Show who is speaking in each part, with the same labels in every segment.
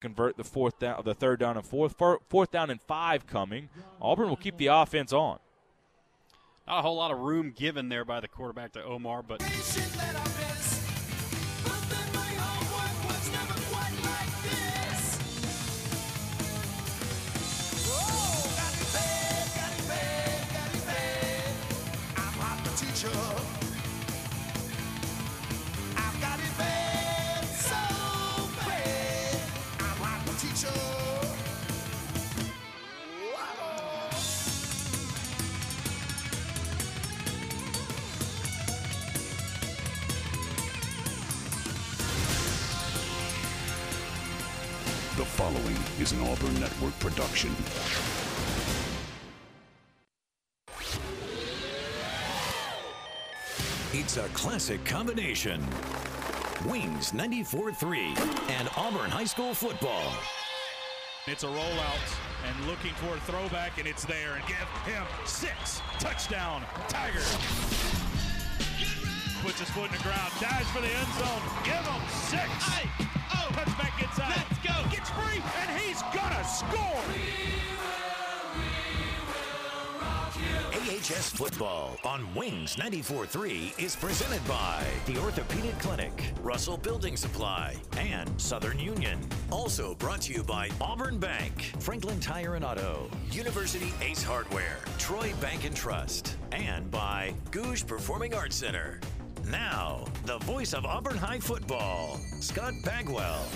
Speaker 1: convert the fourth down, the third down and fourth, fourth down and five coming. Auburn will keep the offense on.
Speaker 2: Not a whole lot of room given there by the quarterback to Omar, but.
Speaker 3: Is an Auburn Network production.
Speaker 4: It's a classic combination. Wings 94-3 and Auburn High School football.
Speaker 5: It's a rollout and looking for a throwback, and it's there. And give him six. Touchdown, Tigers. Puts his foot in the ground, dives for the end zone. Give him six. Hey, oh. Free, and he's gonna score.
Speaker 4: AHS football on Wings 94.3 is presented by the Orthopedic Clinic, Russell Building Supply, and Southern Union. Also brought to you by Auburn Bank, Franklin Tire and Auto, University Ace Hardware, Troy Bank and Trust, and by Gogue Performing Arts Center. Now, the voice of Auburn High football, Scott Bagwell.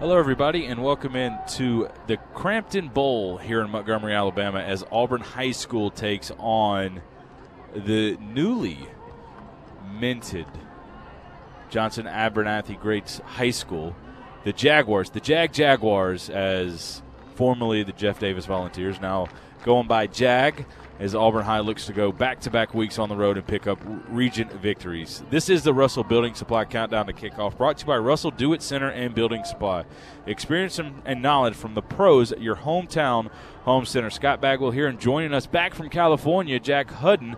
Speaker 1: Hello, everybody, and welcome in to the Crampton Bowl here in Montgomery, Alabama, as Auburn High School takes on the newly minted Johnson Abernathy Graetz High School, the Jaguars, the Jag Jaguars, as formerly the Jeff Davis Volunteers, now going by Jag as Auburn High looks to go back to back weeks on the road and pick up region victories. This is the Russell Building Supply Countdown to Kickoff, brought to you by Russell Do It Center and Building Supply. Experience and knowledge from the pros at your hometown home center. Scott Bagwell here and joining us back from California, Jack Hudden.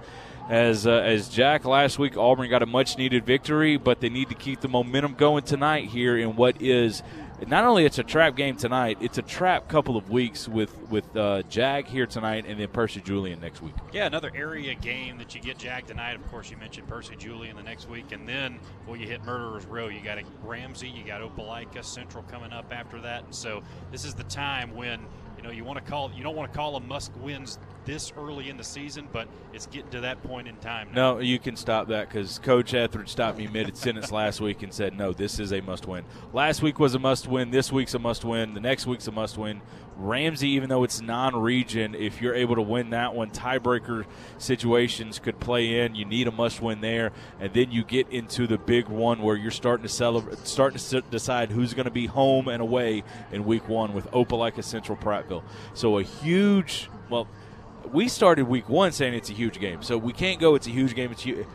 Speaker 1: As, uh, as Jack last week, Auburn got a much needed victory, but they need to keep the momentum going tonight here in what is not only it's a trap game tonight, it's a trap couple of weeks with with uh, Jag here tonight and then Percy Julian next week.
Speaker 2: Yeah, another area game that you get Jag tonight. Of course, you mentioned Percy Julian the next week, and then well, you hit Murderers Row. You got Ramsey, you got Opelika Central coming up after that, and so this is the time when you know you want to call you don't want to call them must wins this early in the season, but it's getting to that point in time.
Speaker 1: Now. No, you can stop that because Coach Etheridge stopped me mid sentence last week and said, "No, this is a must win." Last week was a must win. This week's a must win. The next week's a must win. Ramsey, even though it's non-region, if you're able to win that one, tiebreaker situations could play in. You need a must-win there, and then you get into the big one where you're starting to celebrate, starting to decide who's going to be home and away in Week One with Opelika Central Prattville. So a huge, well, we started Week One saying it's a huge game, so we can't go. It's a huge game. It's huge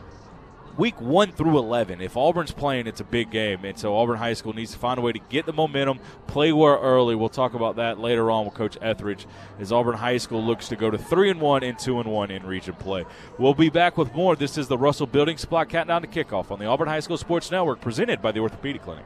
Speaker 1: week one through 11, if Auburn's playing, it's a big game. And so Auburn High School needs to find a way to get the momentum, play well early. We'll talk about that later on with Coach Etheridge as Auburn High School looks to go to 3 and 1 and 2 and 1 in region play. We'll be back with more. This is the Russell Building Supply Countdown to Kickoff on the Auburn High School Sports Network presented by the Orthopedic Clinic.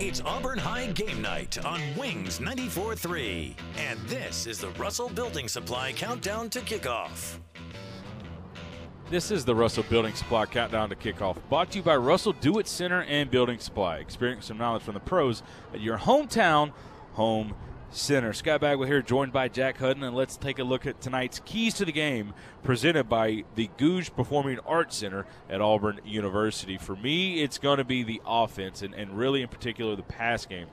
Speaker 4: It's Auburn High game night on Wings 94.3. And this is the Russell Building Supply countdown to kickoff.
Speaker 1: This is the Russell Building Supply Countdown to Kickoff, brought to you by Russell Do It Center and Building Supply. Experience some knowledge from the pros at your hometown home center. Scott Bagwell here, joined by Jack Hudden, and let's take a look at tonight's keys to the game presented by the Gogue Performing Arts Center at Auburn University. For me, it's going to be the offense, and, and really in particular the pass game.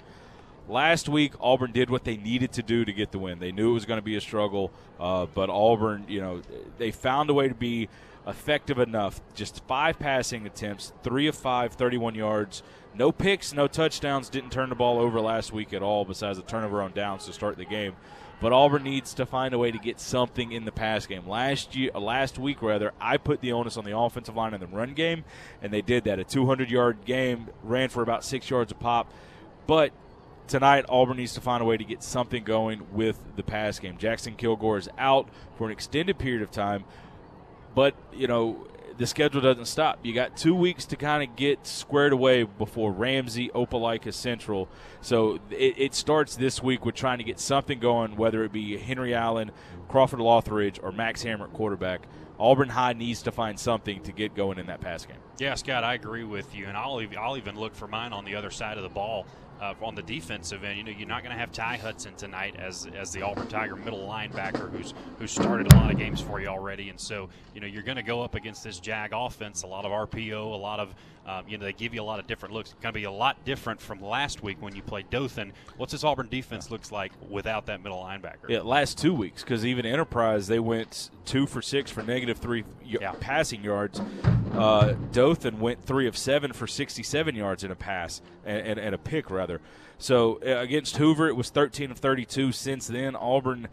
Speaker 1: Last week, Auburn did what they needed to do to get the win. They knew it was going to be a struggle, uh, but Auburn, you know, they found a way to be effective enough. Just five passing attempts, three of five, 31 yards. No picks, no touchdowns. Didn't turn the ball over last week at all, besides a turnover on downs to start the game. But Auburn needs to find a way to get something in the pass game. Last year, uh, last week rather, I put the onus on the offensive line in the run game, and they did that. A 200-yard game ran for about six yards a pop, but tonight Auburn needs to find a way to get something going with the pass game. Jackson Kilgore is out for an extended period of time, but you know the schedule doesn't stop. You got two weeks to kind of get squared away before Ramsey, Opelika Central. So it, it, starts this week with trying to get something going, whether it be Henry Allen, Crawford Lothridge, or Max Hammer quarterback. Auburn High needs to find something to get going in that pass game.
Speaker 2: Yeah, Scott, I agree with you, and I'll I'll even look for mine on the other side of the ball uh, on the defensive end. You know, you're not going to have Ty Hudson tonight as as the Auburn Tiger middle linebacker who's who's started a lot of games for you already, and so you know you're going to go up against this Jag offense. A lot of RPO, a lot of um, you know they give you a lot of different looks. It's going to be a lot different from last week when you played Dothan. What's this Auburn defense looks like without that middle linebacker?
Speaker 1: Yeah, last two weeks because even Enterprise they went two for six for negative three yeah. passing yards. Uh, Dothan went three of seven for 67 yards in a pass and, and, and a pick rather. So uh, against Hoover, it was 13 of 32. Since then, Auburn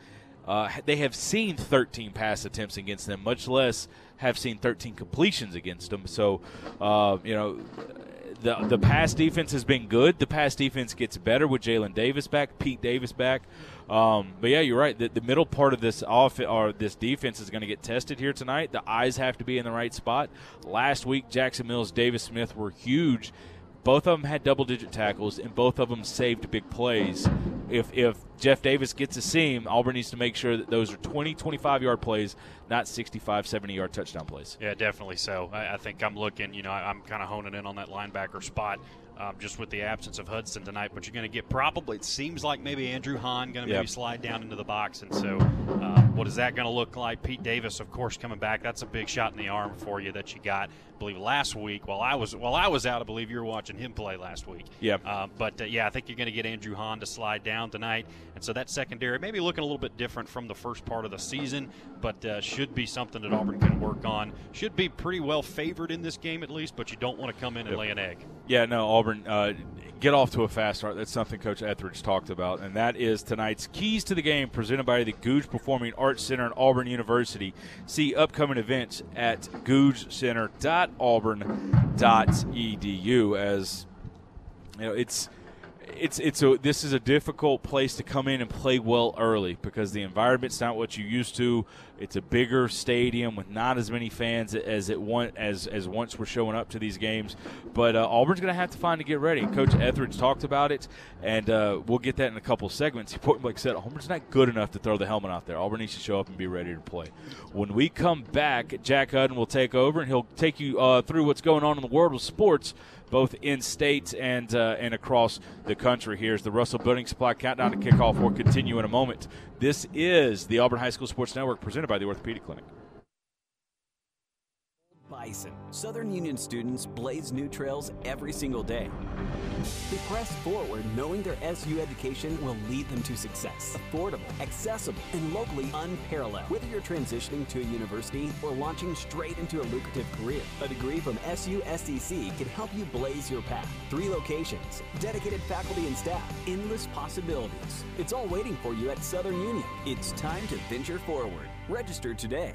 Speaker 1: uh, they have seen 13 pass attempts against them, much less have seen 13 completions against them. So, uh, you know, the the pass defense has been good. The pass defense gets better with Jalen Davis back, Pete Davis back. Um, but yeah, you're right. The, the middle part of this off or this defense is going to get tested here tonight. The eyes have to be in the right spot. Last week, Jackson Mills, Davis Smith were huge both of them had double digit tackles, and both of them saved big plays. If, if Jeff Davis gets a seam, Auburn needs to make sure that those are 20, 25 yard plays, not 65, 70 yard touchdown plays.
Speaker 2: Yeah, definitely so. I, I think I'm looking, you know, I'm kind of honing in on that linebacker spot um, just with the absence of Hudson tonight. But you're going to get probably, it seems like maybe Andrew Hahn going to maybe slide down into the box. And so, um, what is that going to look like? Pete Davis, of course, coming back. That's a big shot in the arm for you that you got. I believe last week while I was while I was out, I believe you were watching him play last week.
Speaker 1: Yeah.
Speaker 2: Um, but uh, yeah, I think you're going to get Andrew Hahn to slide down tonight, and so that secondary maybe looking a little bit different from the first part of the season, but uh, should be something that Auburn can work on. Should be pretty well favored in this game at least, but you don't want to come in and yep. lay an egg.
Speaker 1: Yeah, no, Auburn. Uh, get off to a fast start. That's something Coach Etheridge talked about, and that is tonight's Keys to the Game presented by the Gogue Performing Arts Center at Auburn University. See upcoming events at goguecenter.auburn.edu as you know, it's – it's it's a this is a difficult place to come in and play well early because the environment's not what you used to. It's a bigger stadium with not as many fans as it want as as once were showing up to these games. But uh, Auburn's going to have to find to get ready. Coach Etheridge talked about it, and uh, we'll get that in a couple segments. Like said, Auburn's not good enough to throw the helmet out there. Auburn needs to show up and be ready to play. When we come back, Jack Hudden will take over and he'll take you uh, through what's going on in the world of sports both in state and uh, and across the country. Here's the Russell Building Supply countdown to kickoff. We'll continue in a moment. This is the Auburn High School Sports Network presented by the Orthopedic Clinic.
Speaker 6: Bison. Southern Union students blaze new trails every single day. They press forward knowing their SU education will lead them to success. Affordable, accessible, and locally unparalleled. Whether you're transitioning to a university or launching straight into a lucrative career, a degree from SUSCC can help you blaze your path. Three locations, dedicated faculty and staff, endless possibilities. It's all waiting for you at Southern Union. It's time to venture forward. Register today.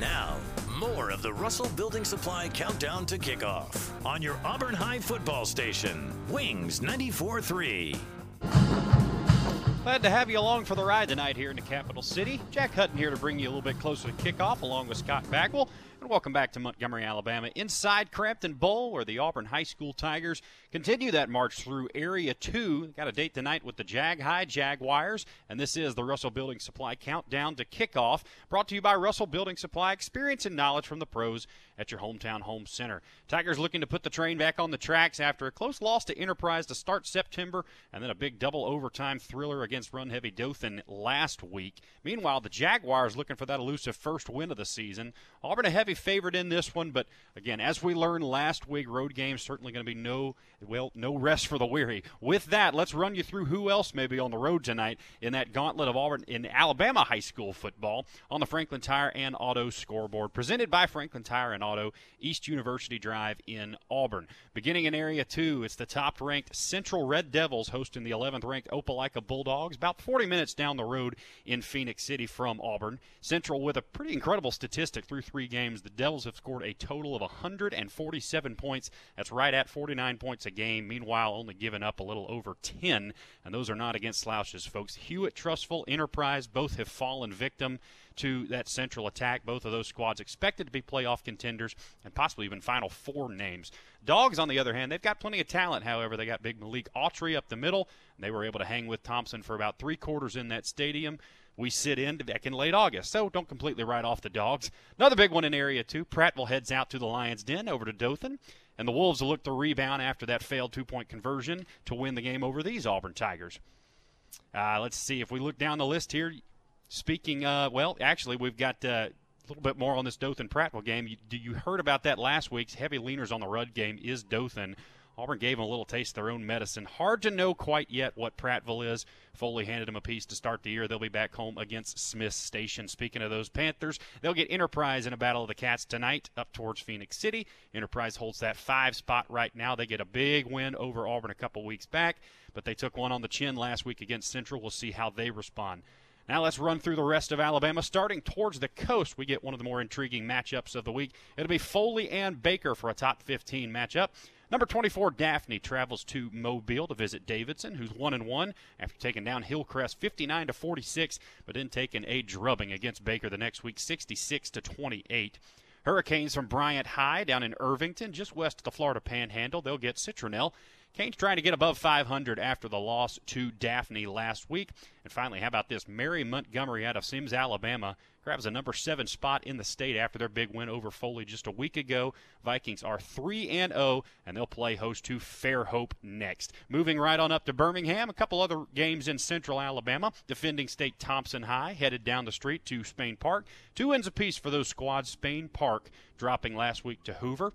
Speaker 4: Now, more of the Russell Building Supply countdown to kickoff on your Auburn High football station, Wings 94 3.
Speaker 2: Glad to have you along for the ride tonight here in the capital city. Jack Hutton here to bring you a little bit closer to kickoff along with Scott Bagwell. And welcome back to Montgomery, Alabama, inside Crampton Bowl, where the Auburn High School Tigers continue that march through Area 2. Got a date tonight with the Jag High Jaguars, and this is the Russell Building Supply Countdown to Kickoff, brought to you by Russell Building Supply, experience and knowledge from the pros at your hometown home center. Tigers looking to put the train back on the tracks after a close loss to Enterprise to start September, and then a big double overtime thriller against run heavy Dothan last week. Meanwhile, the Jaguars looking for that elusive first win of the season. Auburn a heavy favorite in this one, but again, as we learned last week, road games certainly going to be no well no rest for the weary. With that, let's run you through who else may be on the road tonight in that gauntlet of Auburn in Alabama high school football on the Franklin Tire and Auto scoreboard, presented by Franklin Tire and Auto, East University Drive in Auburn. Beginning in Area Two, it's the top-ranked Central Red Devils hosting the 11th-ranked Opelika Bulldogs, about 40 minutes down the road in Phenix City from Auburn. Central with a pretty incredible statistic through three games. The Devils have scored a total of 147 points. That's right at 49 points a game. Meanwhile, only given up a little over 10, and those are not against slouches, folks. Hewitt, Trussville, Enterprise both have fallen victim to that central attack. Both of those squads expected to be playoff contenders and possibly even Final Four names. Dogs, on the other hand, they've got plenty of talent. However, they got big Malik Autry up the middle, and they were able to hang with Thompson for about three quarters in that stadium. We sit in back in late August, so don't completely write off the dogs. Another big one in Area 2. Prattville heads out to the Lions' Den over to Dothan, and the Wolves look to rebound after that failed two point conversion to win the game over these Auburn Tigers. Uh, let's see if we look down the list here. Speaking, uh, well, actually, we've got uh, a little bit more on this Dothan Prattville game. You, you heard about that last week's heavy leaners on the Rudd game is Dothan. Auburn gave them a little taste of their own medicine. Hard to know quite yet what Prattville is. Foley handed them a piece to start the year. They'll be back home against Smith Station. Speaking of those Panthers, they'll get Enterprise in a battle of the Cats tonight up towards Phenix City. Enterprise holds that five spot right now. They get a big win over Auburn a couple weeks back, but they took one on the chin last week against Central. We'll see how they respond. Now let's run through the rest of Alabama. Starting towards the coast, we get one of the more intriguing matchups of the week. It'll be Foley and Baker for a top 15 matchup. Number 24, Daphne travels to Mobile to visit Davidson, who's one and one after taking down Hillcrest 59 to 46, but then taking a drubbing against Baker the next week 66 to 28. Hurricanes from Bryant High down in Irvington, just west of the Florida Panhandle. They'll get Citronelle. Canes trying to get above 500 after the loss to Daphne last week. And finally, how about this? Mary Montgomery out of Semmes, Alabama, grabs a number seven spot in the state after their big win over Foley just a week ago. Vikings are 3 and 0, and they'll play host to Fairhope next. Moving right on up to Birmingham, a couple other games in central Alabama. Defending state Thompson High headed down the street to Spain Park. Two wins apiece for those squads. Spain Park dropping last week to Hoover.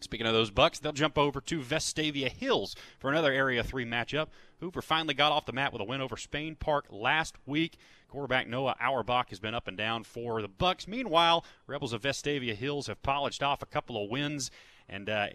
Speaker 2: Speaking of those Bucks, they'll jump over to Vestavia Hills for another Area 3 matchup. Hoover finally got off the mat with a win over Spain Park last week. Quarterback Noah Auerbach has been up and down for the Bucks. Meanwhile, Rebels of Vestavia Hills have polished off a couple of wins and uh,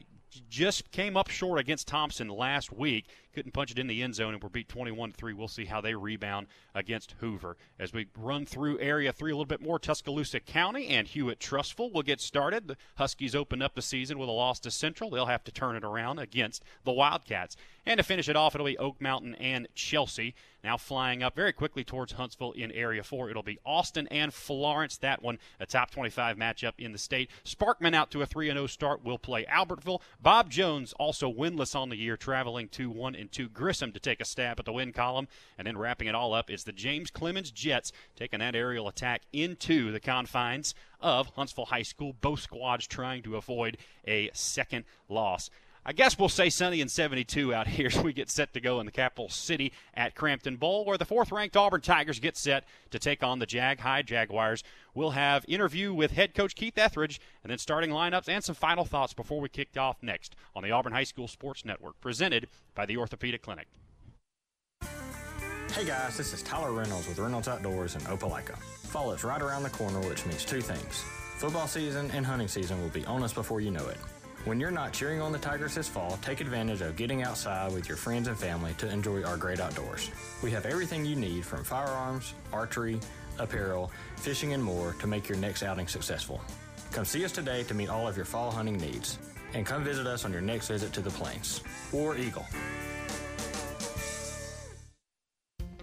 Speaker 2: just came up short against Thompson last week. Couldn't punch it in the end zone and were beat 21 3. We'll see how they rebound against Hoover. As we run through Area 3 a little bit more, Tuscaloosa County and Hewitt Trussville will get started. The Huskies opened up the season with a loss to Central. They'll have to turn it around against the Wildcats. And to finish it off, it'll be Oak Mountain and Chelsea. Now flying up very quickly towards Huntsville in Area 4. It'll be Austin and Florence. That one, a top 25 matchup in the state. Sparkman out to a 3 0 start will play Albertville. Bob Jones also winless on the year, traveling to 1 and 2. Grissom to take a stab at the win column. And then wrapping it all up is the James Clemens Jets taking that aerial attack into the confines of Huntsville High School. Both squads trying to avoid a second loss. I guess we'll say sunny and 72 out here as we get set to go in the capital city at Crampton Bowl, where the fourth ranked Auburn Tigers get set to take on the Jag High Jaguars. We'll have interview with head coach Keith Etheridge and then starting lineups and some final thoughts before we kick off next on the Auburn High School Sports Network, presented by the Orthopedic Clinic.
Speaker 7: Hey guys, this is Tyler Reynolds with Reynolds Outdoors in Opelika. Fall is right around the corner, which means two things. Football season and hunting season will be on us before you know it. When you're not cheering on the Tigers this fall, take advantage of getting outside with your friends and family to enjoy our great outdoors. We have everything you need from firearms, archery, apparel, fishing, and more to make your next outing successful. Come see us today to meet all of your fall hunting needs. And come visit us on your next visit to the Plains. or Eagle.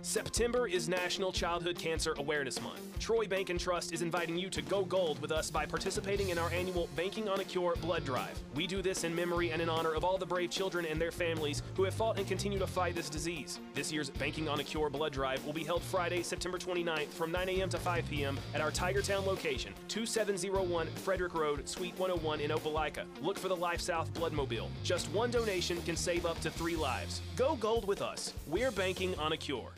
Speaker 8: September is National Childhood Cancer Awareness Month. Troy Bank and Trust is inviting you to go gold with us by participating in our annual Banking on a Cure blood drive. We do this in memory and in honor of all the brave children and their families who have fought and continue to fight this disease. This year's Banking on a Cure blood drive will be held Friday, September 29th from 9 a.m. to 5 p.m. at our Tigertown location, 2701 Frederick Road, Suite 101 in Opelika. Look for the Life South Bloodmobile. Just one donation can save up to three lives. Go gold with us. We're banking on a cure.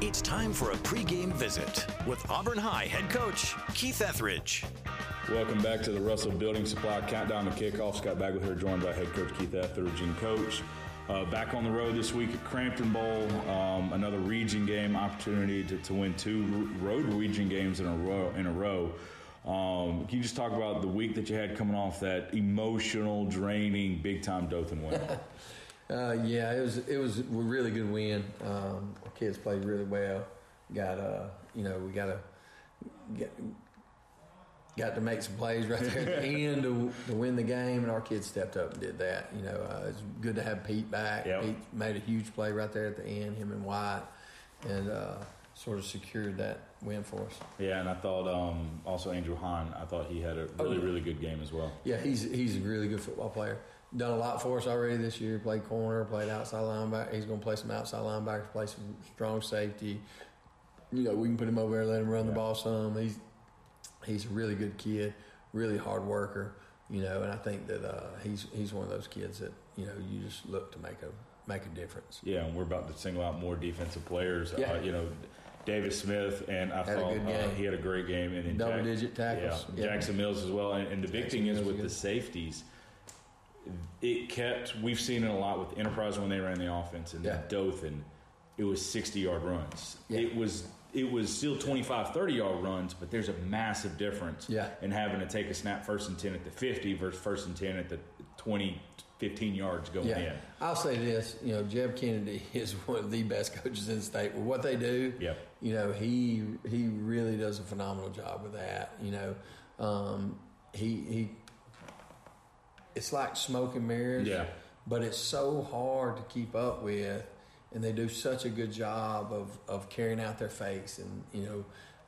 Speaker 4: It's time for a pregame visit with Auburn High head coach Keith Etheridge.
Speaker 1: Welcome back to the Russell Building Supply Countdown to Kickoff. Scott Bagwell here, joined by head coach Keith Etheridge and coach. Uh, back on the road this week at Crampton Bowl, um, another region game opportunity to, to win two road region games in a row. In a row. Um, can you just talk about the week that you had coming off that emotional, draining, big time Dothan win?
Speaker 9: Uh, yeah, it was it was a really good win. Um, our kids played really well. Got uh, you know, we got to get got to make some plays right there at the end to, to win the game, and our kids stepped up and did that. You know, uh, it's good to have Pete back.
Speaker 1: Yep.
Speaker 9: Pete made a huge play right there at the end, him and White, and uh, sort of secured that win for us.
Speaker 1: Yeah, and I thought um, also Andrew Hahn, I thought he had a really,
Speaker 9: Oh.
Speaker 1: really good game as well.
Speaker 9: Yeah, he's he's a really good football player. Done a lot for us already this year. Played corner, played outside linebacker. He's going to play some outside linebackers, play some strong safety. You know, we can put him over there, let him run the ball some. He's he's a really good kid, really hard worker. You know, and I think that uh, he's he's one of those kids that you know you just look to make a make a difference.
Speaker 1: Yeah, and we're about to single out more defensive players.
Speaker 9: Yeah.
Speaker 1: Uh, you know, David Smith, and I
Speaker 9: Had
Speaker 1: thought uh, he had a great game, and then
Speaker 9: Double-digit tackles.
Speaker 1: Yeah,
Speaker 9: Yeah.
Speaker 1: Jackson Mills as well. And, and the big
Speaker 9: Jackson
Speaker 1: thing is
Speaker 9: Mills
Speaker 1: with the safeties, it kept. We've seen it a lot with Enterprise when they ran the offense, and
Speaker 9: Yeah.
Speaker 1: Dothan, it was sixty yard runs.
Speaker 9: Yeah.
Speaker 1: It was. It was still 25, 30 yard runs, but there's a massive difference
Speaker 9: Yeah.
Speaker 1: in having to take a snap first and 10 at the 50 versus first and 10 at the 20, 15 yards going
Speaker 9: Yeah,
Speaker 1: in.
Speaker 9: I'll say this. You know, Jeb Kennedy is one of the best coaches in the state. With what they do,
Speaker 1: Yeah.
Speaker 9: you know, he he really does a phenomenal job with that. You know, um, he he. It's like smoke and mirrors.
Speaker 1: Yeah.
Speaker 9: But it's so hard to keep up with, and they do such a good job of of carrying out their face, and you know.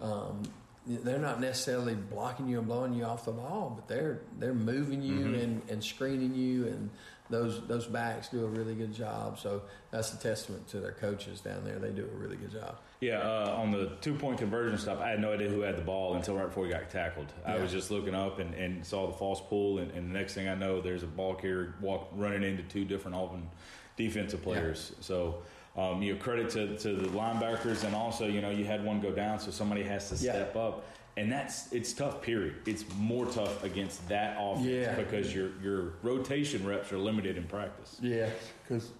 Speaker 9: Um, they're not necessarily blocking you and blowing you off the ball, but they're they're moving you
Speaker 1: Mhm.
Speaker 9: and, and screening you, and those those backs do a really good job. So that's a testament to their coaches down there. They do a really good job.
Speaker 1: Yeah, uh, on the two point conversion stuff, I had no idea who had the ball until right before he got tackled. I was just looking up and, and saw the false pull, and, and the next thing I know, there's a ball carrier walk running into two different Auburn defensive players. So. Um, you know, credit to, to the linebackers, and also, you know, you had one go down, so somebody has to
Speaker 9: Yeah.
Speaker 1: step up, and that's it's tough. Period. It's more tough against that offense
Speaker 9: Yeah.
Speaker 1: because your your rotation reps are limited in practice.
Speaker 9: Yeah, because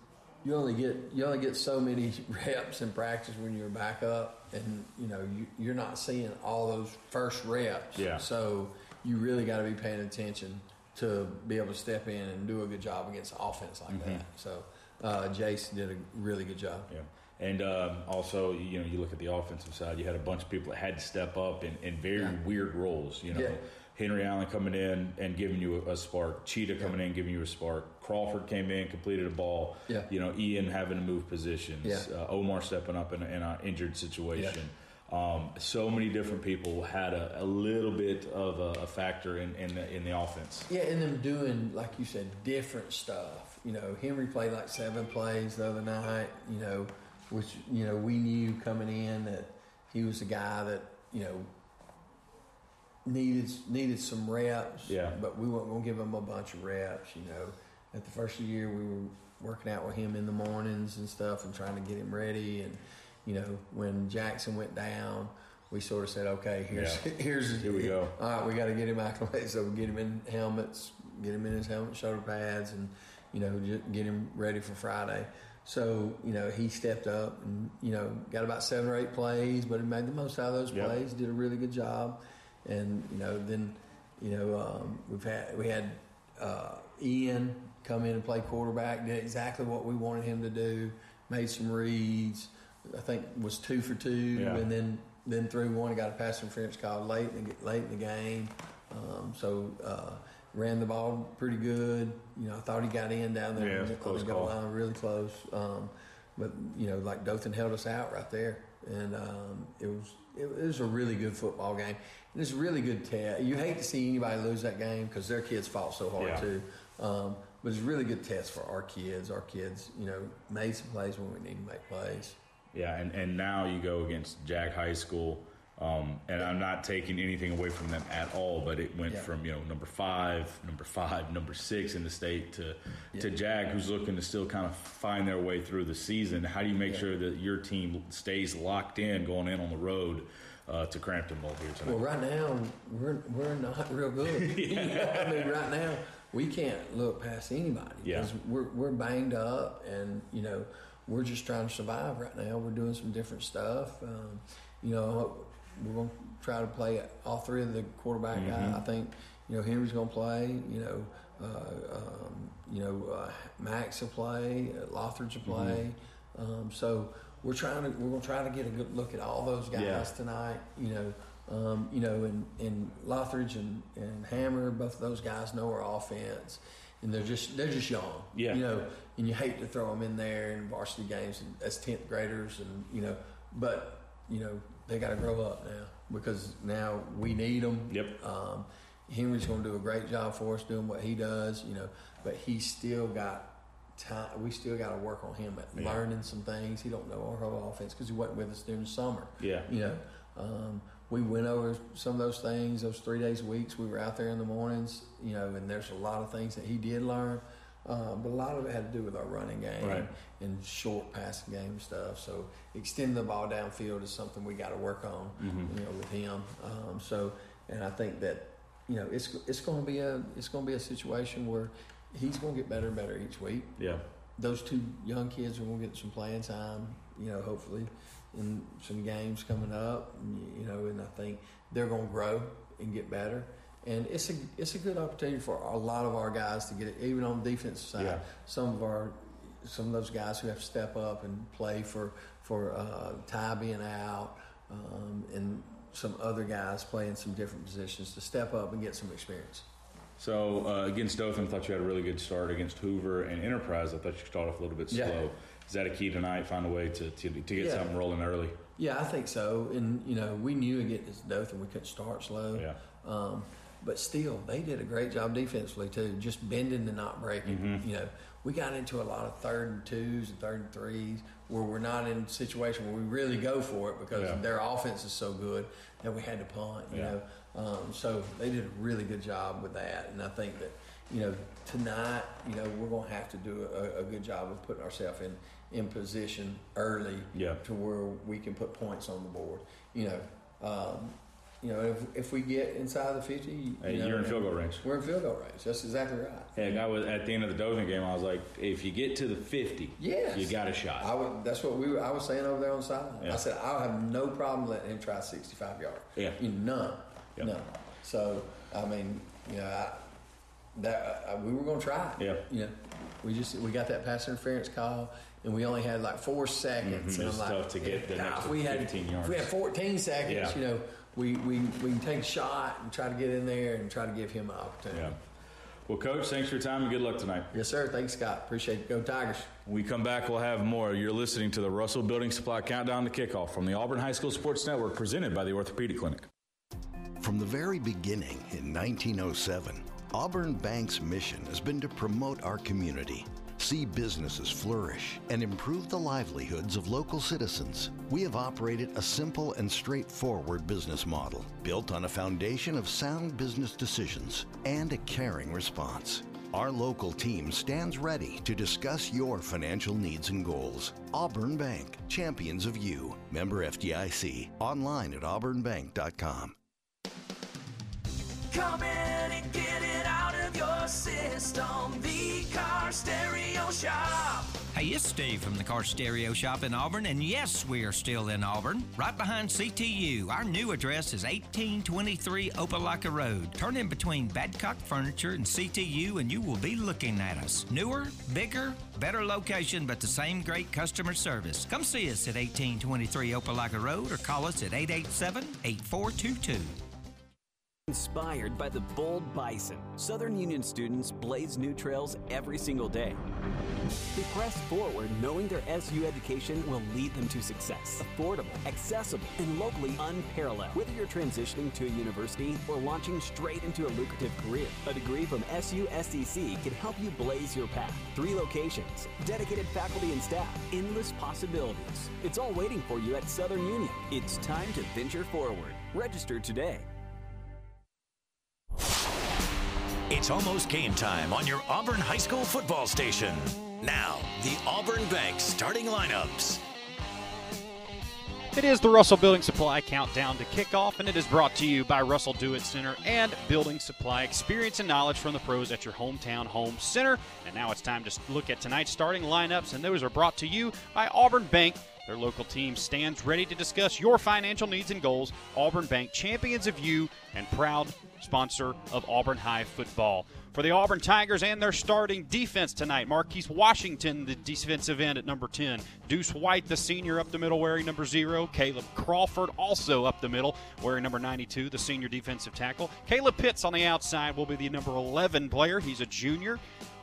Speaker 9: you only get you only get so many reps in practice when you're back up, and you know you, you're not seeing all those first reps.
Speaker 1: Yeah.
Speaker 9: So you really got to be paying attention to be able to step in and do a good job against offense like
Speaker 1: Mhm.
Speaker 9: that. So uh, Jace did a really good job.
Speaker 1: Yeah. And um, also, you know, you look at the offensive side. You had a bunch of people that had to step up in, in very
Speaker 9: Yeah.
Speaker 1: weird roles. You know,
Speaker 9: Yeah.
Speaker 1: Henry Allen coming in and giving you a, a spark. Cheetah coming in giving you a spark. Crawford came in, completed a ball.
Speaker 9: Yeah.
Speaker 1: You know, Ian having to move positions.
Speaker 9: Yeah.
Speaker 1: Uh, Omar stepping up in, in an injured situation. Um, so many different people had a, a little bit of a, a factor in, in, the, in the offense.
Speaker 9: Yeah, and them doing like you said, different stuff. You know, Henry played like seven plays the other night. You know, which you know we knew coming in that he was a guy that you know needed needed some reps.
Speaker 1: Yeah.
Speaker 9: But we weren't going to give him a bunch of reps. You know, at the first year we were working out with him in the mornings and stuff and trying to get him ready. And you know, when Jackson went down. We sort of said, okay, here's
Speaker 1: Yeah.
Speaker 9: here's
Speaker 1: Here we go.
Speaker 9: All right, we got to get him acclimated. So we get him in helmets, get him in his helmet, shoulder pads, and you know, get him ready for Friday. So you know, he stepped up and you know got about seven or eight plays, but he made the most out of those
Speaker 1: Yep.
Speaker 9: plays. Did a really good job, and you know, then you know um, we've had we had uh, Ian come in and play quarterback. Did exactly what we wanted him to do. Made some reads. I think was two for two,
Speaker 1: Yeah.
Speaker 9: and then then threw one. Got a pass interference call late in the, late in the game. Um, so uh, ran the ball pretty good. You know, I thought he got in down there
Speaker 1: Yeah, it
Speaker 9: on
Speaker 1: was a
Speaker 9: the
Speaker 1: close
Speaker 9: goal line, really close. Um, but you know, like Dothan held us out right there, and um, it was it, was a really good football game. It's a really good test. You hate to see anybody lose that game because their kids fought so hard
Speaker 1: Yeah.
Speaker 9: too. Um, but it's a really good test for our kids. Our kids, you know, made some plays when we need to make plays.
Speaker 1: Yeah, and, and now you go against Jag High School, um, and I'm not taking anything away from them at all, but it went
Speaker 9: Yeah.
Speaker 1: from you know number five, number five, number six in the state to to
Speaker 9: Yeah.
Speaker 1: Jag, who's looking to still kind of find their way through the season. How do you make
Speaker 9: Yeah.
Speaker 1: sure that your team stays locked in going in on the road uh, to Crampton Bowl here tonight?
Speaker 9: Well, right now we're we're not real good. Know, I mean, right now we can't look past anybody
Speaker 1: Yeah.
Speaker 9: we're we're banged up, and you know we're just trying to survive right now. We're doing some different stuff. Um, you know, we're going to try to play all three of the quarterback
Speaker 1: Mhm.
Speaker 9: guys. I think you know Henry's going to play. You know, uh, um, you know uh, Max will play. Uh, Lothridge will play. Um, so we're trying to we're going to try to get a good look at all those guys
Speaker 1: Yeah.
Speaker 9: tonight. You know, um, you know, and, and Lothridge and, and Hammer, both of those guys know our offense, and they're just they're just young.
Speaker 1: Yeah.
Speaker 9: You know, and you hate to throw them in there in varsity games as tenth graders, and you know, but you know they got to grow up now because now we need them.
Speaker 1: Yep.
Speaker 9: Um, Henry's going to do a great job for us doing what he does, you know, but he's still got time. We still got to work on him at
Speaker 1: Yeah.
Speaker 9: learning some things. He don't know our whole offense because he wasn't with us during the summer.
Speaker 1: Yeah.
Speaker 9: You know, um, we went over some of those things. Those three days weeks, we were out there in the mornings. You know, and there's a lot of things that he did learn, uh, but a lot of it had to do with our running game
Speaker 1: Right.
Speaker 9: and short passing game stuff. So extending the ball downfield is something we got to work on.
Speaker 1: Mhm.
Speaker 9: You know, with him. Um, so, and I think that you know it's it's going to be a it's going to be a situation where he's going to get better and better each week
Speaker 1: Yeah.
Speaker 9: those two young kids are going to get some playing time, you know, hopefully in some games coming up, you know, and I think they're going to grow and get better. And it's a it's a good opportunity for a lot of our guys to get it, even on the defensive side.
Speaker 1: Yeah.
Speaker 9: Some of our some of those guys who have to step up and play for for uh, Ty being out, um, and some other guys playing some different positions to step up and get some experience.
Speaker 1: So uh, against Dothan, I thought you had a really good start. Against Hoover and Enterprise, I thought you started off a little bit
Speaker 9: Yeah.
Speaker 1: slow. Is that a key tonight? Find a way to to, to get
Speaker 9: Yeah.
Speaker 1: something rolling early.
Speaker 9: Yeah, I think so. And you know, we knew against Dothan we couldn't start slow.
Speaker 1: Yeah.
Speaker 9: Um, but still, they did a great job defensively too, just bending and not breaking.
Speaker 1: Mhm.
Speaker 9: You know, we got into a lot of third and twos and third and threes where we're not in a situation where we really go for it because
Speaker 1: Yeah.
Speaker 9: their offense is so good that we had to punt. You
Speaker 1: Yeah.
Speaker 9: know, um, so they did a really good job with that, and I think that you know tonight, you know, we're going to have to do a, a good job of putting ourselves in in position early
Speaker 1: Yeah.
Speaker 9: to where we can put points on the board. You know, um, you know, if, if we get inside the fifty, you
Speaker 1: Hey,
Speaker 9: know,
Speaker 1: you're in field goal range.
Speaker 9: We're in field goal range. That's exactly right.
Speaker 1: Heck, I was at the end of the Dothan game. I was like, if you get to the 50,
Speaker 9: Yes.
Speaker 1: you got a shot.
Speaker 9: I would. That's what we. Were, I was saying over there on the sideline.
Speaker 1: Yeah.
Speaker 9: I said I have no problem letting him try 65 yards.
Speaker 1: Yeah.
Speaker 9: You know, none.
Speaker 1: Yeah.
Speaker 9: None. So I mean, you know, I, that uh, we were going to try. it.
Speaker 1: Yeah.
Speaker 9: You know, we just we got that pass interference call, and we only had like four seconds.
Speaker 1: Mhm.
Speaker 9: And
Speaker 1: It's
Speaker 9: I'm like,
Speaker 1: tough to get the next
Speaker 9: we had
Speaker 1: 15 yards.
Speaker 9: If we had 14 seconds,
Speaker 1: Yeah.
Speaker 9: you know, we, we we can take a shot and try to get in there and try to give him an opportunity.
Speaker 1: Yeah. Well, Coach, thanks for your time and good luck tonight.
Speaker 9: Yes, sir. Thanks, Scott. Appreciate it. Go Tigers.
Speaker 1: When we come back, we'll have more. You're listening to the Russell Building Supply Countdown to Kickoff from the Auburn High School Sports Network, presented by the Orthopedic Clinic.
Speaker 10: From the very beginning in 1907, Auburn Bank's mission has been to promote our community, see businesses flourish, and improve the livelihoods of local citizens. We have operated a simple and straightforward business model built on a foundation of sound business decisions and a caring response. Our local team stands ready to discuss your financial needs and goals. Auburn Bank, champions of you. Member FDIC. Online at auburnbank.com.
Speaker 11: Come in and get it out of your system. The Car Stereo Shop.
Speaker 12: Hey, it's Steve from the Car Stereo Shop in Auburn, and yes, we are still in Auburn, right behind CTU. Our new address is 1823 Opelika Road. Turn in between Badcock Furniture and CTU, and you will be looking at us. Newer, bigger, better location, but the same great customer service. Come see us at 1823 Opelika Road or call us at 887 8422.
Speaker 6: Inspired by the bold bison, Southern Union students blaze new trails every single day. They press forward knowing their SU education will lead them to success. Affordable, accessible, and locally unparalleled. Whether you're transitioning to a university or launching straight into a lucrative career, a degree from SUSCC can help you blaze your path. Three locations, dedicated faculty and staff, endless possibilities. It's all waiting for you at Southern Union. It's time to venture forward. Register today.
Speaker 4: It's almost game time on your Auburn High School football station. Now, the Auburn Bank starting lineups.
Speaker 2: It is the Russell Building Supply Countdown to Kickoff, and it is brought to you by Russell Do It Center and Building Supply. Experience and knowledge from the pros at your hometown home center. And now it's time to look at tonight's starting lineups, and those are brought to you by Auburn Bank. Their local team stands ready to discuss your financial needs and goals. Auburn Bank, champions of you and proud sponsor of Auburn High football. For the Auburn Tigers and their starting defense tonight, Marquise Washington, the defensive end at number 10. Deuce White, the senior, up the middle, wearing number zero. Caleb Crawford, also up the middle, wearing number 92, the senior defensive tackle. Caleb Pitts on the outside will be the number 11 player. He's a junior.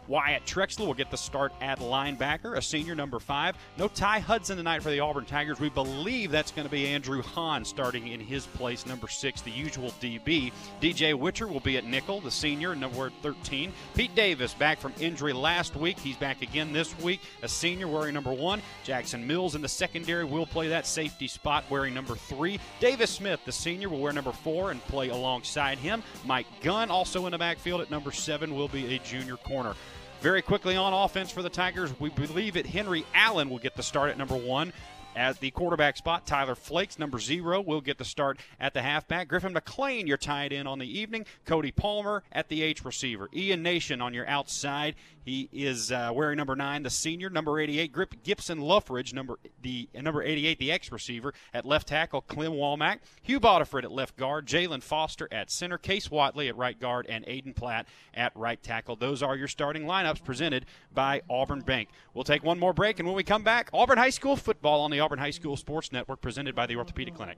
Speaker 2: Wyatt Trexler will get the start at linebacker, a senior number five. No Ty Hudson tonight for the Auburn Tigers. We believe that's going to be Andrew Hahn starting in his place, number six, the usual DB. DJ Witcher will be at nickel, the senior, number 13. Pete Davis back from injury last week. He's back again this week, a senior wearing number one. Jackson Mills in the secondary will play that safety spot wearing number three. Davis Smith, the senior, will wear number four and play alongside him. Mike Gunn, also in the backfield at number seven, will be a junior corner. Very quickly on offense for the Tigers, we believe that Henry Allen will get the start at number one. At the quarterback spot, Tyler Flakes, number zero, will get the start at the halfback. Griffin McLean, you're tied in on the evening. Cody Palmer at the H receiver. Ian Nation on your outside. He is uh, wearing number nine, the senior. Number 88, Grip Gibson Luffridge, number the uh, number 88, the X receiver. At left tackle, Clem Walmack. Hugh Bodiford at left guard. Jalen Foster at center. Case Watley at right guard. And Aiden Platt at right tackle. Those are your starting lineups presented by Auburn Bank. We'll take one more break, and when we come back, Auburn High School football on the Auburn High School Sports Network presented by the Orthopedic Clinic.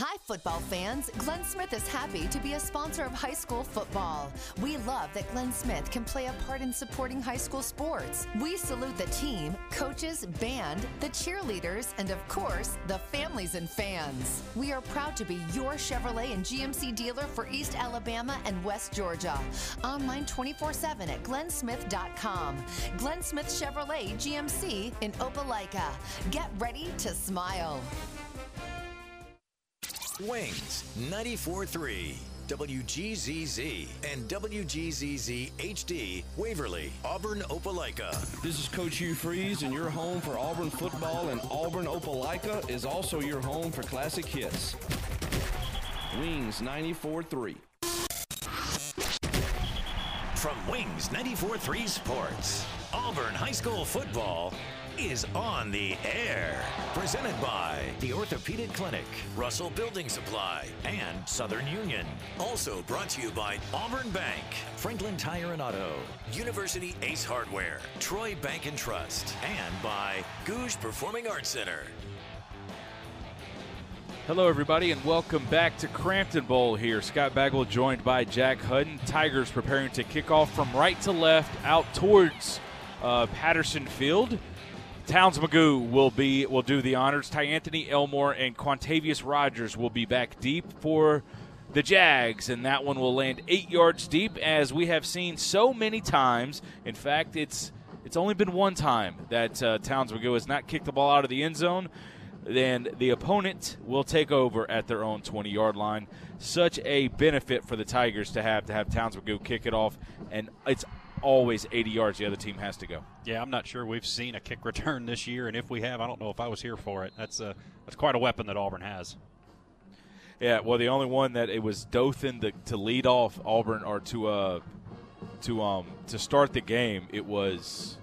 Speaker 13: Hi, football fans. Glenn Smith is happy to be a sponsor of high school football. We love that Glenn Smith can play a part in supporting high school sports. We salute the team, coaches, band, the cheerleaders, and of course, the families and fans. We are proud to be your Chevrolet and GMC dealer for East Alabama and West Georgia. Online 24 7 at glennsmith.com. Glenn Smith Chevrolet GMC in Opelika. Get ready to smile.
Speaker 4: Wings 94.3. WGZZ and WGZZ HD, Waverly, Auburn, Opelika.
Speaker 14: This is Coach Hugh Freeze, and your home for Auburn football and Auburn Opelika is also your home for classic hits. Wings 94.3.
Speaker 4: From Wings 94.3 Sports, Auburn High School football is on the air. Presented by the Orthopedic Clinic, Russell Building Supply, and Southern Union. Also brought to you by Auburn Bank, Franklin Tire and Auto, University Ace Hardware, Troy Bank and Trust, and by Gogue Performing Arts Center.
Speaker 1: Hello, everybody, and welcome back to Crampton Bowl here. Scott Bagwell joined by Jack Hudden. Tigers preparing to kick off from right to left out towards uh, Patterson Field. Towns Magoo will be will do the honors. Ty Anthony Elmore and Quantavius Rogers will be back deep for the Jags, and that one will land eight yards deep, as we have seen so many times. In fact, it's it's only been one time that uh, Towns Magoo has not kicked the ball out of the end zone. Then the opponent will take over at their own 20 yard line. Such a benefit for the Tigers to have to have Towns Magoo kick it off, and it's always 80 yards the other team has to go.
Speaker 2: Yeah, I'm not sure we've seen a kick return this year, and if we have, I don't know if I was here for it. That's a that's quite a weapon that Auburn has.
Speaker 1: Yeah, well, the only one that it was Dothan to, to lead off Auburn or to uh to um to start the game, it was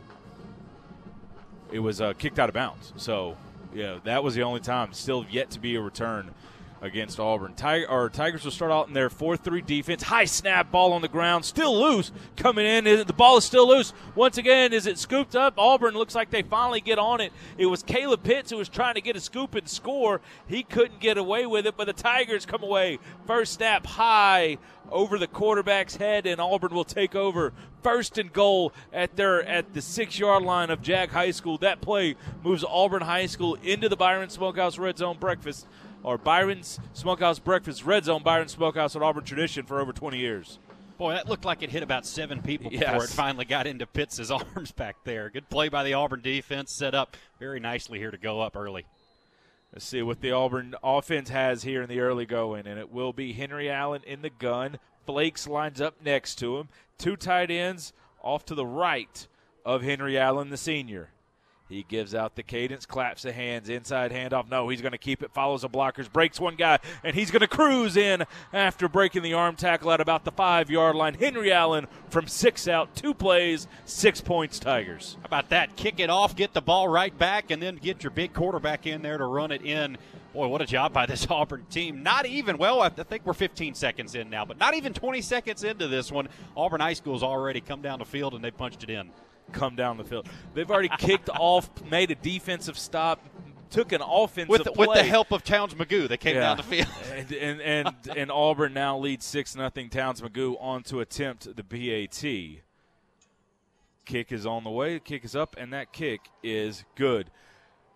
Speaker 1: it was uh, kicked out of bounds. So yeah, that was the only time. Still yet to be a return against Auburn. Tiger, or Tigers will start out in their 4-3 defense. High snap, ball on the ground, still loose. Coming in, the ball is still loose. Once again, is it scooped up? Auburn looks like they finally get on it. It was Caleb Pitts who was trying to get a scoop and score. He couldn't get away with it, but the Tigers come away. First snap high over the quarterback's head, and Auburn will take over first and goal at their at the six yard line of Jag High School. That play moves Auburn High School into the Byron Smokehouse Red Zone breakfast or Byron's Smokehouse Breakfast Red Zone Byron Smokehouse at Auburn tradition for over 20 years.
Speaker 2: Boy, that looked like it hit about seven people
Speaker 1: Yes.
Speaker 2: before it finally got into Pitts' arms back there. Good play by the Auburn defense, set up very nicely here to go up early.
Speaker 1: Let's see what the Auburn offense has here in the early going, and it will be Henry Allen in the gun. Flakes lines up next to him. Two tight ends off to the right of Henry Allen, the senior. He gives out the cadence, claps the hands, inside handoff. No, he's going to keep it, follows the blockers, breaks one guy, and he's going to cruise in after breaking the arm tackle at about the five yard line. Henry Allen from six out, two plays, six points, Tigers.
Speaker 2: How about that? Kick it off, get the ball right back, and then get your big quarterback in there to run it in. Boy, what a job by this Auburn team. Not even, well, I think we're 15 seconds in now, but not even 20 seconds into this one. Auburn High School's already come down the field and they punched it in.
Speaker 1: Come down the field. They've already kicked off, made a defensive stop, took an offensive
Speaker 2: With,
Speaker 1: play.
Speaker 2: with the help of Towns Magoo, they came
Speaker 1: Yeah.
Speaker 2: down the field.
Speaker 1: and and and, and Auburn now leads six nothing. Towns Magoo on to attempt the PAT. Kick is on the way. Kick is up, and that kick is good.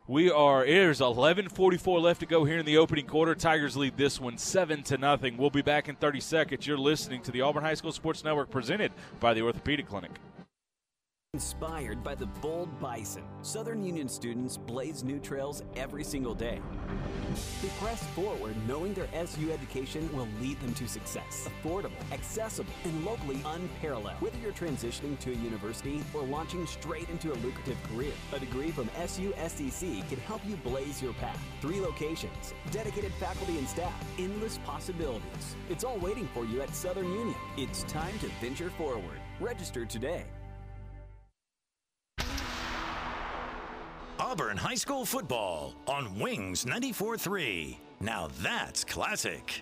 Speaker 1: We are. There's 11:44 left to go here in the opening quarter. Tigers lead this one seven to nothing. We'll be back in 30 seconds. You're listening to the Auburn High School Sports Network, presented by the Orthopedic Clinic.
Speaker 6: Inspired by the bold bison, Southern Union students blaze new trails every single day. They press forward knowing their SU education will lead them to success. Affordable, accessible, and locally unparalleled. Whether you're transitioning to a university or launching straight into a lucrative career, a degree from SUSCC can help you blaze your path. Three locations, dedicated faculty and staff, endless possibilities. It's all waiting for you at Southern Union. It's time to venture forward. Register today.
Speaker 4: Auburn High School football on Wings 94.3. Now that's classic.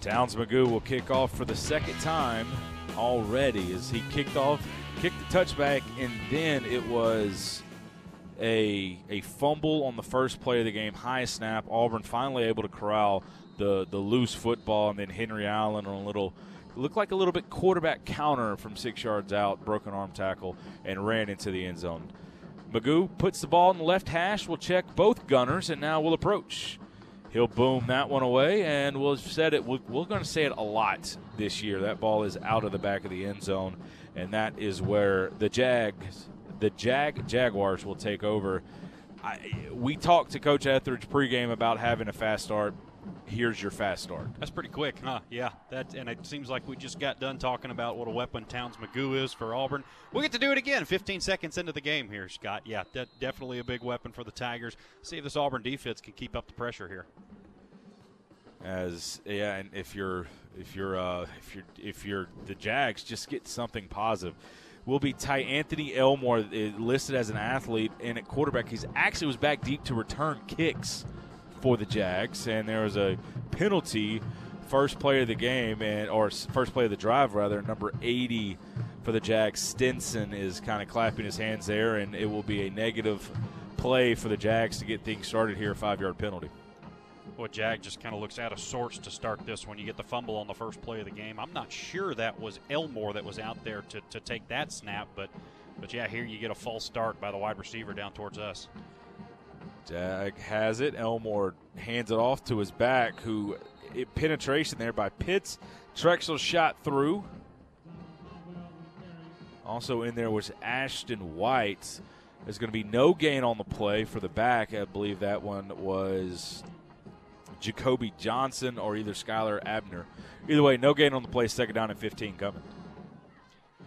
Speaker 1: Towns Magoo will kick off for the second time already as he kicked off, kicked the touchback, and then it was a a fumble on the first play of the game, high snap. Auburn finally able to corral the the loose football, and then Henry Allen on a little looked like a little bit quarterback counter from six yards out, broken arm tackle, and ran into the end zone. Magoo puts the ball in the left hash. We'll check both gunners, and now we'll approach. He'll boom that one away, and we'll said it. We're, we're going to say it a lot this year. That ball is out of the back of the end zone, and that is where the Jags, the Jag Jaguars, will take over. I, we talked to Coach Etheridge pregame about having a fast start here's your fast start.
Speaker 2: That's pretty quick, huh? Yeah, that and it seems like we just got done talking about what a weapon Towns Magoo is for Auburn. We'll get to do it again 15 seconds into the game here, Scott. Yeah, de- definitely a big weapon for the Tigers. See if this Auburn defense can keep up the pressure here.
Speaker 1: As yeah, and if you're if you're uh, if you're if you're the Jags, just get something positive will be Ty Anthony Elmore uh, listed as an athlete and at quarterback. He's actually was back deep to return kicks for the Jags, and there was a penalty first play of the game and or first play of the drive rather number 80 for the Jags Stinson is kind of clapping his hands there and it will be a negative play for the Jags to get things started here a 5-yard penalty.
Speaker 2: Well, Jag just kind of looks out of sorts to start this when you get the fumble on the first play of the game. I'm not sure that was Elmore that was out there to, to take that snap, but but yeah, here you get a false start by the wide receiver down towards us.
Speaker 1: Jag has it. Elmore hands it off to his back, who it, penetration there by Pitts. Trexler shot through. Also in there was Ashton White. There's going to be no gain on the play for the back. I believe that one was Jacoby Johnson or either Skylar Abner. Either way, no gain on the play. Second down and 15 coming.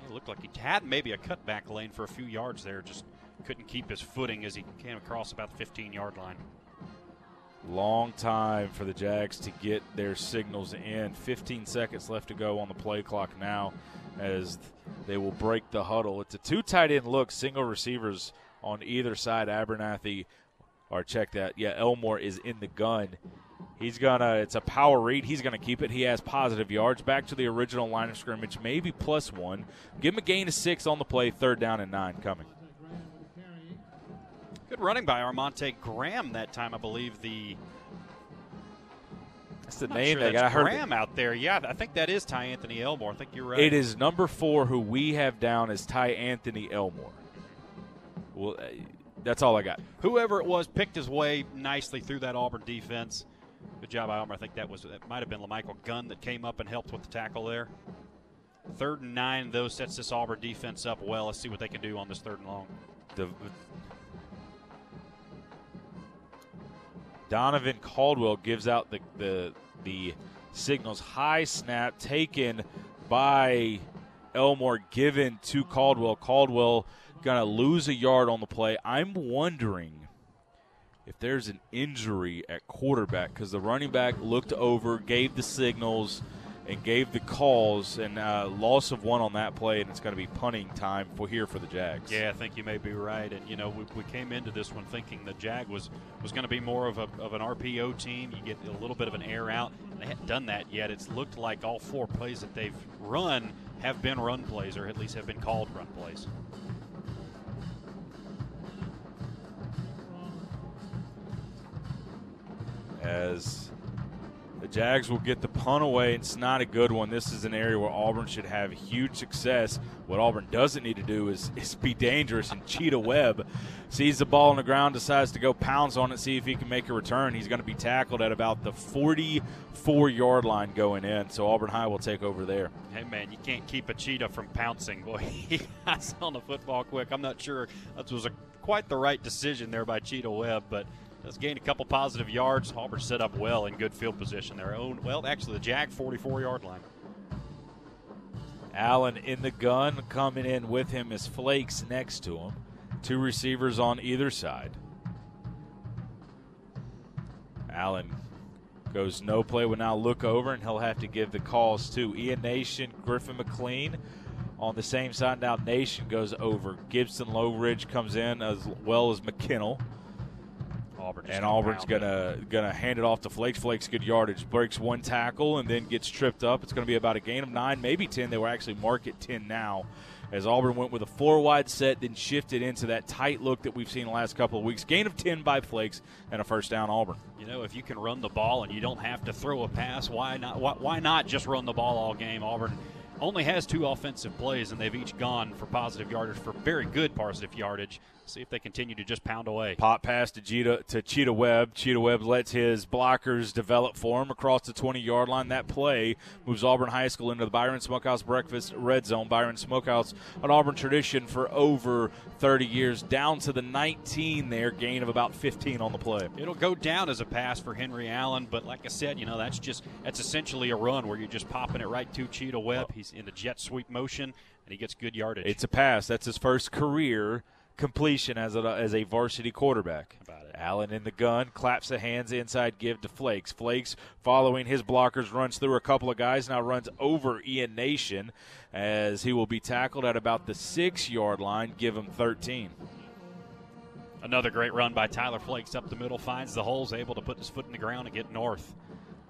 Speaker 2: It looked like he had maybe a cutback lane for a few yards there. Just couldn't keep his footing as he came across about the 15 yard line.
Speaker 1: Long time for the Jags to get their signals in. 15 seconds left to go on the play clock now as they will break the huddle. It's a two tight end look, single receivers on either side. Abernathy, or check that. Yeah, Elmore is in the gun. He's gonna. It's a power read. He's gonna keep it. He has positive yards. Back to the original line of scrimmage, maybe plus one. Give him a gain of six on the play. Third down and nine coming.
Speaker 2: Good running by Armonte Graham that time, I believe. The
Speaker 1: that's the name
Speaker 2: sure
Speaker 1: they got. I heard
Speaker 2: Graham out there. Yeah, I think that is Ty Anthony Elmore. I think you're right.
Speaker 1: It is number four who we have down as Ty Anthony Elmore. Well, uh, that's all I got.
Speaker 2: Whoever it was picked his way nicely through that Auburn defense. Good job, Elmer. I think that was it. Might have been Lamichael Gunn that came up and helped with the tackle there. Third and nine, though, sets this Auburn defense up well. Let's see what they can do on this third and long.
Speaker 1: The Donovan Caldwell gives out the the the signals. High snap taken by Elmore, given to Caldwell. Caldwell gonna lose a yard on the play. I'm wondering if there's an injury at quarterback because the running back looked over, gave the signals, and gave the calls, and uh, loss of one on that play, and it's going to be punting time for here for the Jags.
Speaker 2: Yeah, I think you may be right. And you know, we, we came into this one thinking the Jag was was going to be more of a of an RPO team. You get a little bit of an air out. They hadn't done that yet. It's looked like all four plays that they've run have been run plays, or at least have been called run plays.
Speaker 1: as The Jags will get the punt away. It's not a good one. This is an area where Auburn should have huge success. What Auburn doesn't need to do is, is be dangerous. And Cheetah Webb sees the ball on the ground, decides to go pounce on it, see if he can make a return. He's going to be tackled at about the 44 yard line going in. So Auburn High will take over there.
Speaker 2: Hey, man, you can't keep a cheetah from pouncing. Boy, he got on the football quick. I'm not sure that was a, quite the right decision there by Cheetah Webb, but has gained a couple positive yards. Auburn set up well in good field position. Their own, well, actually, the Jag 44 yard line.
Speaker 1: Allen in the gun. Coming in with him is Flakes next to him. Two receivers on either side. Allen goes no play, will now look over, and he'll have to give the calls to Ian Nation, Griffin McLean. On the same side now, Nation goes over. Gibson Lowridge comes in as well as McKinnell.
Speaker 2: Auburn
Speaker 1: and Auburn's gonna gonna hand it off to Flakes. Flakes good yardage, breaks one tackle and then gets tripped up. It's gonna be about a gain of nine, maybe ten. They were actually mark at ten now, as Auburn went with a four wide set, then shifted into that tight look that we've seen the last couple of weeks. Gain of ten by Flakes and a first down Auburn.
Speaker 2: You know, if you can run the ball and you don't have to throw a pass, why not? Why, why not just run the ball all game? Auburn only has two offensive plays, and they've each gone for positive yardage, for very good positive yardage. See if they continue to just pound away.
Speaker 1: Pop pass to Cheetah, to Cheetah Webb. Cheetah Webb lets his blockers develop for him across the 20 yard line. That play moves Auburn High School into the Byron Smokehouse Breakfast Red Zone. Byron Smokehouse, an Auburn tradition for over 30 years, down to the 19 there, gain of about 15 on the play.
Speaker 2: It'll go down as a pass for Henry Allen, but like I said, you know, that's just that's essentially a run where you're just popping it right to Cheetah Webb. Oh. He's in the jet sweep motion, and he gets good yardage.
Speaker 1: It's a pass. That's his first career completion as a, as a varsity quarterback. Allen in the gun, claps the hands inside, give to Flakes. Flakes, following his blockers, runs through a couple of guys, now runs over Ian Nation as he will be tackled at about the six yard line, give him 13.
Speaker 2: Another great run by Tyler Flakes up the middle, finds the holes, able to put his foot in the ground and get north.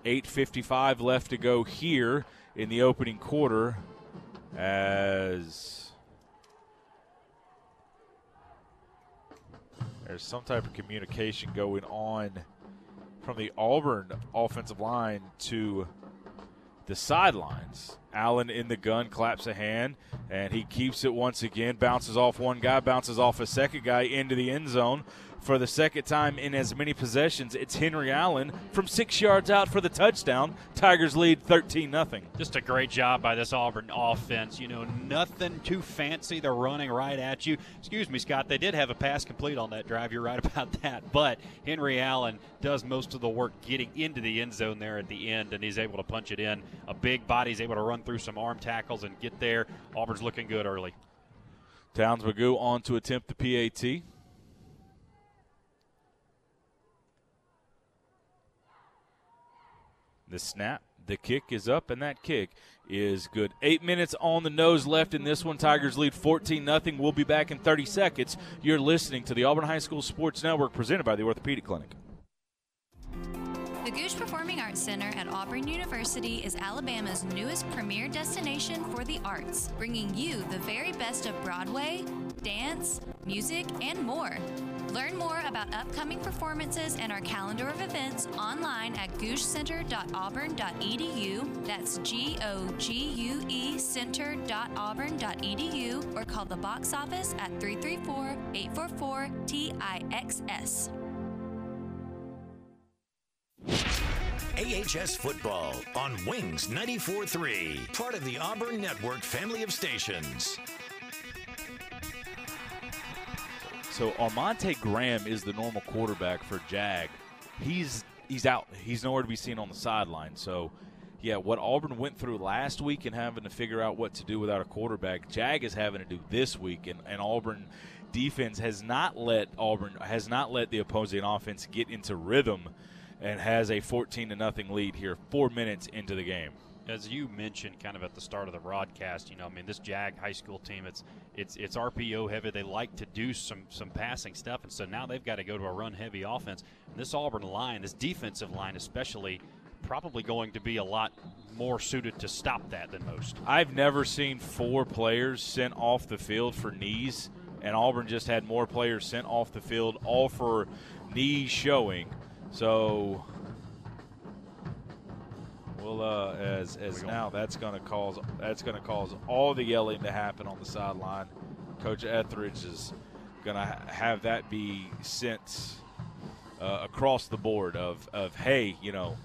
Speaker 1: 8.55 left to go here in the opening quarter as there's some type of communication going on from the Auburn offensive line to the sidelines. Allen in the gun claps a hand, and he keeps it once again. Bounces off one guy, bounces off a second guy into the end zone for the second time in as many possessions. It's Henry Allen from six yards out for the touchdown. Tigers lead 13 0.
Speaker 2: Just a great job by this Auburn offense. You know, nothing too fancy. They're running right at you. Excuse me, Scott. They did have a pass complete on that drive. You're right about that. But Henry Allen does most of the work getting into the end zone there at the end, and he's able to punch it in. A big body. He's able to run through some arm tackles and get there. Auburn's looking good early.
Speaker 1: Towns Magoo on to attempt the PAT. The snap, the kick is up, and that kick is good. Eight minutes on the nose left in this one. Tigers lead 14 0. We'll be back in 30 seconds. You're listening to the Auburn High School Sports Network presented by the Orthopedic Clinic.
Speaker 15: The Gogue Performing Arts Center at Auburn University is Alabama's newest premier destination for the arts, bringing you the very best of Broadway, dance, music, and more. Learn more about upcoming performances and our calendar of events online at goguecenter.auburn.edu. That's G O G U E center.auburn.edu or call the box office at 334 844 TIXS.
Speaker 4: AHS Football on Wings 94.3, part of the Auburn Network family of stations.
Speaker 1: So Armonte Graham is the normal quarterback for Jag. He's he's out. He's nowhere to be seen on the sideline. So, yeah, what Auburn went through last week and having to figure out what to do without a quarterback, Jag is having to do this week, and, and Auburn defense has not let Auburn has not let the opposing offense get into rhythm, and has a 14 to nothing lead here, four minutes into the game
Speaker 2: as you mentioned kind of at the start of the broadcast, you know, I mean, this Jag high school team, it's it's it's RPO heavy. They like to do some some passing stuff, and so now they've got to go to a run heavy offense. And this Auburn line, this defensive line especially, probably going to be a lot more suited to stop that than most.
Speaker 1: I've never seen four players sent off the field for knees, and Auburn just had more players sent off the field, all for knees showing. So Well, uh, as as now that's going to cause that's going to cause all the yelling to happen on the sideline. Coach Etheridge is going to ha- have that be sent uh, across the board of of hey, you know,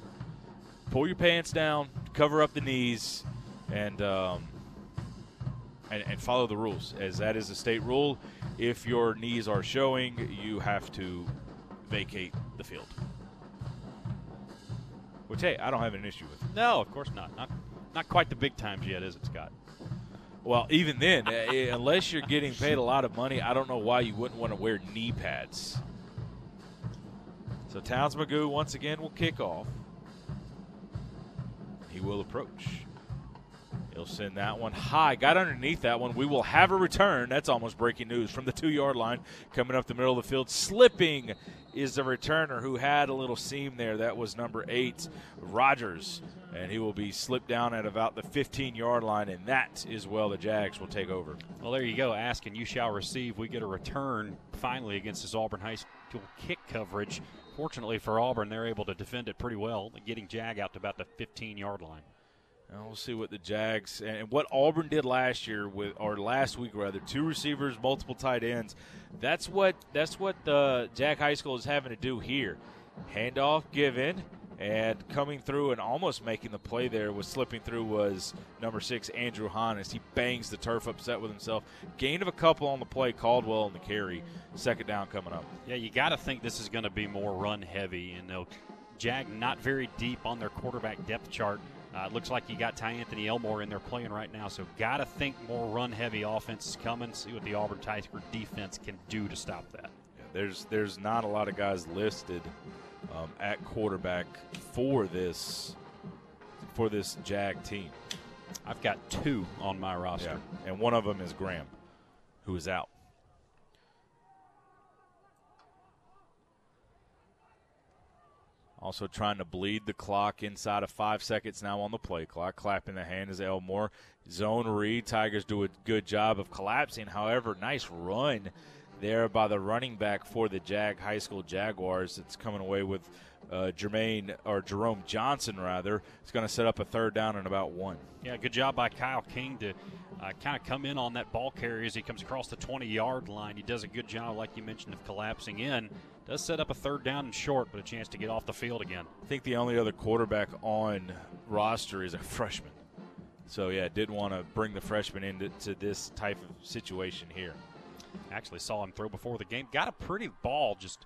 Speaker 1: pull your pants down, cover up the knees, and um, and, and follow the rules, as that is a state rule. If your knees are showing, you have to vacate the field. Which hey, I don't have an issue with.
Speaker 2: No, of course not. Not not quite the big times yet, is it, Scott?
Speaker 1: Well, even then, uh, unless you're getting paid a lot of money, I don't know why you wouldn't want to wear knee pads. So Towns Magoo once again will kick off. He will approach. He'll send that one high. Got underneath that one. We will have a return. That's almost breaking news from the two yard line. Coming up the middle of the field. Slipping is the returner who had a little seam there. That was number eight, Rogers. And he will be slipped down at about the 15 yard line. And that is well the Jags will take over.
Speaker 2: Well, there you go. Ask and you shall receive. We get a return finally against this Auburn High School kick coverage. Fortunately for Auburn, they're able to defend it pretty well, getting Jag out to about the 15 yard line.
Speaker 1: And we'll see what the Jags and what Auburn did last year with, or last week rather, two receivers, multiple tight ends. That's what that's what the Jag High School is having to do here. Handoff given, and coming through and almost making the play there was slipping through was number six Andrew Hahn he bangs the turf upset with himself. Gain of a couple on the play, Caldwell on the carry. Second down coming up.
Speaker 2: Yeah, you got to think this is going to be more run heavy, and they'll Jag not very deep on their quarterback depth chart. Uh, it looks like you got Ty Anthony Elmore in there playing right now, so got to think more run heavy offense is coming. See what the Auburn Tiger defense can do to stop that.
Speaker 1: Yeah, there's there's not a lot of guys listed um, at quarterback for this for this Jag team.
Speaker 2: I've got two on my roster,
Speaker 1: yeah. and one of them is Graham, who is out. Also trying to bleed the clock inside of five seconds now on the play clock. Clapping the hand is Elmore. Zone read. Tigers do a good job of collapsing. However, nice run there by the running back for the Jag High School Jaguars. It's coming away with uh, Jermaine or Jerome Johnson rather. It's going to set up a third down and about one.
Speaker 2: Yeah, good job by Kyle King to uh, kind of come in on that ball carrier as he comes across the 20 yard line. He does a good job, like you mentioned, of collapsing in. Does set up a third down and short, but a chance to get off the field again.
Speaker 1: I think the only other quarterback on roster is a freshman. So, yeah, didn't want to bring the freshman into this type of situation here.
Speaker 2: Actually, saw him throw before the game. Got a pretty ball. Just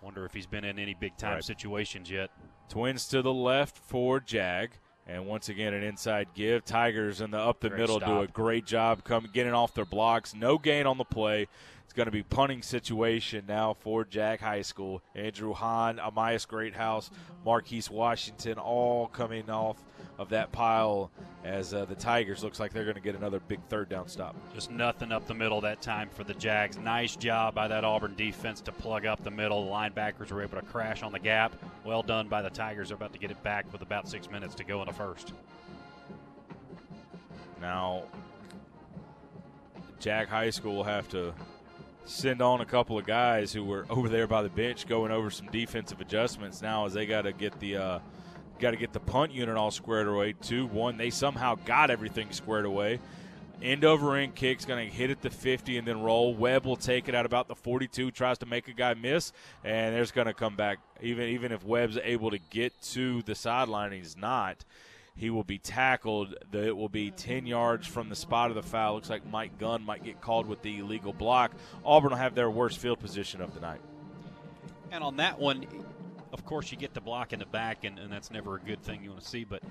Speaker 2: wonder if he's been in any big time right. situations yet.
Speaker 1: Twins to the left for Jag. And once again, an inside give. Tigers in the up the great middle stop. do a great job coming getting off their blocks. No gain on the play. It's going to be punting situation now for Jag High School. Andrew Hahn, Amias Greathouse, Marquise Washington, all coming off of that pile as uh, the Tigers looks like they're going to get another big third down stop.
Speaker 2: Just nothing up the middle that time for the Jags. Nice job by that Auburn defense to plug up the middle. The linebackers were able to crash on the gap. Well done by the Tigers. They're about to get it back with about six minutes to go in the first.
Speaker 1: Now, Jag High School will have to send on a couple of guys who were over there by the bench going over some defensive adjustments now as they got to get the uh, got to get the punt unit all squared away. Two, one, they somehow got everything squared away. End over end kick's going to hit at the 50 and then roll. Webb will take it at about the 42, tries to make a guy miss, and there's going to come back. Even even if Webb's able to get to the sideline, he's not. He will be tackled. It will be 10 yards from the spot of the foul. Looks like Mike Gunn might get called with the illegal block. Auburn will have their worst field position of the night.
Speaker 2: And on that one, of course, you get the block in the back, and, and that's never a good thing you want to see. But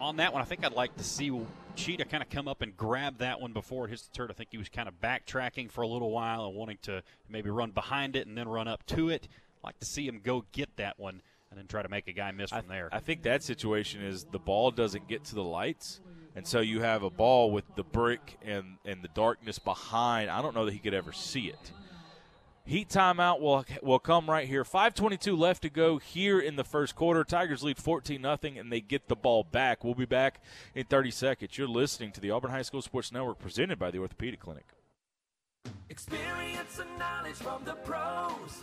Speaker 2: on that one, I think I'd like to see Cheetah kind of come up and grab that one before it hits the turret. I think he was kind of backtracking for a little while and wanting to maybe run behind it and then run up to it. I'd like to see him go get that one and then try to make a guy miss from there.
Speaker 1: I think that situation is the ball doesn't get to the lights. And so you have a ball with the brick and, and the darkness behind. I don't know that he could ever see it. Heat timeout will will come right here. 5:22 left to go here in the first quarter. Tigers lead 14 nothing, and they get the ball back. We'll be back in 30 seconds. You're listening to the Auburn High School Sports Network, presented by the Orthopedic Clinic.
Speaker 11: Experience and knowledge from the pros.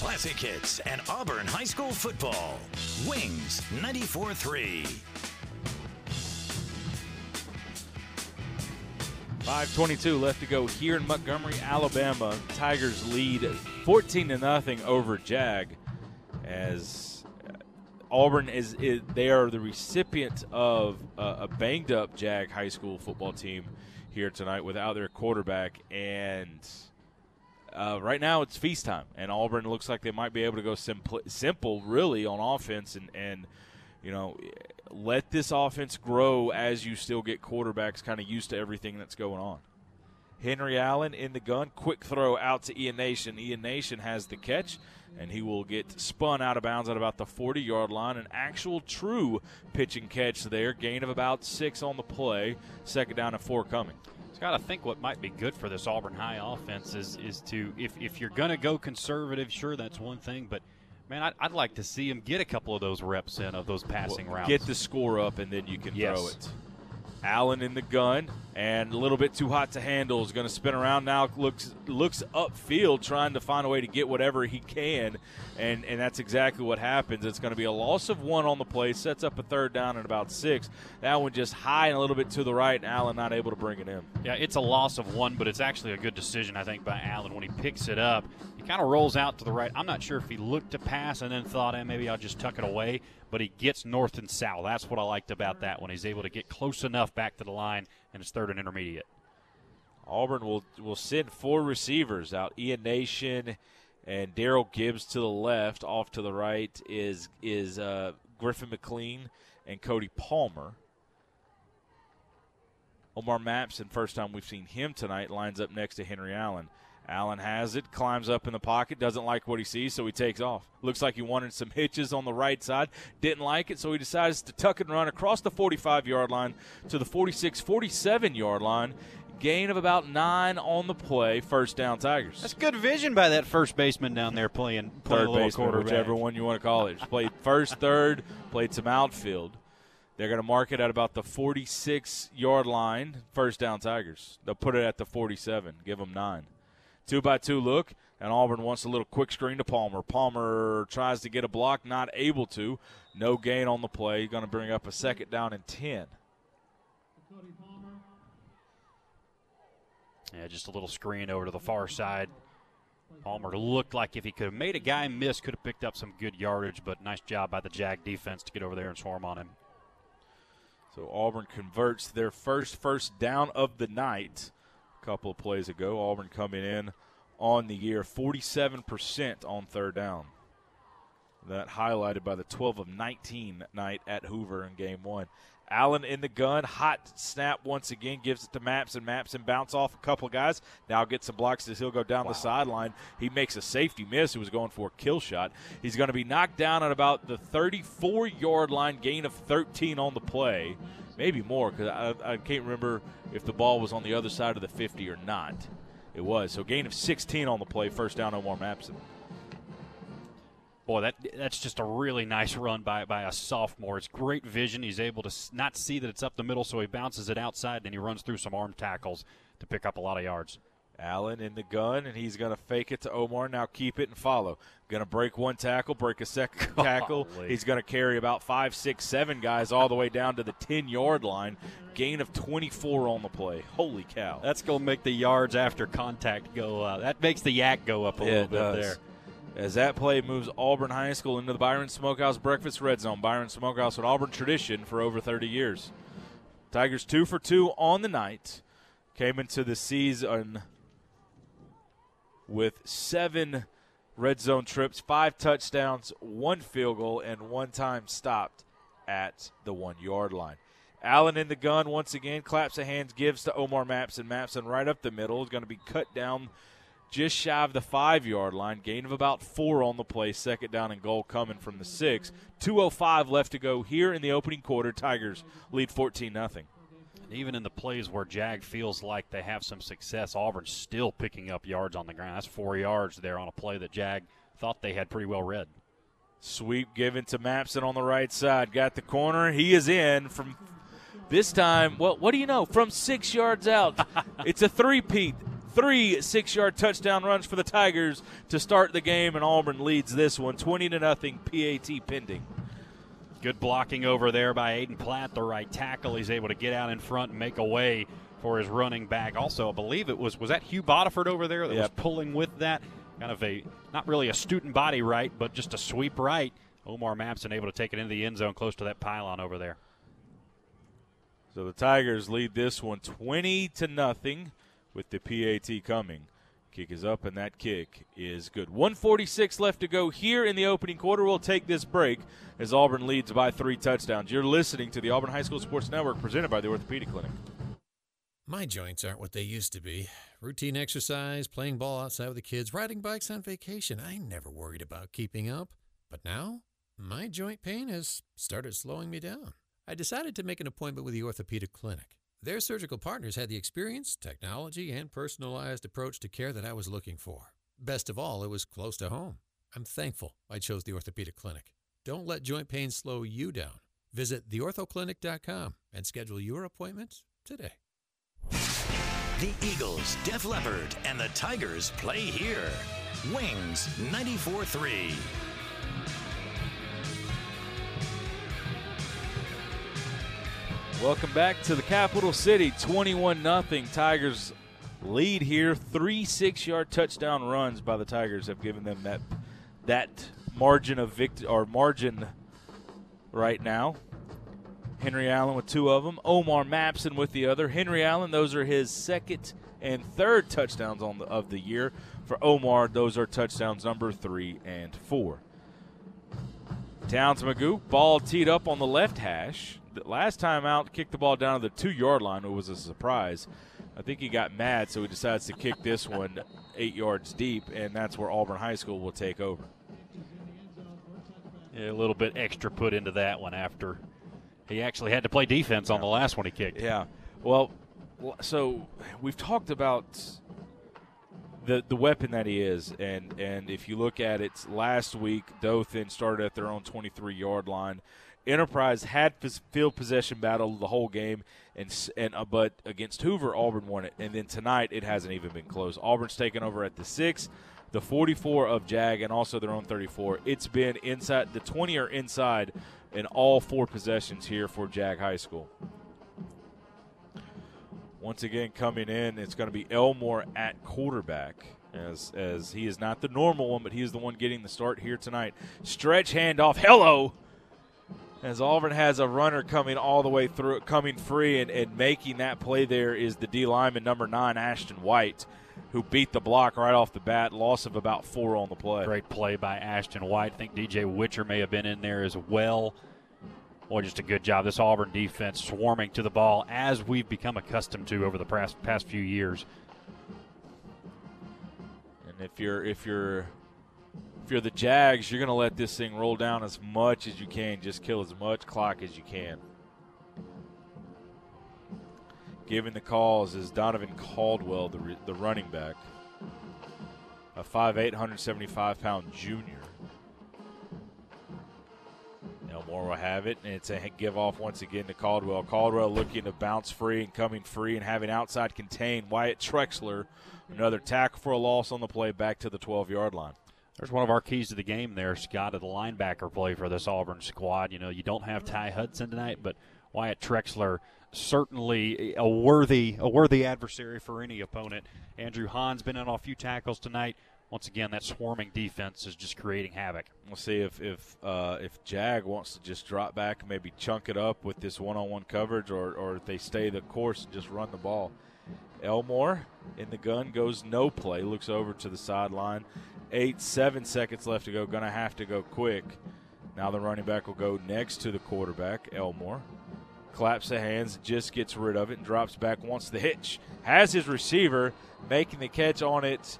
Speaker 4: Classic hits and Auburn High School football. Wings 94 3.
Speaker 1: 5:22 left to go here in Montgomery, Alabama. Tigers lead 14 to nothing over Jag, as uh, Auburn is, they are the recipient of uh, a banged up Jag high school football team here tonight without their quarterback, and uh, right now it's feast time, and Auburn looks like they might be able to go simple, simple really on offense and and you know let this offense grow as you still get quarterbacks kind of used to everything that's going on. Henry Allen in the gun, quick throw out to Ian Nation. Ian Nation has the catch, and he will get spun out of bounds at about the 40 yard line. An actual true pitch and catch there, gain of about six on the play. Second down and four coming.
Speaker 2: Scott, I think what might be good for this Auburn High offense is is to if if you're going to go conservative, sure that's one thing, but man, I'd, I'd, like to see him get a couple of those reps in of those passing
Speaker 1: well,
Speaker 2: routes.
Speaker 1: Get the score up, and then you can
Speaker 2: yes.
Speaker 1: throw it. Allen in the gun and a little bit too hot to handle. Is going to spin around now looks looks upfield trying to find a way to get whatever he can and and that's exactly what happens. It's going to be a loss of one on the play sets up a third down at about six. That one just high and a little bit to the right and Allen not able to bring it in.
Speaker 2: Yeah it's a loss of one but it's actually a good decision I think by Allen when he picks it up he kind of rolls out to the right I'm not sure if he looked to pass and then thought hey, maybe I'll just tuck it away but he gets north and south. That's what I liked about that one. He's able to get close enough back to the line, and it's third and intermediate.
Speaker 1: Auburn will will send four receivers out. Ian Nation and Daryl Gibbs to the left. Off to the right is is uh, Griffin McLean and Cody Palmer. Omar Mapson, first time we've seen him tonight, lines up next to Henry Allen. Allen has it, climbs up in the pocket, doesn't like what he sees, so he takes off. Looks like he wanted some hitches on the right side, didn't like it, so he decides to tuck and run across the 45 yard line to the 46 47 yard line. Gain of about nine on the play, first down Tigers.
Speaker 2: That's good vision by that first baseman down there playing, playing
Speaker 1: third baseman, whichever one you want to call it. played first, third, played some outfield. They're going to mark it at about the 46 yard line, first down Tigers. They'll put it at the 47, give them nine. Two by two look, and Auburn wants a little quick screen to Palmer. Palmer tries to get a block, not able to. No gain on the play. Going to bring up a second down and 10.
Speaker 2: Yeah, just a little screen over to the far side. Palmer looked like if he could have made a guy miss, could have picked up some good yardage, but nice job by the Jag defense to get over there and swarm on him.
Speaker 1: So Auburn converts their first first down of the night couple of plays ago. Auburn coming in on the year 47% on third down. That highlighted by the 12 of 19 night at Hoover in game one. Allen in the gun, hot snap once again, gives it to Maps, and Maps and bounce off a couple of guys. Now gets some blocks as he'll go down wow. the sideline. He makes a safety miss He was going for a kill shot. He's going to be knocked down at about the 34 yard line, gain of 13 on the play maybe more because I, I can't remember if the ball was on the other side of the 50 or not. It was. So gain of 16 on the play, first down, Omar Mapson.
Speaker 2: Boy, that that's just a really nice run by by a sophomore. It's great vision. He's able to not see that it's up the middle, so he bounces it outside, and he runs through some arm tackles to pick up a lot of yards.
Speaker 1: Allen in the gun, and he's going to fake it to Omar. Now keep it and follow. Going to break one tackle, break a second tackle. he's going to carry about five, six, seven guys all the way down to the 10 yard line. Gain of 24 on the play. Holy cow.
Speaker 2: That's going to make the yards after contact go up. That makes the yak go up a
Speaker 1: yeah,
Speaker 2: little bit
Speaker 1: does.
Speaker 2: there.
Speaker 1: As that play moves Auburn High School into the Byron Smokehouse Breakfast Red Zone. Byron Smokehouse an Auburn tradition for over 30 years. Tigers two for two on the night. Came into the season with seven red zone trips, five touchdowns, one field goal, and one time stopped at the one yard line. Allen in the gun once again, claps of hands, gives to Omar Mapson. Mapson right up the middle is going to be cut down just shy of the five yard line. Gain of about four on the play. Second down and goal coming from the six. 2.05 left to go here in the opening quarter. Tigers lead 14 0.
Speaker 2: Even in the plays where Jag feels like they have some success, Auburn's still picking up yards on the ground. That's four yards there on a play that Jag thought they had pretty well read.
Speaker 1: Sweep given to Mapson on the right side. Got the corner. He is in from this time. Well, what do you know? From six yards out. it's a three-peat. Three six-yard touchdown runs for the Tigers to start the game, and Auburn leads this one, twenty to nothing. PAT pending.
Speaker 2: Good blocking over there by Aiden Platt, the right tackle. He's able to get out in front and make a way for his running back. Also, I believe it was was that Hugh Bodiford over there that
Speaker 1: Yep.
Speaker 2: was pulling with that. Kind of a not really a student body right, but just a sweep right. Omar Mapson able to take it into the end zone close to that pylon over there.
Speaker 1: So the Tigers lead this one 20 to nothing with the PAT coming. Kick is up and that kick is good. 146 left to go here in the opening quarter. We'll take this break as Auburn leads by 3 touchdowns. You're listening to the Auburn High School Sports Network presented by the Orthopedic Clinic.
Speaker 16: My joints aren't what they used to be. Routine exercise, playing ball outside with the kids, riding bikes on vacation. I never worried about keeping up. But now, my joint pain has started slowing me down. I decided to make an appointment with the Orthopedic Clinic. Their surgical partners had the experience, technology, and personalized approach to care that I was looking for. Best of all, it was close to home. I'm thankful I chose the Orthopedic Clinic. Don't let joint pain slow you down. Visit theorthoclinic.com and schedule your appointment today.
Speaker 4: The Eagles, Def Leppard, and the Tigers play here. Wings 94 3.
Speaker 1: Welcome back to the capital city. 21 0 Tigers lead here. Three six yard touchdown runs by the Tigers have given them that that margin of vict- or margin right now. Henry Allen with two of them. Omar Mapson with the other. Henry Allen, those are his second and third touchdowns on the, of the year. For Omar, those are touchdowns number three and four. Towns Magoo, ball teed up on the left hash. The last time out, kicked the ball down to the two yard line. It was a surprise. I think he got mad, so he decides to kick this one eight yards deep, and that's where Auburn High School will take over.
Speaker 2: Yeah, a little bit extra put into that one after he actually had to play defense on the last one he kicked.
Speaker 1: Yeah. Well, so we've talked about the the weapon that he is, and and if you look at it, last week Dothan started at their own 23 yard line. Enterprise had field possession battle the whole game, and and uh, but against Hoover, Auburn won it, and then tonight it hasn't even been close. Auburn's taken over at the six, the 44 of Jag, and also their own 34. It's been inside the 20 are inside in all four possessions here for Jag High School. Once again, coming in, it's going to be Elmore at quarterback, as as he is not the normal one, but he is the one getting the start here tonight. Stretch handoff, hello, as Auburn has a runner coming all the way through, coming free, and, and making that play. There is the D lineman number nine, Ashton White, who beat the block right off the bat. Loss of about four on the play.
Speaker 2: Great play by Ashton White. I think DJ Witcher may have been in there as well. Boy, just a good job. This Auburn defense swarming to the ball as we've become accustomed to over the past, past few years.
Speaker 1: And if you're if you're if you're the Jags, you're going to let this thing roll down as much as you can. Just kill as much clock as you can. Giving the calls is Donovan Caldwell, the, re- the running back, a 5'8", 175 pound junior. Elmore will have it, and it's a give off once again to Caldwell. Caldwell looking to bounce free and coming free and having outside contain Wyatt Trexler. Another tackle for a loss on the play back to the 12 yard line.
Speaker 2: There's one of our keys to the game there, Scott, of the linebacker play for this Auburn squad. You know, you don't have Ty Hudson tonight, but Wyatt Trexler certainly a worthy a worthy adversary for any opponent. Andrew Hahn's been in on a few tackles tonight. Once again, that swarming defense is just creating havoc.
Speaker 1: We'll see if if uh, if Jag wants to just drop back maybe chunk it up with this one-on-one coverage, or or if they stay the course and just run the ball. Elmore in the gun goes no play. Looks over to the sideline. Eight seven seconds left to go. Going to have to go quick. Now the running back will go next to the quarterback, Elmore. Claps the hands, just gets rid of it and drops back. Wants the hitch. Has his receiver making the catch on it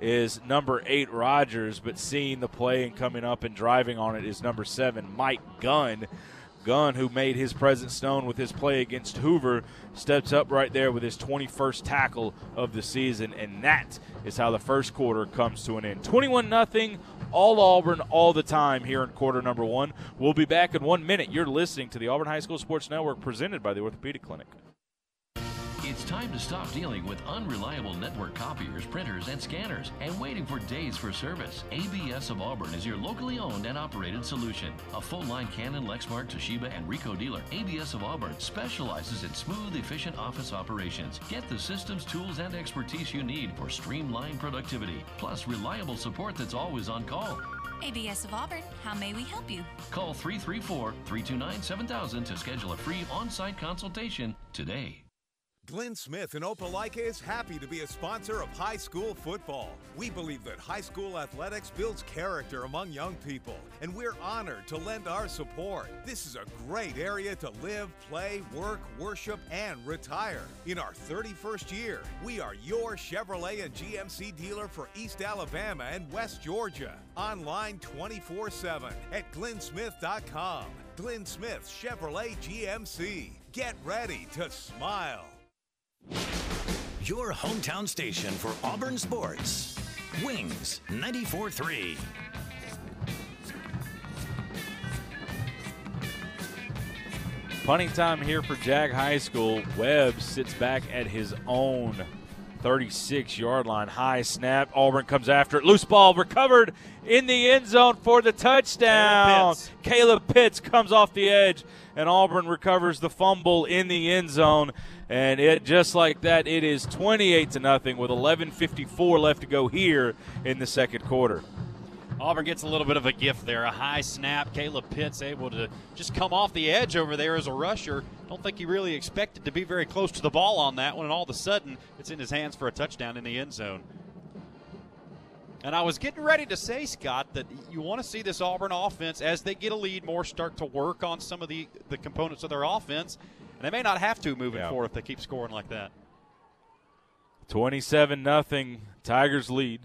Speaker 1: is number eight Rogers, but seeing the play and coming up and driving on it is number seven Mike Gunn. Gunn, who made his presence known with his play against Hoover, steps up right there with his 21st tackle of the season, and that is how the first quarter comes to an end. 21 0 all Auburn all the time here in quarter number one. We'll be back in one minute. You're listening to the Auburn High School Sports Network presented by the Orthopedic Clinic.
Speaker 17: It's time to stop dealing with unreliable network copiers, printers, and scanners and waiting for days for service. ABS of Auburn is your locally owned and operated solution. A full line Canon, Lexmark, Toshiba, and Ricoh dealer, ABS of Auburn specializes in smooth, efficient office operations. Get the systems, tools, and expertise you need for streamlined productivity, plus reliable support that's always on call.
Speaker 15: ABS of Auburn, how may we help you?
Speaker 17: Call 334 329 7000 to schedule a free on site consultation today.
Speaker 18: Glenn Smith in Opelika is happy to be a sponsor of high school football. We believe that high school athletics builds character among young people, and we're honored to lend our support. This is a great area to live, play, work, worship, and retire. In our 31st year, we are your Chevrolet and GMC dealer for East Alabama and West Georgia. Online 24 7 at glennsmith.com. Glenn Smith Chevrolet GMC. Get ready to smile.
Speaker 4: Your hometown station for Auburn sports. Wings 94.3.
Speaker 1: Punting time here for Jag High School. Webb sits back at his own 36 yard line. High snap. Auburn comes after it. Loose ball recovered in the end zone for the touchdown.
Speaker 2: Pitts.
Speaker 1: Caleb Pitts comes off the edge, and Auburn recovers the fumble in the end zone. And it just like that, it is 28 to nothing with 11:54 left to go here in the second quarter.
Speaker 2: Auburn gets a little bit of a gift there. A high snap. Caleb Pitts able to just come off the edge over there as a rusher. Don't think he really expected to be very close to the ball on that one, and all of a sudden it's in his hands for a touchdown in the end zone. And I was getting ready to say, Scott, that you want to see this Auburn offense as they get a lead more start to work on some of the, the components of their offense. And they may not have to moving
Speaker 1: Yeah.
Speaker 2: forward if they keep scoring like that.
Speaker 1: 27 nothing. Tigers lead.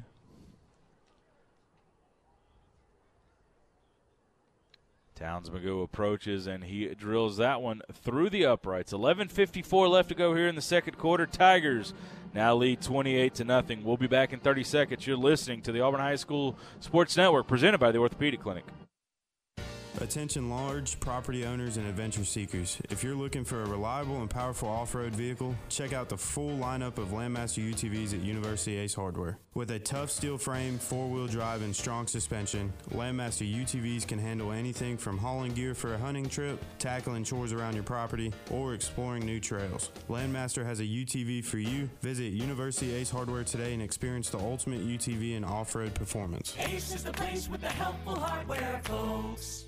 Speaker 1: Towns Magoo approaches and he drills that one through the uprights. 11:54 left to go here in the second quarter. Tigers now lead 28 to nothing. We'll be back in 30 seconds. You're listening to the Auburn High School Sports Network presented by the Orthopedic Clinic.
Speaker 19: Attention large property owners and adventure seekers. If you're looking for a reliable and powerful off-road vehicle, check out the full lineup of Landmaster UTVs at University Ace Hardware. With a tough steel frame, four-wheel drive, and strong suspension, Landmaster UTVs can handle anything from hauling gear for a hunting trip, tackling chores around your property, or exploring new trails. Landmaster has a UTV for you. Visit University Ace Hardware today and experience the ultimate UTV and off-road performance.
Speaker 11: Ace is the place with the helpful hardware, folks.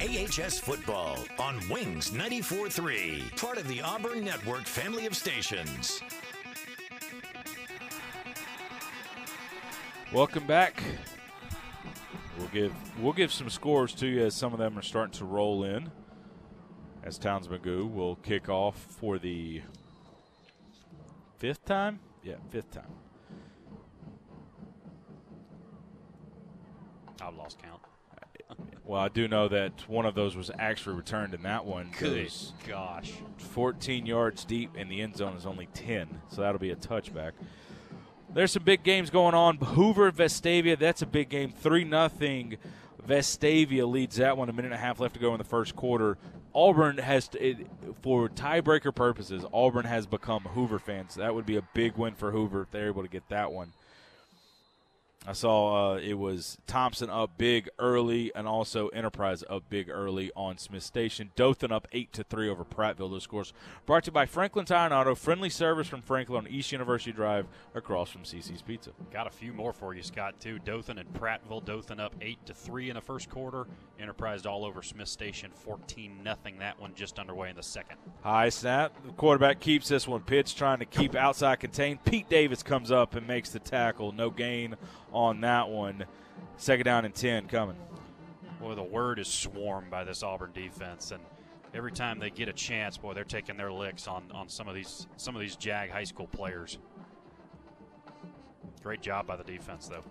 Speaker 4: AHS Football on Wings 94.3, part of the Auburn Network family of stations.
Speaker 1: Welcome back. We'll give we'll give some scores to you as some of them are starting to roll in. As Towns Magoo will kick off for the fifth time. Yeah, fifth time.
Speaker 2: I've lost count.
Speaker 1: Well, I do know that one of those was actually returned in that one.
Speaker 2: Good gosh.
Speaker 1: 14 yards deep, and the end zone is only 10, so that'll be a touchback. There's some big games going on. Hoover Vestavia, that's a big game. 3 nothing. Vestavia leads that one. A minute and a half left to go in the first quarter. Auburn has, to, it, for tiebreaker purposes, Auburn has become Hoover fans. That would be a big win for Hoover if they're able to get that one. I saw uh, it was Thompson up big early, and also Enterprise up big early on Smith Station. Dothan up eight to three over Prattville. Those scores brought to you by Franklin Tire and Auto. Friendly service from Franklin on East University Drive, across from CC's Pizza.
Speaker 2: Got a few more for you, Scott. Too Dothan and Prattville. Dothan up eight to three in the first quarter. Enterprise all over Smith Station, fourteen nothing. That one just underway in the second.
Speaker 1: High snap. The quarterback keeps this one. Pitch trying to keep outside contained. Pete Davis comes up and makes the tackle. No gain on that one. Second down and 10 coming.
Speaker 2: Boy, the word is swarmed by this Auburn defense, and every time they get a chance, boy, they're taking their licks on, on some of these some of these Jag high school players. Great job by the defense, though.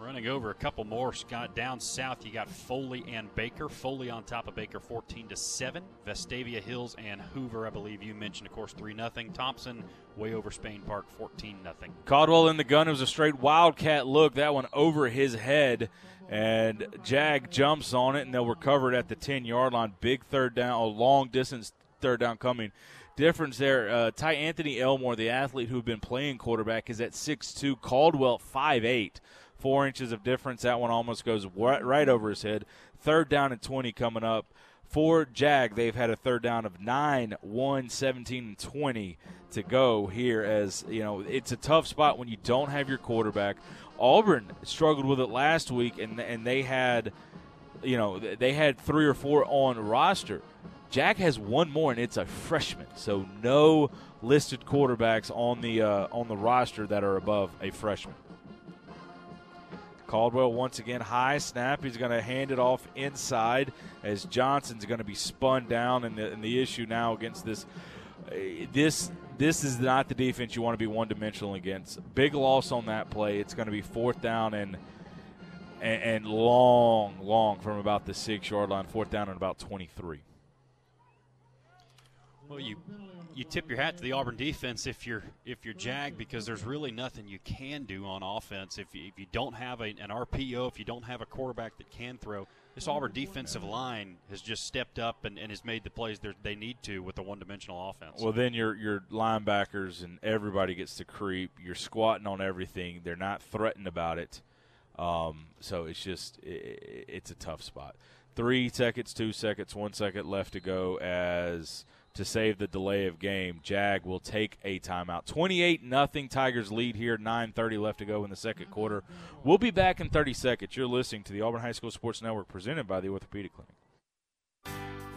Speaker 2: Running over a couple more, Scott. Down south, you got Foley and Baker. Foley on top of Baker, 14 to seven. Vestavia Hills and Hoover, I believe you mentioned, of course, three nothing. Thompson way over Spain Park, 14 nothing.
Speaker 1: Caldwell in the gun. It was a straight wildcat look. That one over his head. And Jag jumps on it, and they'll recover it at the 10 yard line. Big third down, a long distance third down coming. Difference there. Uh, Ty Anthony Elmore, the athlete who've been playing quarterback, is at 6'2. Caldwell, 5'8. Four inches of difference. That one almost goes right, over his head. Third down and 20 coming up. For Jag, they've had a third down of 9, 1, 17, and 20 to go here as, you know, it's a tough spot when you don't have your quarterback. Auburn struggled with it last week, and, and they had, you know, they had three or four on roster. Jack has one more, and it's a freshman, so no listed quarterbacks on the uh, on the roster that are above a freshman. Caldwell once again high snap. He's going to hand it off inside as Johnson's going to be spun down. And the, and the issue now against this uh, this this is not the defense you want to be one dimensional against. Big loss on that play. It's going to be fourth down and, and and long, long from about the six yard line. Fourth down and about twenty three.
Speaker 2: Well, you you tip your hat to the Auburn defense if you're if you're Jag because there's really nothing you can do on offense if you, if you don't have a, an RPO if you don't have a quarterback that can throw. This Auburn defensive line has just stepped up and, and has made the plays they need to with a one-dimensional offense.
Speaker 1: Well, then your your linebackers and everybody gets to creep. You're squatting on everything. They're not threatened about it. Um, so it's just it, it's a tough spot. Three seconds, two seconds, one second left to go as – to save the delay of game. Jag will take a timeout. 28 nothing Tigers lead here. 9:30 left to go in the second quarter. We'll be back in 30 seconds. You're listening to the Auburn High School Sports Network presented by the Orthopedic Clinic.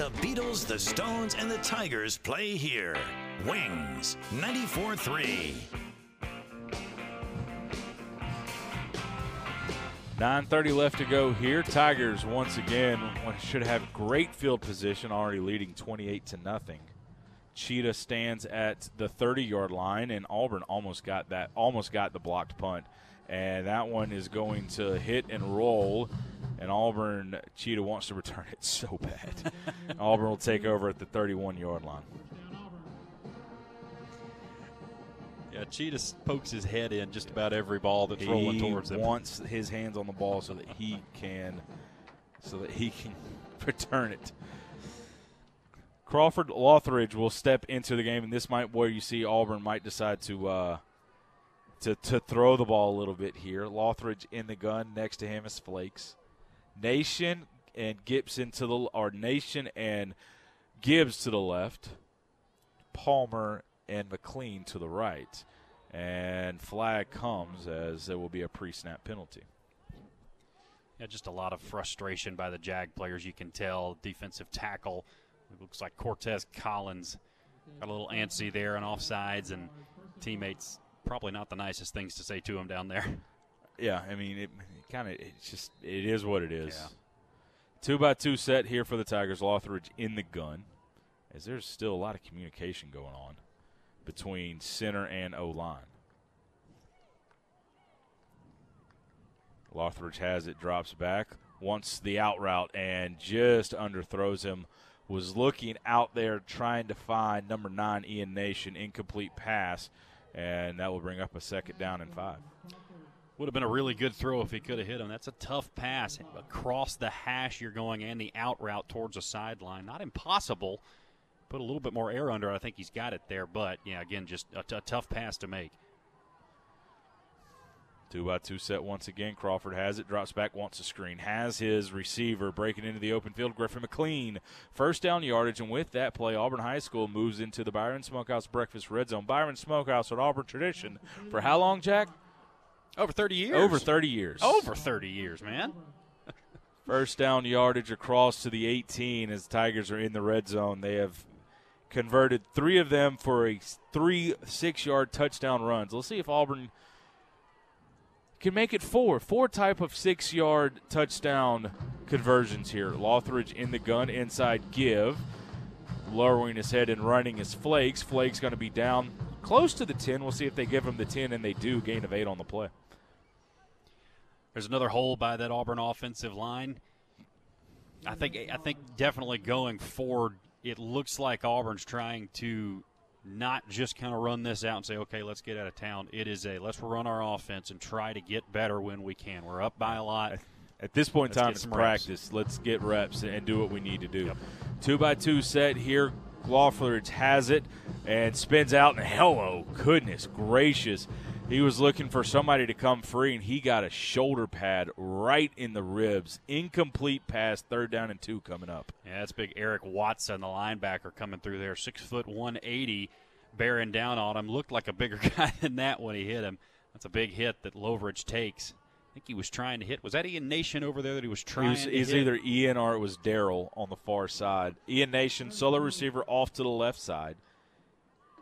Speaker 4: The Beatles, the Stones, and the Tigers play here. Wings 94 3.
Speaker 1: 9.30 left to go here. Tigers once again should have great field position, already leading 28 to nothing. Cheetah stands at the 30 yard line, and Auburn almost got that, almost got the blocked punt. And that one is going to hit and roll and Auburn Cheetah wants to return it so bad. Auburn will take over at the 31 yard line.
Speaker 2: Yeah, Cheetah pokes his head in just about every ball that's
Speaker 1: he
Speaker 2: rolling towards him.
Speaker 1: He wants his hands on the ball so that he can, so that he can return it. Crawford Lothridge will step into the game, and this might where you see Auburn might decide to uh, to to throw the ball a little bit here. Lothridge in the gun, next to him is Flakes. Nation and Gibson to the or Nation and Gibbs to the left, Palmer and McLean to the right, and flag comes as there will be a pre-snap penalty.
Speaker 2: Yeah, just a lot of frustration by the Jag players. You can tell defensive tackle. It looks like Cortez Collins got a little antsy there on offsides, and teammates probably not the nicest things to say to him down there.
Speaker 1: Yeah, I mean, it kind of it's just it is what it is. Yeah. Two by two set here for the Tigers. Lothridge in the gun, as there's still a lot of communication going on between center and O line. Lothridge has it, drops back, wants the out route, and just underthrows him. Was looking out there trying to find number nine Ian Nation incomplete pass, and that will bring up a second down and five.
Speaker 2: Would have been a really good throw if he could have hit him. That's a tough pass. Across the hash you're going and the out route towards the sideline. Not impossible. Put a little bit more air under it. I think he's got it there. But, yeah, again, just a, t- a tough pass to make.
Speaker 1: Two by two set once again. Crawford has it, drops back, wants a screen, has his receiver breaking into the open field. Griffin McLean, first down yardage, and with that play, Auburn High School moves into the Byron Smokehouse Breakfast Red Zone. Byron Smokehouse, an Auburn tradition for how long, Jack?
Speaker 2: Over 30 years.
Speaker 1: Over 30 years.
Speaker 2: Over 30 years, man.
Speaker 1: First down yardage across to the 18 as the Tigers are in the red zone. They have converted three of them for a three six yard touchdown runs. Let's see if Auburn can make it four. Four type of six yard touchdown conversions here. Lothridge in the gun inside give. Lowering his head and running his Flakes. Flakes going to be down close to the 10. We'll see if they give him the 10, and they do. Gain of eight on the play.
Speaker 2: There's another hole by that Auburn offensive line. I think I think definitely going forward, it looks like Auburn's trying to not just kind of run this out and say, okay, let's get out of town. It is a let's run our offense and try to get better when we can. We're up by a lot.
Speaker 1: At this point in time, it's
Speaker 2: some reps.
Speaker 1: practice. Let's get reps and do what we need to do. Two by two set here. Lothridge has it and spins out, and hello, goodness gracious. He was looking for somebody to come free, and he got a shoulder pad right in the ribs. Incomplete pass, third down and two coming up.
Speaker 2: Yeah, that's big Eric Watson, the linebacker, coming through there. Six foot one eighty, bearing down on him. Looked like a bigger guy than that when he hit him. That's a big hit that Lothridge takes. I think he was trying to hit. Was that Ian Nation over there that he was
Speaker 1: He
Speaker 2: trying
Speaker 1: was,
Speaker 2: to
Speaker 1: he's
Speaker 2: hit?
Speaker 1: either Ian or it was Daryl on the far side. Ian Nation, solo receiver off to the left side.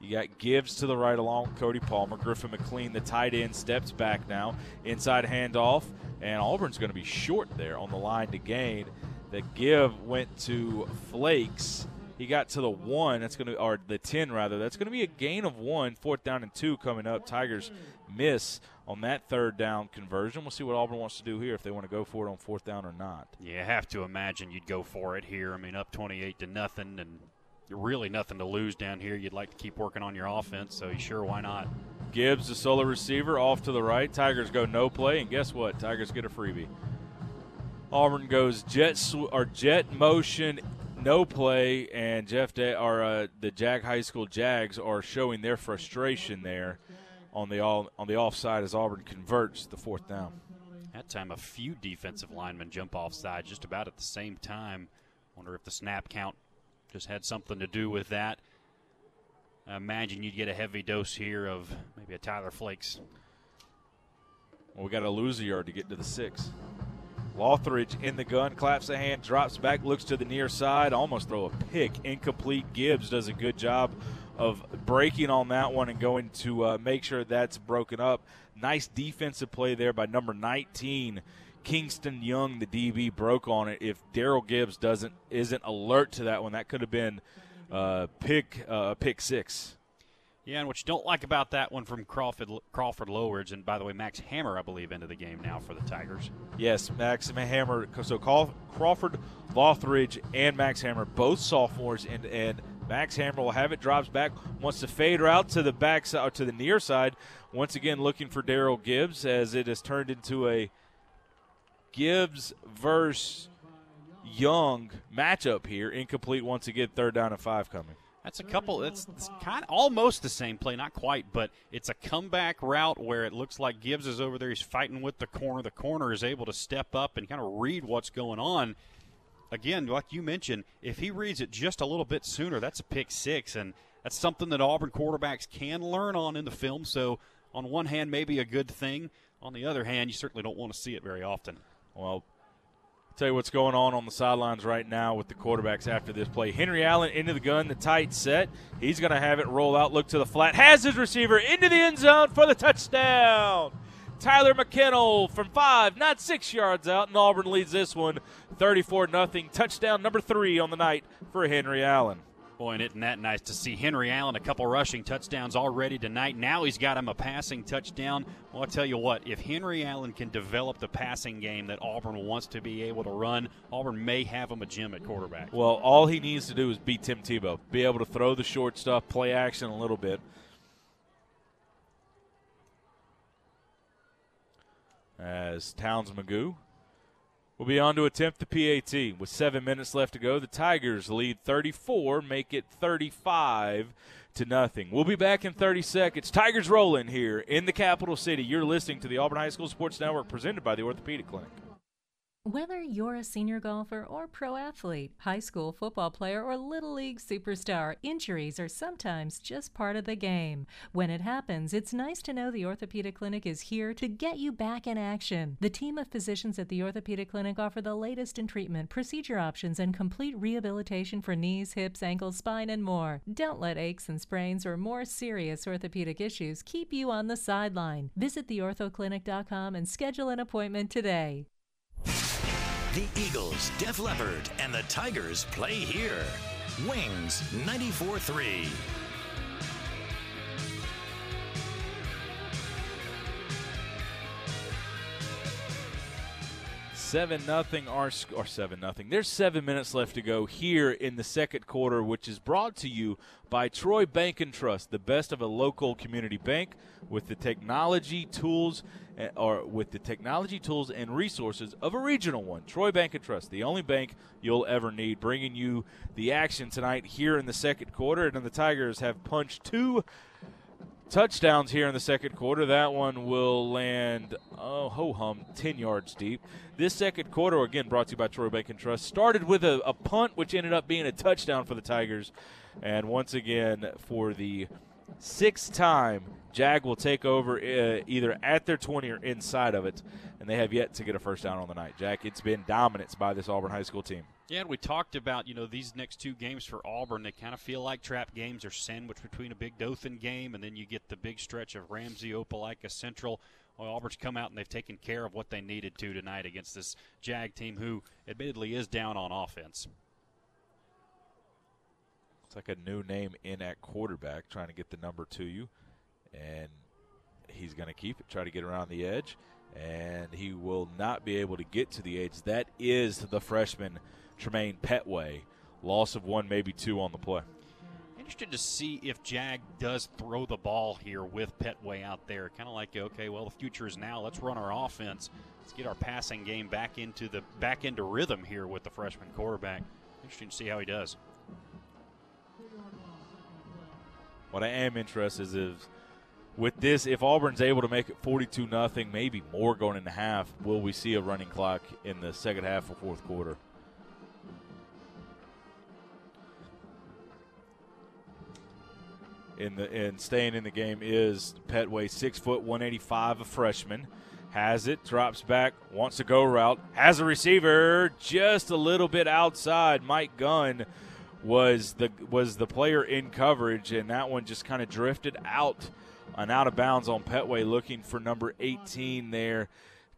Speaker 1: You got Gibbs to the right along with Cody Palmer. Griffin McLean, the tight end, steps back now. Inside handoff, and Auburn's going to be short there on the line to gain. The give went to Flakes. He got to the one. That's going to, or the ten rather. That's going to be a gain of one. Fourth down and two coming up. Tigers miss on that third down conversion. We'll see what Auburn wants to do here if they want to go for it on fourth down or not.
Speaker 2: You have to imagine you'd go for it here. I mean, up 28 to nothing, and really nothing to lose down here. You'd like to keep working on your offense, so you sure, why not?
Speaker 1: Gibbs, the solo receiver, off to the right. Tigers go no play, and guess what? Tigers get a freebie. Auburn goes jet sw- or jet motion, no play, and Jeff da- or uh, the Jag High School Jags are showing their frustration there on the all on the offside as Auburn converts the fourth down.
Speaker 2: That time, a few defensive linemen jump offside just about at the same time. Wonder if the snap count just had something to do with that. I imagine you'd get a heavy dose here of maybe a Tyler Flakes.
Speaker 1: Well, we got to lose a yard to get to the six. Lothridge in the gun, claps a hand, drops back, looks to the near side, almost throw a pick. Incomplete. Gibbs does a good job of breaking on that one and going to uh, make sure that's broken up. Nice defensive play there by number 19. Kingston Young, the DB, broke on it. If Daryl Gibbs doesn't isn't alert to that one, that could have been uh, pick uh, pick six.
Speaker 2: Yeah, and what you don't like about that one from Crawford Crawford Lothridge, and by the way, Max Hammer, I believe, into the game now for the Tigers.
Speaker 1: Yes, Max Hammer. So Crawford, Lothridge, and Max Hammer, both sophomores, and and Max Hammer will have it. Drops back, wants to fade route to the back side to the near side. Once again, looking for Daryl Gibbs as it has turned into a Gibbs versus Young matchup here. Incomplete once again. Third down and five coming.
Speaker 2: That's a couple. It's, it's kind of almost the same play, not quite, but it's a comeback route where it looks like Gibbs is over there. He's fighting with the corner. The corner is able to step up and kind of read what's going on. Again, like you mentioned, if he reads it just a little bit sooner, that's a pick six, and that's something that Auburn quarterbacks can learn on in the film. So, on one hand, maybe a good thing. On the other hand, you certainly don't want to see it very often.
Speaker 1: Well, tell you what's going on on the sidelines right now with the quarterbacks after this play. Henry Allen into the gun, the tight set. He's going to have it roll out, look to the flat, has his receiver into the end zone for the touchdown. Tyler McKennell from five, not six yards out, and Auburn leads this one 34 0. Touchdown number three on the night for Henry Allen.
Speaker 2: Boy, and isn't that nice to see Henry Allen a couple rushing touchdowns already tonight. Now he's got him a passing touchdown. Well, I'll tell you what, if Henry Allen can develop the passing game that Auburn wants to be able to run, Auburn may have him a gem at quarterback.
Speaker 1: Well, all he needs to do is beat Tim Tebow, be able to throw the short stuff, play action a little bit. As Towns Magoo We'll be on to attempt the PAT. With seven minutes left to go, the Tigers lead 34, make it 35 to nothing. We'll be back in 30 seconds. Tigers rolling here in the capital city. You're listening to the Auburn High School Sports Network presented by the Orthopedic Clinic.
Speaker 20: Whether you're a senior golfer or pro athlete, high school football player, or little league superstar, injuries are sometimes just part of the game. When it happens, it's nice to know the Orthopedic Clinic is here to get you back in action. The team of physicians at the Orthopedic Clinic offer the latest in treatment, procedure options, and complete rehabilitation for knees, hips, ankles, spine, and more. Don't let aches and sprains or more serious orthopedic issues keep you on the sideline. Visit theorthoclinic.com and schedule an appointment today.
Speaker 4: The Eagles, Def Leppard, and the Tigers play here. Wings 94 3.
Speaker 1: Seven nothing our sc- or seven nothing. There's seven minutes left to go here in the second quarter, which is brought to you by Troy Bank and Trust, the best of a local community bank with the technology tools or with the technology tools and resources of a regional one. Troy Bank and Trust, the only bank you'll ever need, bringing you the action tonight here in the second quarter. And the Tigers have punched two touchdowns here in the second quarter. That one will land, oh, ho hum, 10 yards deep. This second quarter, again, brought to you by Troy Bank and Trust, started with a, a punt, which ended up being a touchdown for the Tigers. And once again, for the sixth time, Jag will take over uh, either at their 20 or inside of it. And they have yet to get a first down on the night. Jack, it's been dominance by this Auburn High School team.
Speaker 2: Yeah, and we talked about, you know, these next two games for Auburn. They kind of feel like trap games are sandwiched between a big Dothan game, and then you get the big stretch of Ramsey, Opelika, Central. Well, Auburn's come out and they've taken care of what they needed to tonight against this Jag team who, admittedly, is down on offense.
Speaker 1: Like a new name in at quarterback, trying to get the number to you. And he's going to keep it, try to get around the edge. And he will not be able to get to the edge. That is the freshman, Tremaine Petway. Loss of one, maybe two on the play.
Speaker 2: Interested to see if Jag does throw the ball here with Petway out there. Kind of like, okay, well, the future is now. Let's run our offense. Let's get our passing game back into the back into rhythm here with the freshman quarterback. Interesting to see how he does.
Speaker 1: What I am interested is if with this, if Auburn's able to make it 42 nothing, maybe more going into half, will we see a running clock in the second half or fourth quarter? In the and staying in the game is Petway, six foot, 185, a freshman. Has it, drops back, wants to go route, has a receiver just a little bit outside. Mike Gunn was the was the player in coverage, and that one just kind of drifted out and out of bounds on Petway, looking for number 18 there,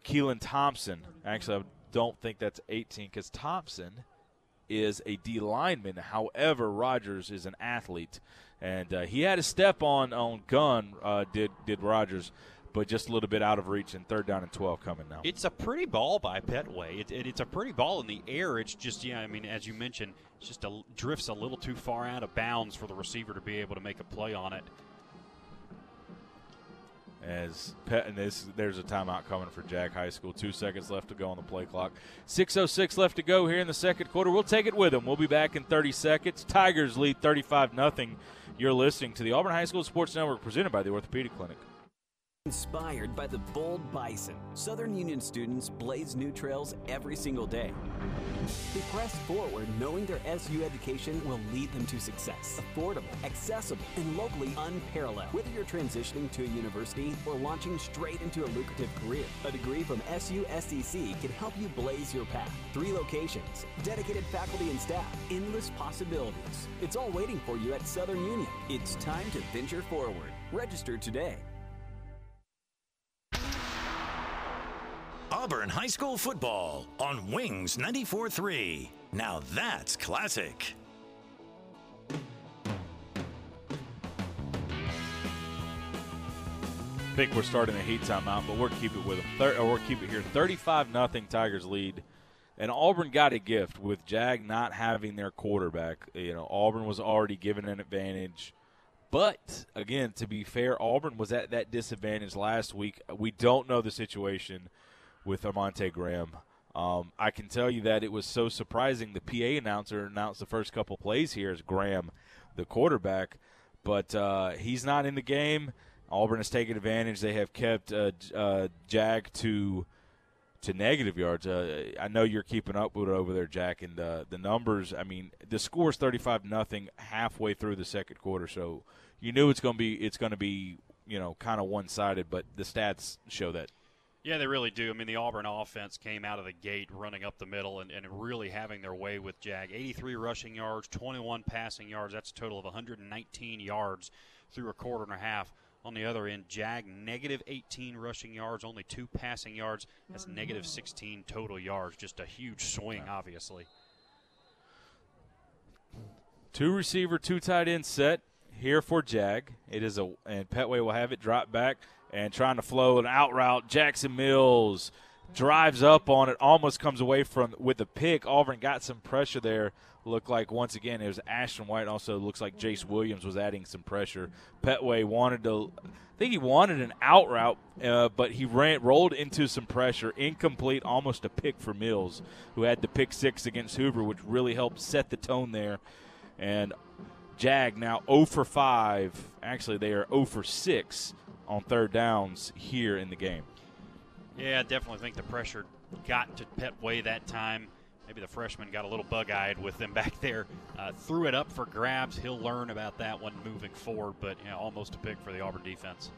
Speaker 1: Keelan Thompson. Actually, I don't think that's 18 because Thompson is a D lineman. However, Rogers is an athlete, and uh, he had a step on on Gunn. Uh, did did Rogers? But just a little bit out of reach, and third down and 12 coming now.
Speaker 2: It's a pretty ball by Petway. It, it, it's a pretty ball in the air. It's just, yeah, I mean, as you mentioned, it's just a, drifts a little too far out of bounds for the receiver to be able to make a play on it.
Speaker 1: As Pet and this, there's a timeout coming for Jag High School. Two seconds left to go on the play clock. 6:06 left to go here in the second quarter. We'll take it with them. We'll be back in 30 seconds. Tigers lead 35 nothing. You're listening to the Auburn High School Sports Network, presented by the Orthopedic Clinic.
Speaker 6: Inspired by the bold bison, Southern Union students blaze new trails every single day. They press forward knowing their SU education will lead them to success. Affordable, accessible, and locally unparalleled. Whether you're transitioning to a university or launching straight into a lucrative career, a degree from SUSCC can help you blaze your path. Three locations, dedicated faculty and staff, endless possibilities. It's all waiting for you at Southern Union. It's time to venture forward. Register today.
Speaker 4: Auburn High School football on Wings 94.3. Now that's classic.
Speaker 1: I think we're starting the heat timeout, but we're keep it with them. Thir- uh, or we're keep it here. 35 nothing Tigers lead. And Auburn got a gift with Jag not having their quarterback. You know, Auburn was already given an advantage. But again, to be fair, Auburn was at that disadvantage last week. We don't know the situation with Amonte Graham. Um, I can tell you that it was so surprising. The PA announcer announced the first couple plays here as Graham, the quarterback, but uh, he's not in the game. Auburn has taken advantage. They have kept uh, uh, to to negative yards. Uh, I know you're keeping up with it over there, Jack, and uh, the numbers. I mean, the score is 35 nothing halfway through the second quarter, so you knew it's going to be it's going to be you know kind of one sided, but the stats show that.
Speaker 2: Yeah, they really do. I mean, the Auburn offense came out of the gate running up the middle and, and really having their way with Jag. 83 rushing yards, 21 passing yards. That's a total of 119 yards through a quarter and a half. On the other end, Jag negative 18 rushing yards, only two passing yards. That's oh, negative 16 total yards. Just a huge swing, obviously.
Speaker 1: Two receiver, two tight end set here for Jag. It is a and Petway will have it drop back and trying to flow an out route. Jackson Mills drives up on it, almost comes away from with the pick. Auburn got some pressure there. Looked like once again it was Ashton White. Also looks like Jace Williams was adding some pressure. Petway wanted to, I think he wanted an out route, uh, but he ran rolled into some pressure, incomplete, almost a pick for Mills, who had the pick six against Hoover, which really helped set the tone there. And Jag now 0 for 5. Actually, they are 0 for 6 on third downs here in the game.
Speaker 2: Yeah, I definitely think the pressure got to Petway that time. Maybe the freshman got a little bug eyed with them back there. Uh, threw it up for grabs. He'll learn about that one moving forward, but you know, almost a pick for the Auburn defense.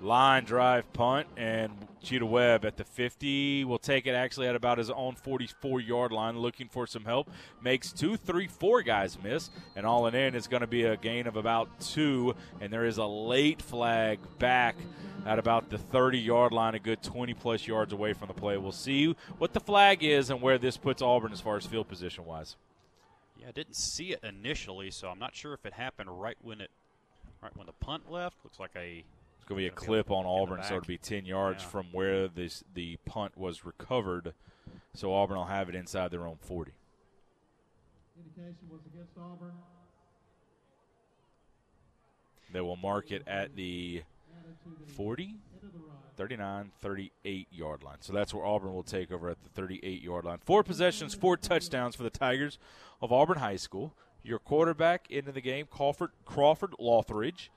Speaker 1: Line drive punt, and Cheetah Webb at the 50 will take it actually at about his own 44 yard line, looking for some help. Makes two, three, four guys miss, and all in in is going to be a gain of about two, and there is a late flag back at about the 30 yard line, a good 20 plus yards away from the play. We'll see what the flag is and where this puts Auburn as far as field position wise.
Speaker 2: Yeah, I didn't see it initially, so I'm not sure if it happened right when it, right when the punt left. Looks like a
Speaker 1: it's going to be a clip on Auburn, so it'll be 10 yards
Speaker 2: Yeah.
Speaker 1: from where this the punt was recovered. So Auburn will have it inside their own 40.
Speaker 21: Indication was against Auburn.
Speaker 1: They will mark it at the 40, 39, 38 yard line. So that's where Auburn will take over at the 38 yard line. Four possessions, four touchdowns for the Tigers of Auburn High School. Your quarterback into the game, Crawford, Crawford Lothridge.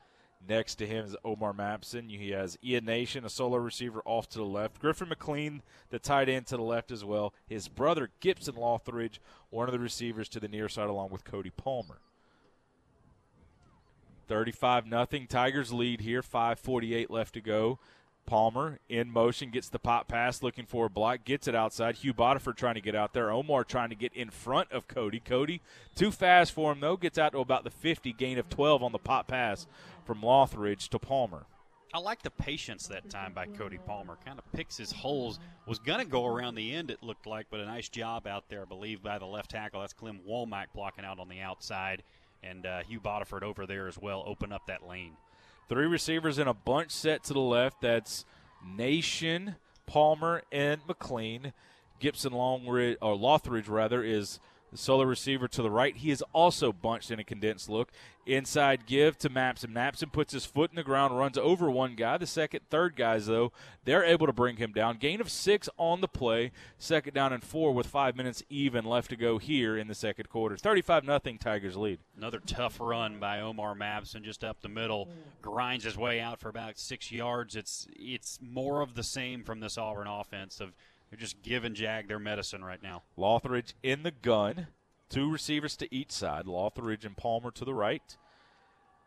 Speaker 1: Next to him is Omar Mapson. He has Ian Nation, a solo receiver, off to the left. Griffin McLean, the tight end, to the left as well. His brother, Gibson Lothridge, one of the receivers to the near side, along with Cody Palmer. 35 nothing. Tigers lead here. 5:48 left to go. Palmer in motion gets the pop pass, looking for a block, gets it outside. Hugh Bodiford trying to get out there. Omar trying to get in front of Cody. Cody too fast for him though. Gets out to about the 50, gain of 12 on the pop pass from Lothridge to Palmer.
Speaker 2: I like the patience that time by Cody Palmer. Kind of picks his holes. Was going to go around the end, it looked like, but a nice job out there, I believe, by the left tackle. That's Clem Womack blocking out on the outside. And uh, Hugh Bodiford over there as well, open up that lane.
Speaker 1: Three receivers in a bunch set to the left. That's Nation, Palmer, and McLean. Gibson Longridge or Lothridge rather is the solo receiver to the right. He is also bunched in a condensed look. Inside give to Mapson. Mapson puts his foot in the ground, runs over one guy. The second, third guys, though, they're able to bring him down. Gain of six on the play. Second down and four with five minutes even left to go here in the second quarter. 35 nothing Tigers lead.
Speaker 2: Another tough run by Omar Mapson just up the middle, grinds his way out for about six yards. It's it's more of the same from this Auburn offense of they're just giving Jag their medicine right now.
Speaker 1: Lothridge in the gun. Two receivers to each side. Lothridge and Palmer to the right.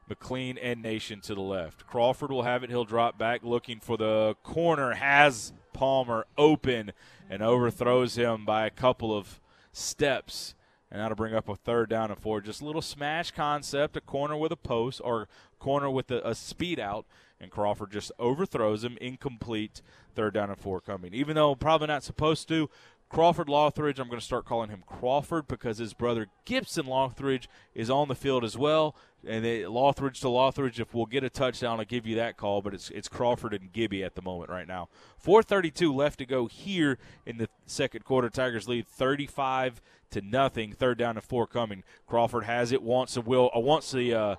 Speaker 1: McLean and Nation to the left. Crawford will have it. He'll drop back looking for the corner. Has Palmer open and overthrows him by a couple of steps. And that'll bring up a third down and four. Just a little smash concept, a corner with a post or corner with a, a speed out. And Crawford just overthrows him. Incomplete. Third down and four coming. Even though probably not supposed to, Crawford Lothridge, I'm going to start calling him Crawford because his brother Gibson Lothridge is on the field as well. And they, Lothridge to Lothridge, if we'll get a touchdown, I'll give you that call. But it's it's Crawford and Gibby at the moment right now. 4:32 left to go here in the second quarter. Tigers lead 35 to nothing. Third down and four coming. Crawford has it. Wants the will. Uh, wants the. Uh,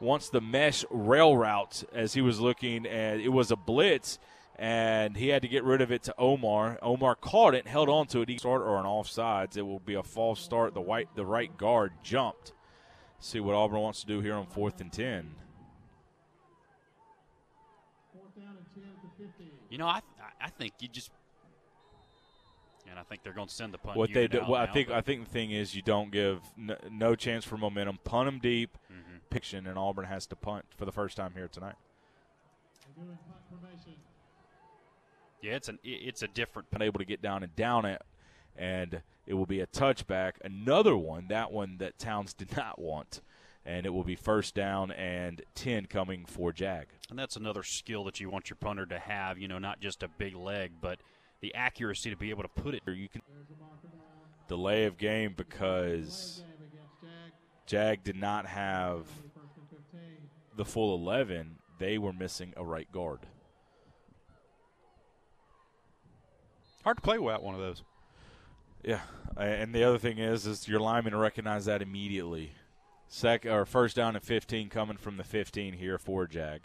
Speaker 1: wants the mesh rail route as he was looking, and it was a blitz and he had to get rid of it to Omar. Omar caught it, held on to it. He start or an offsides. It will be a false start. The white, the right guard jumped. See what Auburn wants to do here on fourth and ten.
Speaker 2: You know, I I think you just and I think they're going to send the punt.
Speaker 1: What they do, well, I think I think the thing is you don't give no, no chance for momentum. Punt them deep,
Speaker 2: Mm-hmm.
Speaker 1: Piction, and Auburn has to punt for the first time here tonight.
Speaker 2: yeah, it's an it's a different.
Speaker 1: Been able to get down and down it, and it will be a touchback. Another one, that one that Towns did not want, and it will be first down and ten coming for Jag.
Speaker 2: And that's another skill that you want your punter to have. You know, not just a big leg, but the accuracy to be able to put it.
Speaker 1: You can delay of game because Jag did not have the full eleven. They were missing a right guard.
Speaker 2: Hard to play without one of those.
Speaker 1: Yeah, and the other thing is, is your linemen recognize that immediately. Second or first down and 15 coming from the 15 here for Jag.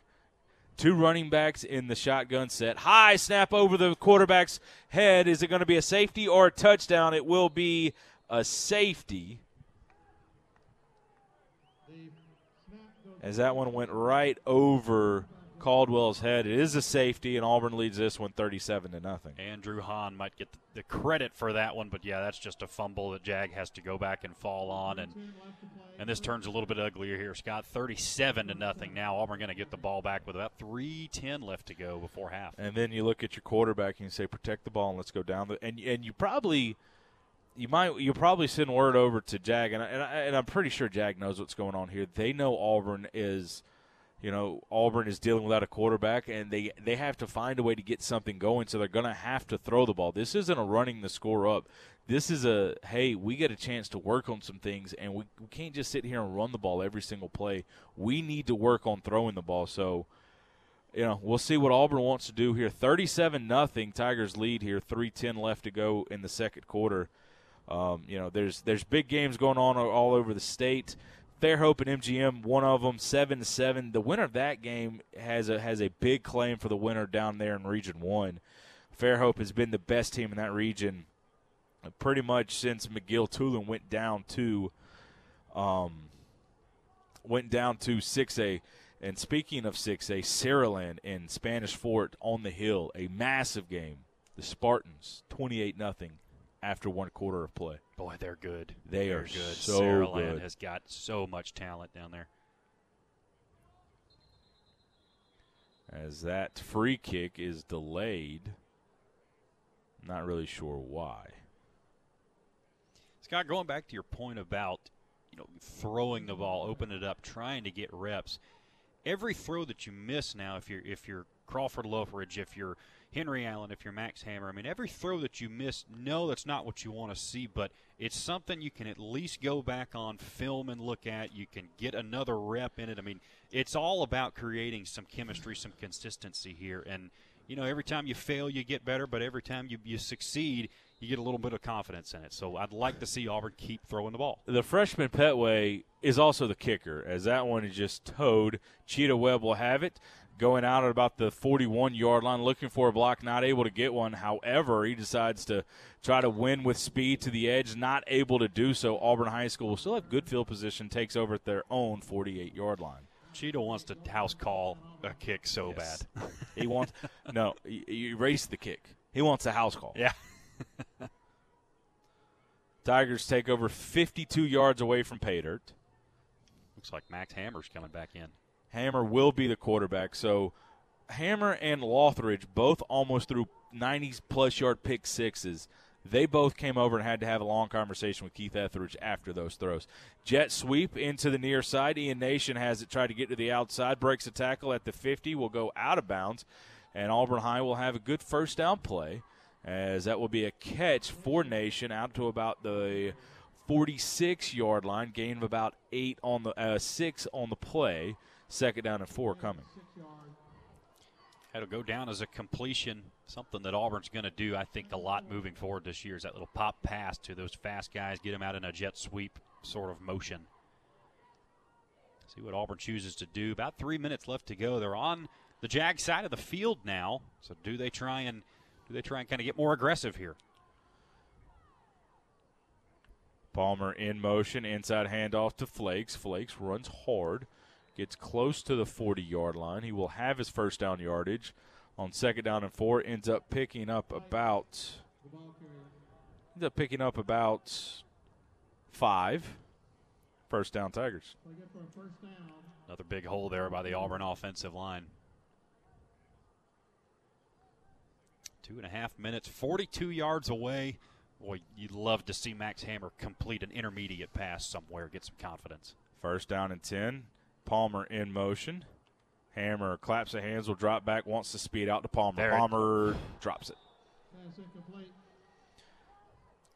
Speaker 1: Two running backs in the shotgun set. High snap over the quarterback's head. Is it going to be a safety or a touchdown? It will be a safety. As that one went right over Caldwell's head. It is a safety, and Auburn leads this one 37 to nothing.
Speaker 2: Andrew Hahn might get the credit for that one, but yeah, that's just a fumble that Jag has to go back and fall on, and and this turns a little bit uglier here. Scott, thirty-seven to nothing now. Auburn going to get the ball back with about three ten left to go before half.
Speaker 1: And then you look at your quarterback and you say, "Protect the ball and let's go down." The, and and you probably, you might, you probably send word over to Jag, and I, and, I, and I'm pretty sure Jag knows what's going on here. They know Auburn is, you know, Auburn is dealing without a quarterback, and they they have to find a way to get something going. So they're going to have to throw the ball. This isn't a running the score up. This is a hey, we get a chance to work on some things, and we, we can't just sit here and run the ball every single play. We need to work on throwing the ball. So you know, we'll see what Auburn wants to do here. 37 nothing Tigers lead here. 3:10 left to go in the second quarter. Um, you know, there's there's big games going on all over the state. Fairhope and MGM, one of them, seven seven. The winner of that game has a has a big claim for the winner down there in Region One. Fairhope has been the best team in that region, uh, pretty much since McGill-Toolen went down to, um, went down to six A. And speaking of 6A, Saraland and Spanish Fort on the hill, a massive game. The Spartans, 28 nothing after one quarter of play.
Speaker 2: Boy, they're good.
Speaker 1: They
Speaker 2: They're
Speaker 1: are
Speaker 2: good.
Speaker 1: so
Speaker 2: Sarah
Speaker 1: good.
Speaker 2: Land has got so much talent down there.
Speaker 1: As that free kick is delayed. Not really sure why.
Speaker 2: Scott, going back to your point about you know throwing the ball, open it up, trying to get reps. Every throw that you miss now, if you're if you're Crawford Lothridge, if you're Henry Allen, if you're Max Hammer, I mean every throw that you miss, no, that's not what you want to see, but it's something you can at least go back on film and look at. You can get another rep in it. I mean, it's all about creating some chemistry, some consistency here, and you know every time you fail, you get better, but every time you you succeed, you get a little bit of confidence in it. So I'd like to see Auburn keep throwing the ball.
Speaker 1: The freshman Petway is also the kicker, as that one is just towed. Cheetah Webb will have it. Going out at about the 41 yard line, looking for a block, not able to get one. However, he decides to try to win with speed to the edge, not able to do so. Auburn High School will still have good field position, takes over at their own 48 yard line.
Speaker 2: Cheetah wants to house call a kick so
Speaker 1: Yes.
Speaker 2: bad.
Speaker 1: he wants no, you, you erase the kick. He wants a house call.
Speaker 2: Yeah.
Speaker 1: Tigers take over 52 yards away from pay dirt.
Speaker 2: Looks like Max Hammer's coming back in.
Speaker 1: Hammer will be the quarterback. So Hammer and Lothridge both almost threw 90 plus yard pick sixes. They both came over and had to have a long conversation with Keith Etheridge after those throws. Jet sweep into the near side. Ian Nation has it tried to get to the outside, breaks a tackle at the 50, will go out of bounds, and Auburn High will have a good first down play as that will be a catch for Nation out to about the 46 yard line, gain of about eight on the uh, six on the play. Second down and four coming.
Speaker 2: That'll go down as a completion. Something that Auburn's going to do, I think, a lot moving forward this year is that little pop pass to those fast guys, get them out in a jet sweep sort of motion. See what Auburn chooses to do. About three minutes left to go. They're on the Jag side of the field now. So do they try and do they try and kind of get more aggressive here?
Speaker 1: Palmer in motion, inside handoff to Flakes. Flakes runs hard, gets close to the 40 yard line. He will have his first down yardage on second down and four. Ends up picking up about ends up picking up about five. First down Tigers.
Speaker 2: Another big hole there by the Auburn offensive line. Two and a half minutes, 42 yards away. Boy, you'd love to see Max Hammer complete an intermediate pass somewhere, get some confidence.
Speaker 1: First down and 10. Palmer in motion. Hammer claps the hands, will drop back, wants to speed out to Palmer.
Speaker 2: Very
Speaker 1: Palmer drops it.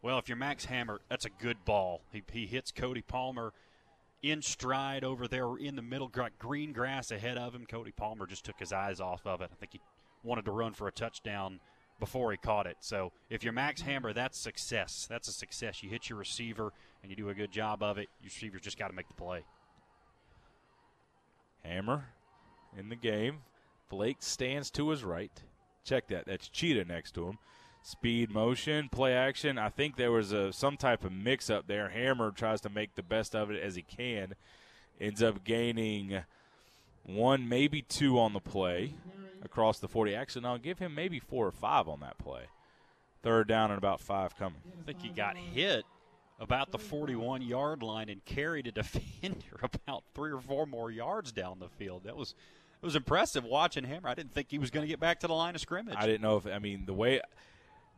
Speaker 2: Well, if you're Max Hammer, that's a good ball. He, he hits Cody Palmer in stride over there in the middle, got green grass ahead of him. Cody Palmer just took his eyes off of it. I think he wanted to run for a touchdown before he caught it. So if you're Max Hammer, that's success. That's a success. You hit your receiver and you do a good job of it. Your receiver's just got to make the play.
Speaker 1: Hammer in the game. Blake stands to his right. Check that. That's Cheetah next to him. Speed motion, play action. I think there was a some type of mix up there. Hammer tries to make the best of it as he can. Ends up gaining one, maybe two on the play across the 40. Actually, I'll give him maybe four or five on that play. Third down and about five coming.
Speaker 2: I think he got hit about the 41 yard line and carried a defender about three or four more yards down the field. That was it was impressive watching Hammer. I didn't think he was going to get back to the line of scrimmage.
Speaker 1: I didn't know if I mean the way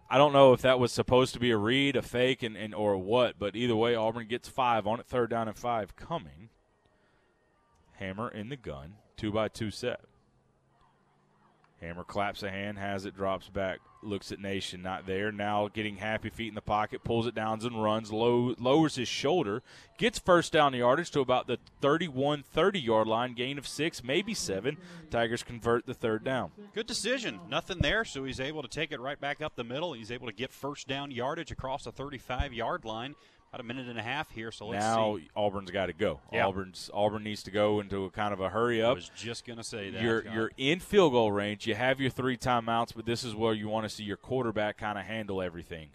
Speaker 1: I don't know if that was supposed to be a read, a fake, and, and or what, but either way, Auburn gets five on it, third down and five coming. Hammer in the gun, two by two set. Hammer claps a hand, has it, drops back, looks at Nation, not there. Now getting happy feet in the pocket, pulls it down and runs, low, lowers his shoulder, gets first down yardage to about the 31 30 yard line, gain of six, maybe seven. Tigers convert the third down.
Speaker 2: Good decision. Nothing there, so he's able to take it right back up the middle. He's able to get first down yardage across the 35 yard line. About a minute and a half here, so let's
Speaker 1: now
Speaker 2: see.
Speaker 1: Auburn's got to go. Auburn's Auburn needs to go into a kind of a hurry up.
Speaker 2: I was just going to say that.
Speaker 1: You're you're in field goal range. You have your three timeouts, but this is where you want to see your quarterback kind of handle everything.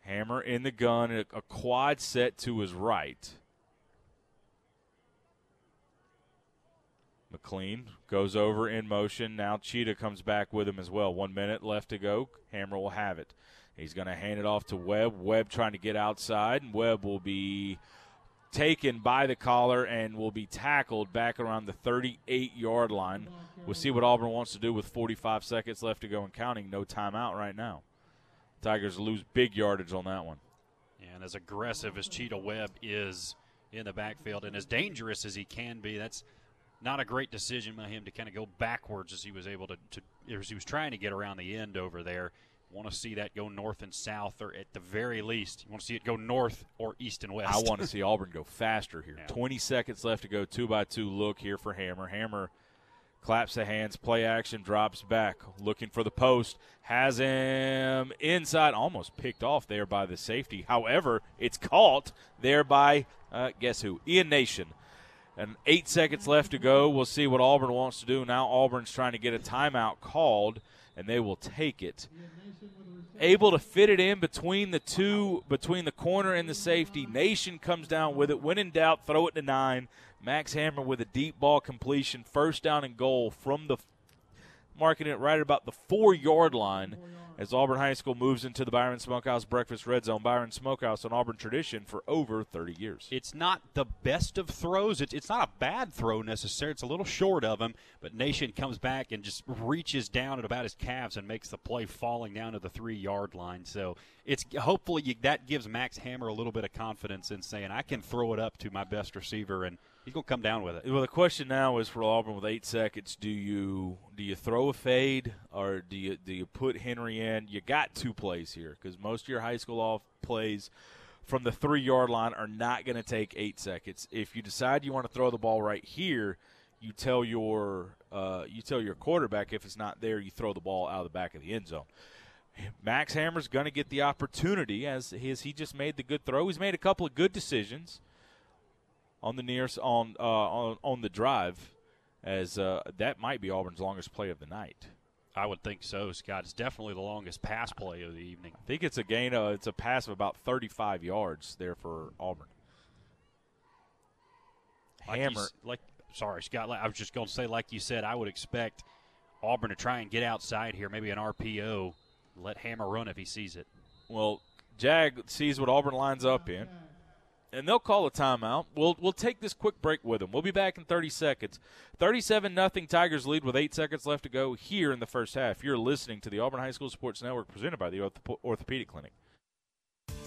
Speaker 1: Hammer in the gun, a, a quad set to his right. McLean goes over in motion. Now Cheetah comes back with him as well. One minute left to go. Hammer will have it. He's going to hand it off to Webb. Webb trying to get outside, and Webb will be taken by the collar and will be tackled back around the 38 yard line. We'll see what Auburn wants to do with 45 seconds left to go and counting. No timeout right now. Tigers lose big yardage on that one.
Speaker 2: And as aggressive as Cheetah Webb is in the backfield and as dangerous as he can be, that's not a great decision by him to kind of go backwards as he was able to, to as he was trying to get around the end over there. Want to see that go north and south, or at the very least, you want to see it go north or east and west.
Speaker 1: I want to see Auburn go faster here. 20 seconds left to go. Two by two look here for Hammer. Hammer claps the hands, play action, drops back, looking for the post, has him inside, almost picked off there by the safety. However, it's caught there by, uh, guess who? Ian Nation. And eight seconds left to go. We'll see what Auburn wants to do. Now Auburn's trying to get a timeout called, and they will take it. Able to fit it in between the two, between the corner and the safety. Nation comes down with it. When in doubt, throw it to nine. Max Hammer with a deep ball completion, first down and goal from the marking it right about the four yard line as Auburn High School moves into the Byron Smokehouse Breakfast Red Zone. Byron Smokehouse, an Auburn tradition for over 30 years.
Speaker 2: It's not the best of throws. It's, it's not a bad throw necessarily. It's a little short of him, but Nation comes back and just reaches down at about his calves and makes the play falling down to the three yard line. So it's hopefully that gives Max Hammer a little bit of confidence in saying I can throw it up to my best receiver and he's to come down with it.
Speaker 1: Well, the question now is for Auburn with eight seconds: Do you do you throw a fade or do you do you put Henry in? You got two plays here because most of your high school off plays from the three yard line are not going to take eight seconds. If you decide you want to throw the ball right here, you tell your uh, you tell your quarterback if it's not there, you throw the ball out of the back of the end zone. Max Hammer's going to get the opportunity as his he just made the good throw. He's made a couple of good decisions on the near on uh, on on the drive as uh, that might be Auburn's longest play of the night.
Speaker 2: I would think so, Scott. It's definitely the longest pass play of the evening.
Speaker 1: I think it's a gain. Of, it's a pass of about 35 yards there for Auburn.
Speaker 2: Like
Speaker 1: Hammer,
Speaker 2: like sorry, Scott. like- I was just going to say, like you said, I would expect Auburn to try and get outside here, maybe an RPO. Let Hammer run if he sees it.
Speaker 1: Well, Jag sees what Auburn lines up in, and they'll call a timeout. We'll we'll take this quick break with them. We'll be back in 30 seconds. 37 nothing Tigers lead with eight seconds left to go here in the first half. You're listening to the Auburn High School Sports Network presented by the Ortho- Orthopedic Clinic.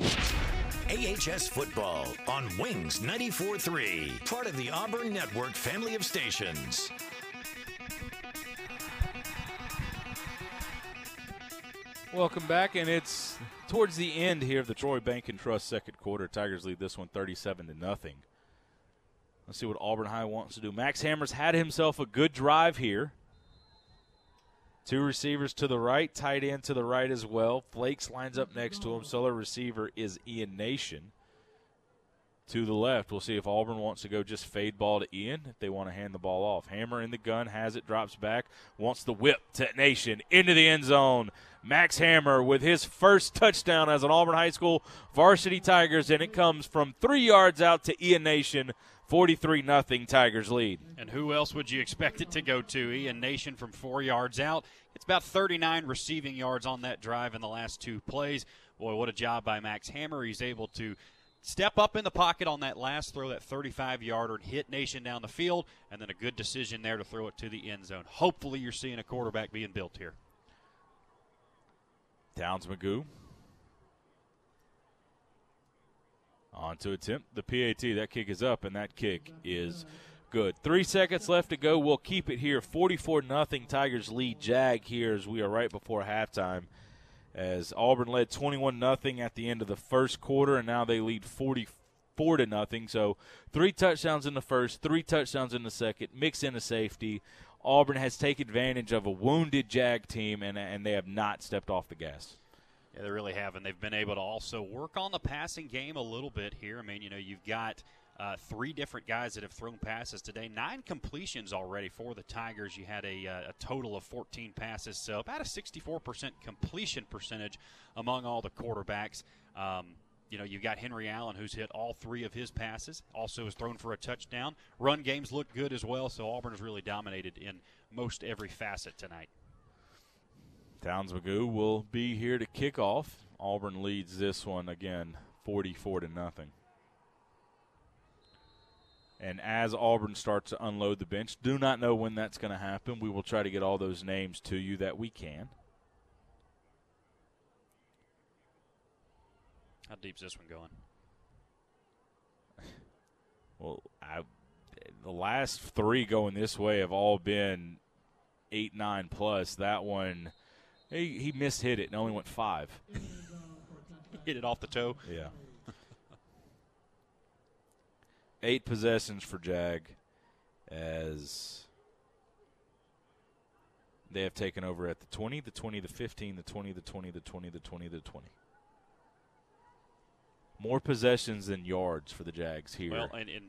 Speaker 4: AHS Football on Wings 94.3, part of the Auburn Network family of stations.
Speaker 1: Welcome back, and it's towards the end here of the Troy Bank and Trust second quarter. Tigers lead this one 37 to nothing. Let's see what Auburn High wants to do. Max Hammers had himself a good drive here. Two receivers to the right, tight end to the right as well. Flakes lines up next to him. Solo receiver is Ian Nation. To the left, we'll see if Auburn wants to go just fade ball to Ian, if they want to hand the ball off. Hammer in the gun, has it, drops back, wants the whip to Nation into the end zone. Max Hammer with his first touchdown as an Auburn High School varsity Tigers, and it comes from three yards out to Ian Nation. 43 nothing Tigers lead.
Speaker 2: And who else would you expect it to go to? Ian Nation from four yards out. It's about 39 receiving yards on that drive in the last two plays. Boy, what a job by Max Hammer. He's able to step up in the pocket on that last throw, that 35 yarder, and hit Nation down the field, and then a good decision there to throw it to the end zone. Hopefully, you're seeing a quarterback being built here.
Speaker 1: Downs Magoo. On to attempt the PAT. That kick is up, and that kick is good. Three seconds left to go. We'll keep it here. 44 nothing. Tigers lead Jag here as we are right before halftime. As Auburn led 21 nothing at the end of the first quarter, and now they lead 44 to nothing. So three touchdowns in the first, three touchdowns in the second, mix in a safety. Auburn has taken advantage of a wounded Jag team, and, and they have not stepped off the gas.
Speaker 2: Yeah, they really have, and they've been able to also work on the passing game a little bit here. I mean, you know, you've got uh, three different guys that have thrown passes today, nine completions already for the Tigers. You had a, uh, a total of 14 passes, so about a 64% completion percentage among all the quarterbacks. Um, you know, you've got Henry Allen, who's hit all three of his passes, also has thrown for a touchdown. Run games look good as well, so Auburn has really dominated in most every facet tonight.
Speaker 1: Towns Magoo will be here to kick off. Auburn leads this one again, 44 to nothing. And as Auburn starts to unload the bench, do not know when that's going to happen. We will try to get all those names to you that we can.
Speaker 2: How deep's this one going?
Speaker 1: Well, I, the last three going this way have all been eight, nine plus. That one, he, he missed hit it and only went five.
Speaker 2: Hit it off the toe.
Speaker 1: Yeah. Eight possessions for Jag as they have taken over at the 20, the 20, the 15, the 20, the 20, the 20, the 20, the 20. More possessions than yards for the Jags here.
Speaker 2: Well, and, and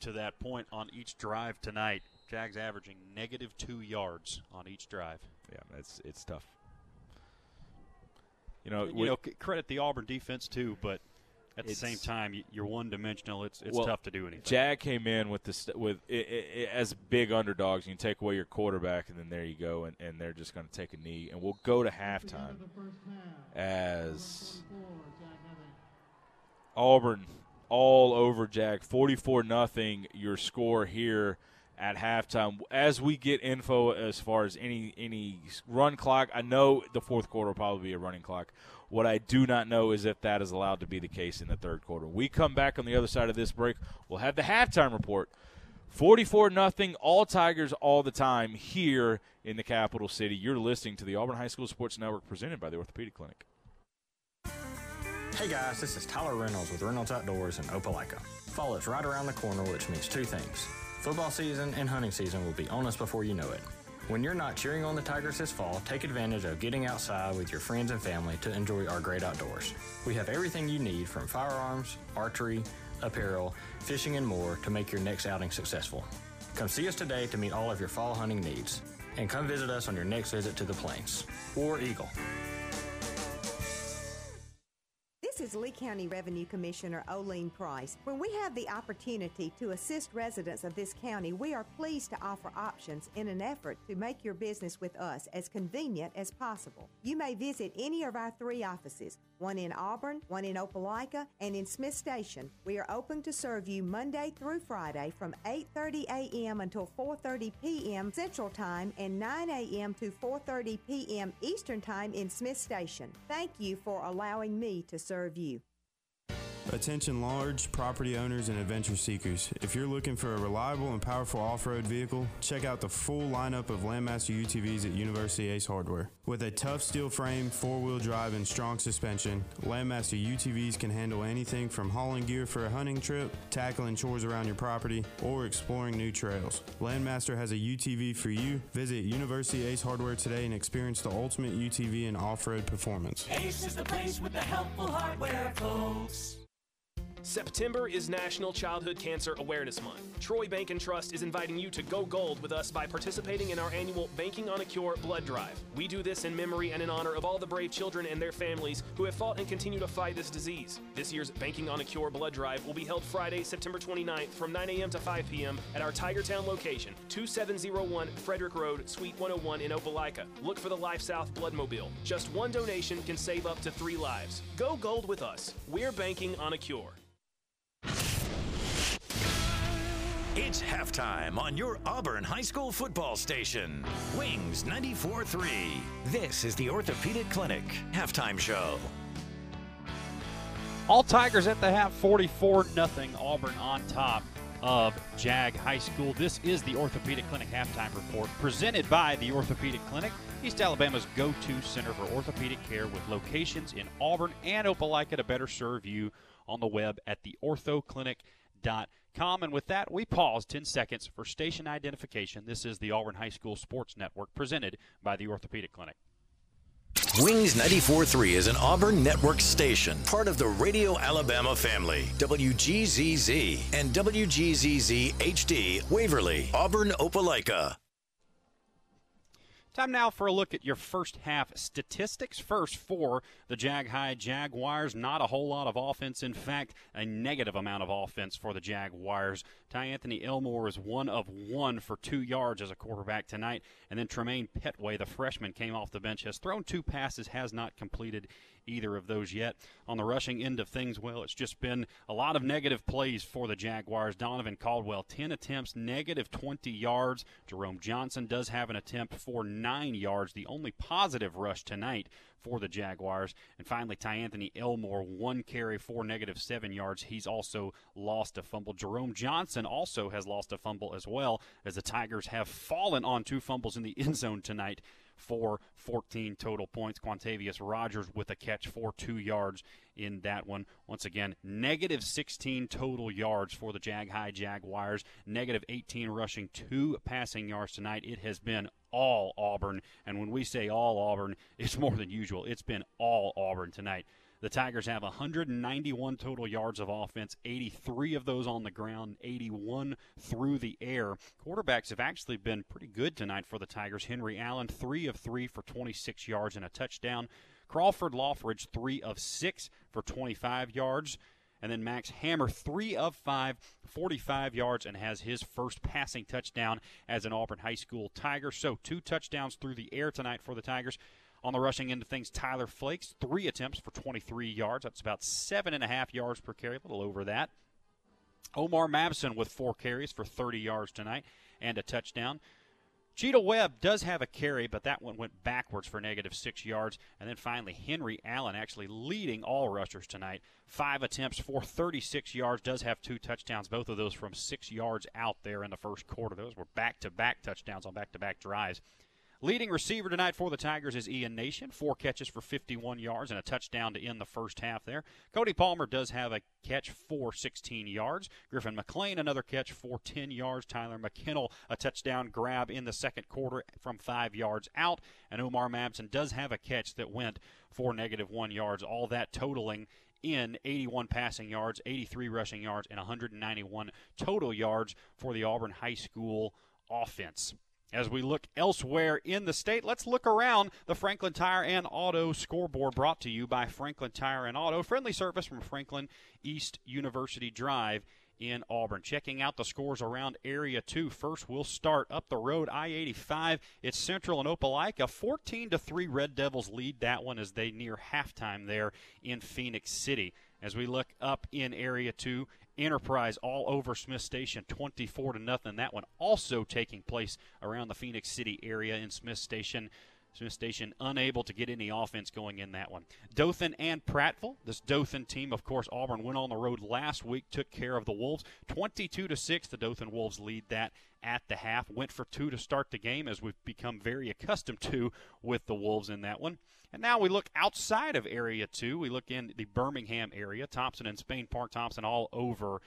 Speaker 2: to that point, on each drive tonight, Jags averaging negative two yards on each drive.
Speaker 1: Yeah, that's it's tough. You know,
Speaker 2: you
Speaker 1: with-
Speaker 2: know, credit the Auburn defense too, but at the same time, you're one dimensional. It's it's
Speaker 1: Well,
Speaker 2: tough to do anything.
Speaker 1: Jag came in with this with i i i as big underdogs. You can take away your quarterback, and then there you go, and, and they're just going to take a knee. And we'll go to halftime as Auburn all over Jag, forty-four nothing. Your score here at halftime. As we get info as far as any any run clock, I know the fourth quarter will probably be a running clock. What I do not know is if that is allowed to be the case in the third quarter. We come back on the other side of this break. We'll have the halftime report 44 nothing, all Tigers all the time here in the capital city. You're listening to the Auburn High School Sports Network presented by the Orthopedic Clinic.
Speaker 22: Hey guys, this is Tyler Reynolds with Reynolds Outdoors in Opelika. Fall is right around the corner, which means two things. Football season and hunting season will be on us before you know it. When you're not cheering on the Tigers this fall, take advantage of getting outside with your friends and family to enjoy our great outdoors. We have everything you need from firearms, archery, apparel, fishing, and more to make your next outing successful. Come see us today to meet all of your fall hunting needs. And come visit us on your next visit to the Plains or Eagle.
Speaker 23: This is Lee County Revenue Commissioner Oline Price. When we have the opportunity to assist residents of this county, we are pleased to offer options in an effort to make your business with us as convenient as possible. You may visit any of our three offices, one in Auburn, one in Opelika, and in Smith Station. We are open to serve you Monday through Friday from 8:30 a.m. until 4:30 p.m. Central Time and 9 a.m. to 4:30 p.m. Eastern Time in Smith Station. Thank you for allowing me to serve you.
Speaker 19: Attention large property owners and adventure seekers. If you're looking for a reliable and powerful off-road vehicle, check out the full lineup of Landmaster UTVs at University Ace Hardware. With a tough steel frame, four-wheel drive, and strong suspension, Landmaster UTVs can handle anything from hauling gear for a hunting trip, tackling chores around your property, or exploring new trails. Landmaster has a UTV for you. Visit University Ace Hardware today and experience the ultimate UTV and off-road performance.
Speaker 11: Ace is the place with the helpful hardware, folks.
Speaker 8: September is National Childhood Cancer Awareness Month. Troy Bank and Trust is inviting you to go gold with us by participating in our annual Banking on a Cure blood drive. We do this in memory and in honor of all the brave children and their families who have fought and continue to fight this disease. This year's Banking on a Cure blood drive will be held Friday, September 29th from 9 a.m. to 5 p.m. at our Tigertown location, 2701 Frederick Road, Suite 101 in Opelika. Look for the Life South Bloodmobile. Just one donation can save up to three lives. Go gold with us. We're banking on a cure.
Speaker 4: It's halftime on your Auburn High School football station. Wings 94.3. This is the Orthopedic Clinic halftime show.
Speaker 2: All Tigers at the half, 44 0 Auburn on top of Jag High School. This is the Orthopedic Clinic halftime report presented by the Orthopedic Clinic, East Alabama's go to center for orthopedic care with locations in Auburn and Opelika to better serve you on the web at theorthoclinic.com. And with that, we pause 10 seconds for station identification. This is the Auburn High School Sports Network presented by the Orthopedic Clinic.
Speaker 4: Wings 94.3 is an Auburn network station, part of the Radio Alabama family. WGZZ and WGZZ HD, Waverly, Auburn, Opelika.
Speaker 2: Time now for a look at your first half statistics. First, for the Jag High Jaguars, not a whole lot of offense. In fact, a negative amount of offense for the Jaguars. Ty Anthony Elmore is one of one for two yards as a quarterback tonight. And then Tremaine Petway, the freshman, came off the bench, has thrown two passes, has not completed either of those yet. On the rushing end of things, well, it's just been a lot of negative plays for the Jaguars. Donovan Caldwell, 10 attempts, negative 20 yards. Jerome Johnson does have an attempt for nine yards, the only positive rush tonight for the Jaguars. And finally, Ty Anthony Elmore, one carry for negative seven yards. He's also lost a fumble. Jerome Johnson also has lost a fumble as well, as the Tigers have fallen on two fumbles in the end zone tonight for 14 total points. Quantavius Rogers with a catch for two yards in that one. Once again, negative 16 total yards for the Jag High Jaguars, negative 18 rushing, two passing yards tonight. It has been all Auburn. And when we say all Auburn, it's more than usual. It's been all Auburn tonight. The Tigers have 191 total yards of offense, 83 of those on the ground, 81 through the air. Quarterbacks have actually been pretty good tonight for the Tigers. Henry Allen, 3 of 3 for 26 yards and a touchdown. Crawford Lothridge, 3 of 6 for 25 yards. And then Max Hammer, 3 of 5, 45 yards, and has his first passing touchdown as an Auburn High School Tiger. So, two touchdowns through the air tonight for the Tigers. On the rushing end of things, Tyler Flakes, three attempts for 23 yards. That's about seven and a half yards per carry, a little over that. Omar Mabson with four carries for 30 yards tonight and a touchdown. Cheetah Webb does have a carry, but that one went backwards for negative six yards. And then finally, Henry Allen actually leading all rushers tonight. Five attempts for 36 yards, does have two touchdowns, both of those from six yards out there in the first quarter. Those were back to back touchdowns on back to back drives. Leading receiver tonight for the Tigers is Ian Nation. Four catches for 51 yards and a touchdown to end the first half there. Cody Palmer does have a catch for 16 yards. Griffin McLean, another catch for 10 yards. Tyler McKinnell, a touchdown grab in the second quarter from five yards out. And Omar Mabson does have a catch that went for negative one yards. All that totaling in 81 passing yards, 83 rushing yards, and 191 total yards for the Auburn High School offense. As we look elsewhere in the state, let's look around the Franklin Tire and Auto scoreboard brought to you by Franklin Tire and Auto. Friendly service from Franklin East University Drive in Auburn. Checking out the scores around Area 2. First, we'll start up the road, I 85. It's Central and Opelika. 14 to 3 Red Devils lead that one as they near halftime there in Phenix City. As we look up in Area 2, Enterprise all over Smith Station 24 to nothing. That one also taking place around the Phenix City area in Smith Station. Smith Station unable to get any offense going in that one. Dothan and Prattville. This Dothan team, of course, Auburn went on the road last week, took care of the Wolves, 22 to six. The Dothan Wolves lead that at the half. Went for two to start the game, as we've become very accustomed to with the Wolves in that one. And now we look outside of Area 2. We look in the Birmingham area. Thompson and Spain Park. Thompson all over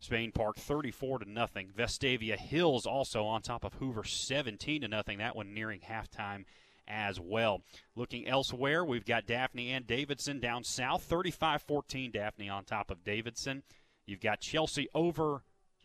Speaker 2: Spain Park 34 to nothing. Vestavia Hills also on top of Hoover 17 to nothing. That one nearing halftime as well. Looking elsewhere, we've got Daphne and Davidson down south 35 14 Daphne on top of Davidson. You've got Chelsea over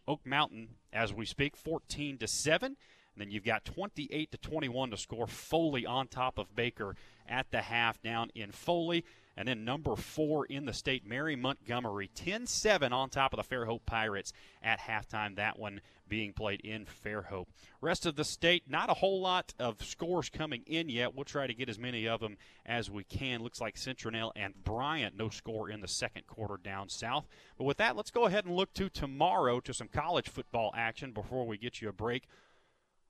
Speaker 2: Oak Mountain as we speak 14 to 7. And then you've got 28 to 21 to score Foley on top of Baker at the half down in Foley. And then number four in the state, Mary Montgomery, 10 7 on top of the Fairhope Pirates at halftime. That one being played in Fairhope. Rest of the state, not a whole lot of scores coming in yet. We'll try to get as many of them as we can. Looks like Citronelle and Bryant, no score in the second quarter down south. But with that, let's go ahead and look to tomorrow to some college football action before we get you a break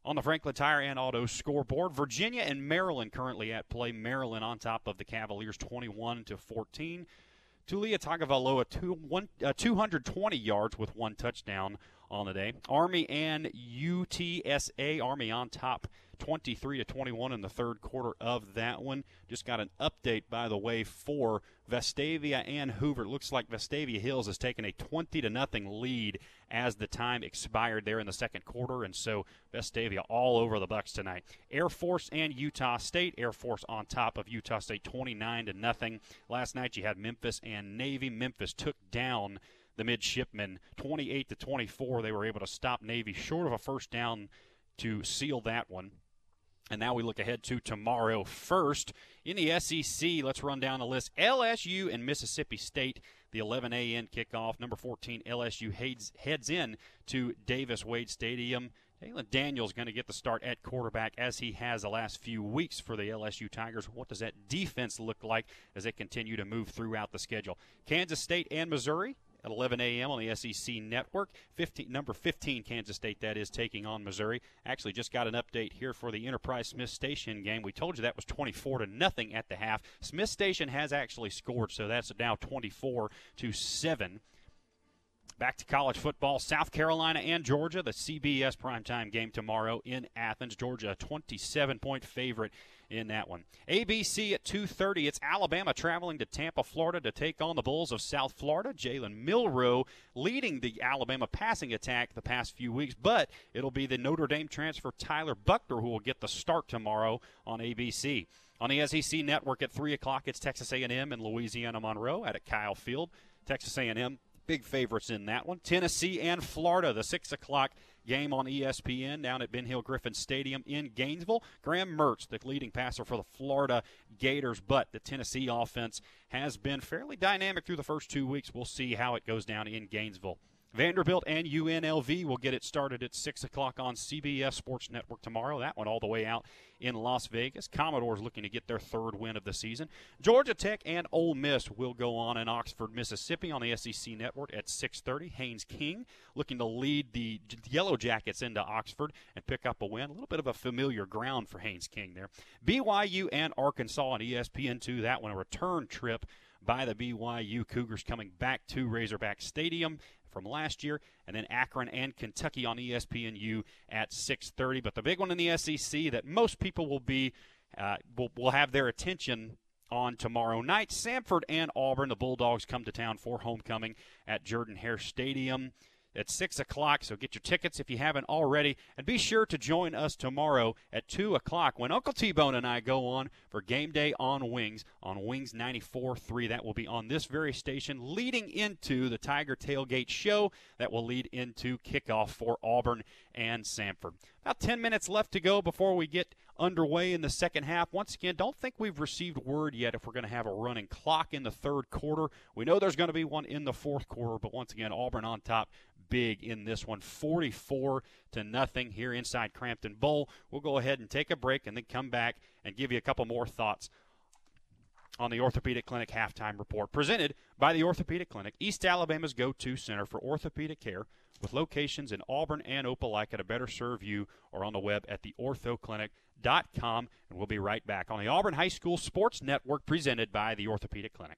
Speaker 2: on the Franklin Tire and Auto scoreboard. Virginia and Maryland currently at play. Maryland on top of the Cavaliers 21 to 14. Taulia Tagovailoa two, one, uh, 220 yards with one touchdown on the day. Army and UTSA Army on top 23 to 21 in the third quarter of that one. Just got an update by the way for Vestavia and Hoover. It looks like Vestavia Hills has taken a 20 to nothing lead as the time expired there in the second quarter and so Vestavia all over the Bucks tonight. Air Force and Utah State. Air Force on top of Utah State 29 to nothing. Last night you had Memphis and Navy. Memphis took down the midshipmen 28 to 24. They were able to stop Navy short of a first down to seal that one. And now we look ahead to tomorrow. First, in the SEC, let's run down the list. LSU and Mississippi State, the 11 a.m. kickoff. Number 14, LSU heads, heads in to Davis Wade Stadium. Jalon Daniels going to get the start at quarterback as he has the last few weeks for the LSU Tigers. What does that defense look like as they continue to move throughout the schedule? Kansas State and Missouri at 11 a.m. on the SEC Network. 15, number 15, Kansas State, that is, taking on Missouri. Actually, just got an update here for the Enterprise Smith Station game. We told you that was 24 to nothing at the half. Smith Station has actually scored, so that's now 24 to 7. Back to college football, South Carolina and Georgia, the CBS primetime game tomorrow in Athens. Georgia, a 27 point favorite in that one. ABC at 2:30. It's Alabama traveling to Tampa, Florida to take on the Bulls of South Florida. Jalen Milroe leading the Alabama passing attack the past few weeks, but it'll be the Notre Dame transfer Tyler Buchner who will get the start tomorrow on ABC. On the SEC network at 3 o'clock, it's Texas A&M and Louisiana Monroe at Kyle Field. Texas A&M big favorites in that one. Tennessee and Florida, the 6 o'clock game on ESPN down at Ben Hill Griffin Stadium in Gainesville. Graham Mertz, the leading passer for the Florida Gators, but the Tennessee offense has been fairly dynamic through the first two weeks. We'll see how it goes down in Gainesville. Vanderbilt and UNLV will get it started at 6 o'clock on CBS Sports Network tomorrow. That one all the way out in Las Vegas. Commodores looking to get their third win of the season. Georgia Tech and Ole Miss will go on in Oxford, Mississippi on the SEC Network at 6.30. Haynes King looking to lead the Yellow Jackets into Oxford and pick up a win. A little bit of a familiar ground for Haynes King there. BYU and Arkansas on ESPN2. That one a return trip by the BYU Cougars coming back to Razorback Stadium from last year, and then Akron and Kentucky on ESPNU at 6:30. But the big one in the SEC that most people will be uh, will, will have their attention on tomorrow night. Samford and Auburn, the Bulldogs come to town for homecoming at Jordan Hare Stadium at 6 o'clock. So get your tickets if you haven't already. And be sure to join us tomorrow at 2 o'clock when Uncle T Bone and I go on for Game Day on Wings on Wings 94.3. That will be on this very station, leading into the Tiger Tailgate Show that will lead into kickoff for Auburn and Samford. About 10 minutes left to go before we get underway in the second half. Once again, don't think we've received word yet if we're going to have a running clock in the third quarter. We know there's going to be one in the fourth quarter, but once again, Auburn on top big in this one 44 to nothing here inside Crampton Bowl. We'll go ahead and take a break and then come back and give you a couple more thoughts on the Orthopedic Clinic halftime report presented by the Orthopedic Clinic, East Alabama's go to center for orthopedic care with locations in Auburn and Opelika to better serve you or on the web at theorthoclinic.com. And we'll be right back on the Auburn High School Sports Network presented by the Orthopedic Clinic.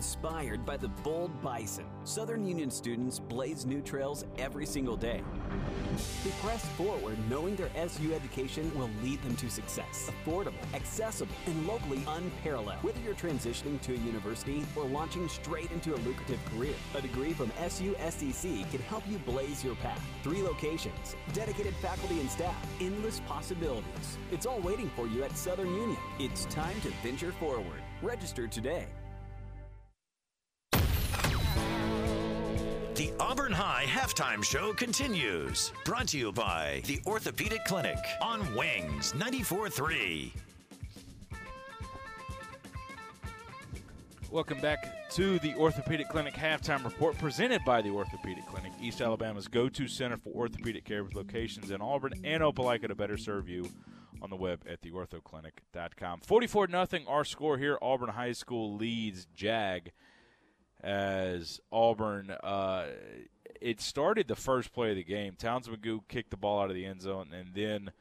Speaker 6: Inspired by the bold bison, Southern Union students blaze new trails every single day. They press forward knowing their SU education will lead them to success. Affordable, accessible, and locally unparalleled. Whether you're transitioning to a university or launching straight into a lucrative career, a degree from SUSCC can help you blaze your path. Three locations, dedicated faculty and staff, endless possibilities. It's all waiting for you at Southern Union. It's time to venture forward. Register today.
Speaker 4: The Auburn High halftime show continues. Brought to you by the Orthopedic Clinic on Wings 94.3.
Speaker 1: Welcome back to the Orthopedic Clinic halftime report presented by the Orthopedic Clinic, East Alabama's go to center for orthopedic care with locations in Auburn and Opelika to better serve you on the web at theorthoclinic.com. 44 0 our score here. Auburn High School leads Jag as Auburn. Uh, it started the first play of the game. Towns Magoo kicked the ball out of the end zone, and then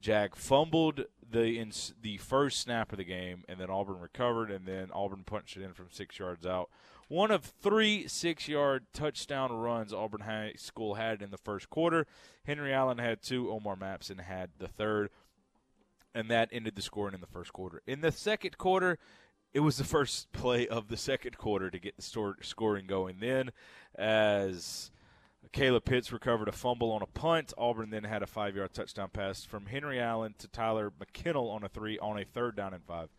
Speaker 1: Jag fumbled the the first snap of the game, and then Auburn recovered, and then Auburn punched it in from six yards out. One of three six-yard touchdown runs Auburn High School had in the first quarter. Henry Allen had two. Omar Mabson had the third, and that ended the scoring in the first quarter. In the second quarter, it was the first play of the second quarter to get the store, scoring going. Then, as Caleb Pitts recovered a fumble on a punt, Auburn then had a five-yard touchdown pass from Henry Allen to Tyler McKinnell on a three on a third down and five.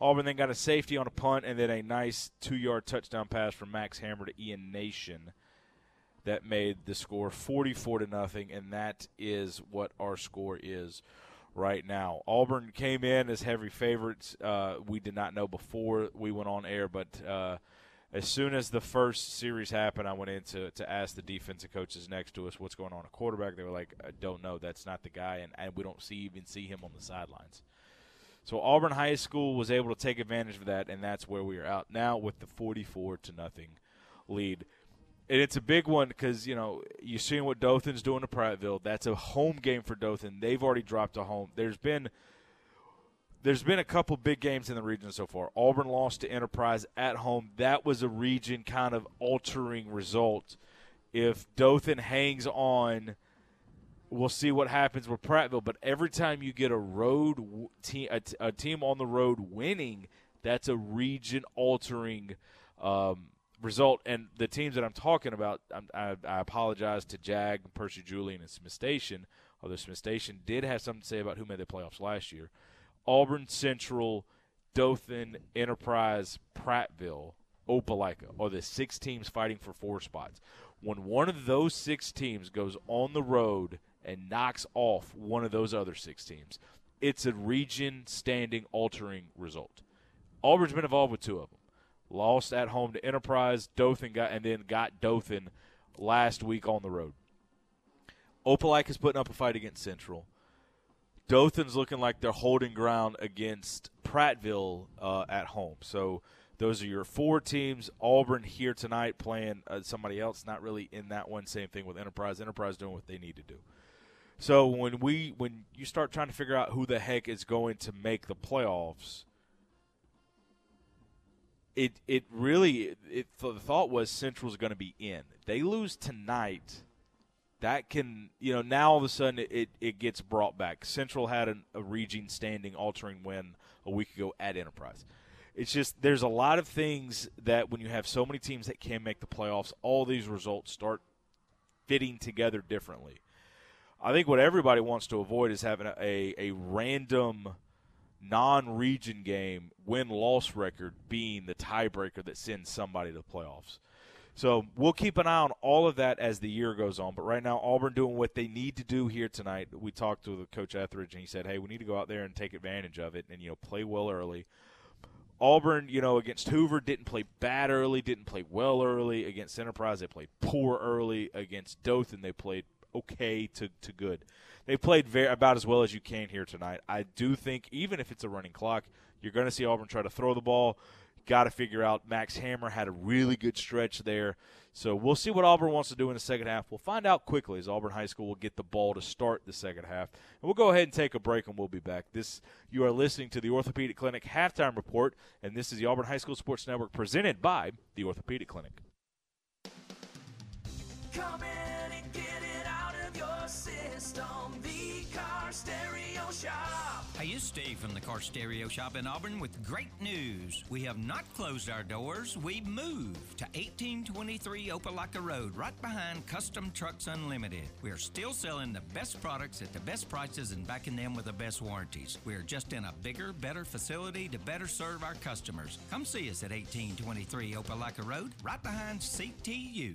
Speaker 1: Auburn then got a safety on a punt and then a nice two-yard touchdown pass from Max Hammer to Ian Nation that made the score 44 to nothing, and that is what our score is right now. Auburn came in as heavy favorites. Uh, we did not know before we went on air, but uh, as soon as the first series happened, I went in to, to ask the defensive coaches next to us what's going on a quarterback. They were like, I don't know. That's not the guy, and, and we don't see even see him on the sidelines. So Auburn High School was able to take advantage of that, and that's where we are out now with the 44 to nothing lead. And it's a big one because you know you're seeing what Dothan's doing to Prattville. That's a home game for Dothan. They've already dropped a home. There's been there's been a couple big games in the region so far. Auburn lost to Enterprise at home. That was a region kind of altering result. If Dothan hangs on, we'll see what happens with Prattville. But every time you get a road team, a, a team on the road winning, that's a region altering um, result. And the teams that I'm talking about, I, I apologize to Jag, Percy Julian, and Smith Station. Although Smith Station did have something to say about who made the playoffs last year. Auburn Central, Dothan, Enterprise, Prattville, Opelika are the six teams fighting for four spots. When one of those six teams goes on the road and knocks off one of those other six teams, it's a region standing altering result. Auburn's been involved with two of them. Lost at home to Enterprise, Dothan got and then got Dothan last week on the road. Opelika is putting up a fight against Central. Dothan's looking like they're holding ground against Prattville uh, at home. So those are your four teams. Auburn here tonight playing uh, somebody else, not really in that one. Same thing with Enterprise. Enterprise doing what they need to do. So when we when you start trying to figure out who the heck is going to make the playoffs, it it really it the thought was Central's going to be in. They lose tonight that can you know now all of a sudden it, it, gets brought back. Central had an, a region standing altering win a week ago at Enterprise. It's just there's a lot of things that when you have so many teams that can make the playoffs, all these results start fitting together differently. I think what everybody wants to avoid is having a, a, a random non-region game win-loss record being the tiebreaker that sends somebody to the playoffs. So we'll keep an eye on all of that as the year goes on. But right now, Auburn doing what they need to do here tonight. We talked to Coach Etheridge, and he said, "Hey, we need to go out there and take advantage of it, and you know, play well early." Auburn, you know, against Hoover didn't play bad early, didn't play well early. Against Enterprise, they played poor early. Against Dothan, they played okay to, to good. They played very about as well as you can here tonight. I do think, even if it's a running clock, you're going to see Auburn try to throw the ball got to figure out. Max Hammer had a really good stretch there. So we'll see what Auburn wants to do in the second half. We'll find out quickly as Auburn High School will get the ball to start the second half. And we'll go ahead and take a break and we'll be back. This you are listening to the Orthopedic Clinic halftime report, and this is the Auburn High School Sports Network presented by the Orthopedic Clinic.
Speaker 11: System. The Car Stereo Shop.
Speaker 12: Hey, it's Steve from the Car Stereo Shop in Auburn with great news. We have not closed our doors. We've moved to 1823 Opelika Road, right behind Custom Trucks Unlimited. We are still selling the best products at the best prices and backing them with the best warranties. We are just in a bigger, better facility to better serve our customers. Come see us at 1823 Opelika Road, right behind CTU.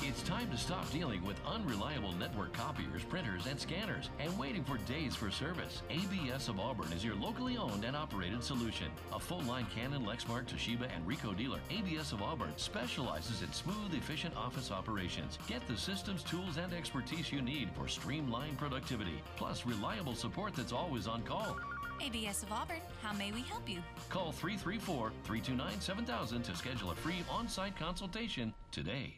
Speaker 17: It's time to stop dealing with unreliable network copiers, printers, and scanners and waiting for days for service. ABS of Auburn is your locally owned and operated solution. A full line Canon, Lexmark, Toshiba, and Ricoh dealer, ABS of Auburn specializes in smooth, efficient office operations. Get the systems, tools, and expertise you need for streamlined productivity, plus reliable support that's always on call.
Speaker 15: ABS of Auburn, how may we help you?
Speaker 17: Call 334 329 7000 to schedule a free on site consultation today.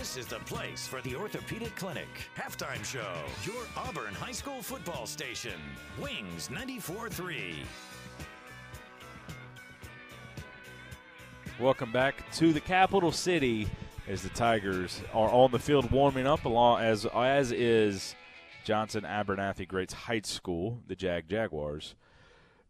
Speaker 4: This is the place for the Orthopedic Clinic halftime show. Your Auburn High School football station. Wings 94.3.
Speaker 1: Welcome back to the capital city as the Tigers are on the field warming up along as as is Johnson Abernathy Graetz Heights School, the Jag Jaguars.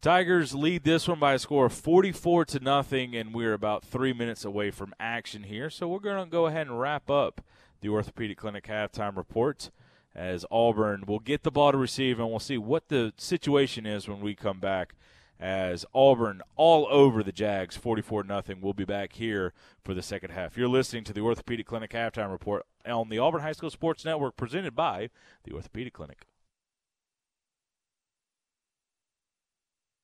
Speaker 1: Tigers lead this one by a score of 44 to nothing, and we're about three minutes away from action here. So we're going to go ahead and wrap up the Orthopedic Clinic halftime report as Auburn will get the ball to receive, and we'll see what the situation is when we come back. As Auburn all over the Jags, 44 nothing. We'll be back here for the second half. You're listening to the Orthopedic Clinic halftime report on the Auburn High School Sports Network, presented by the Orthopedic Clinic.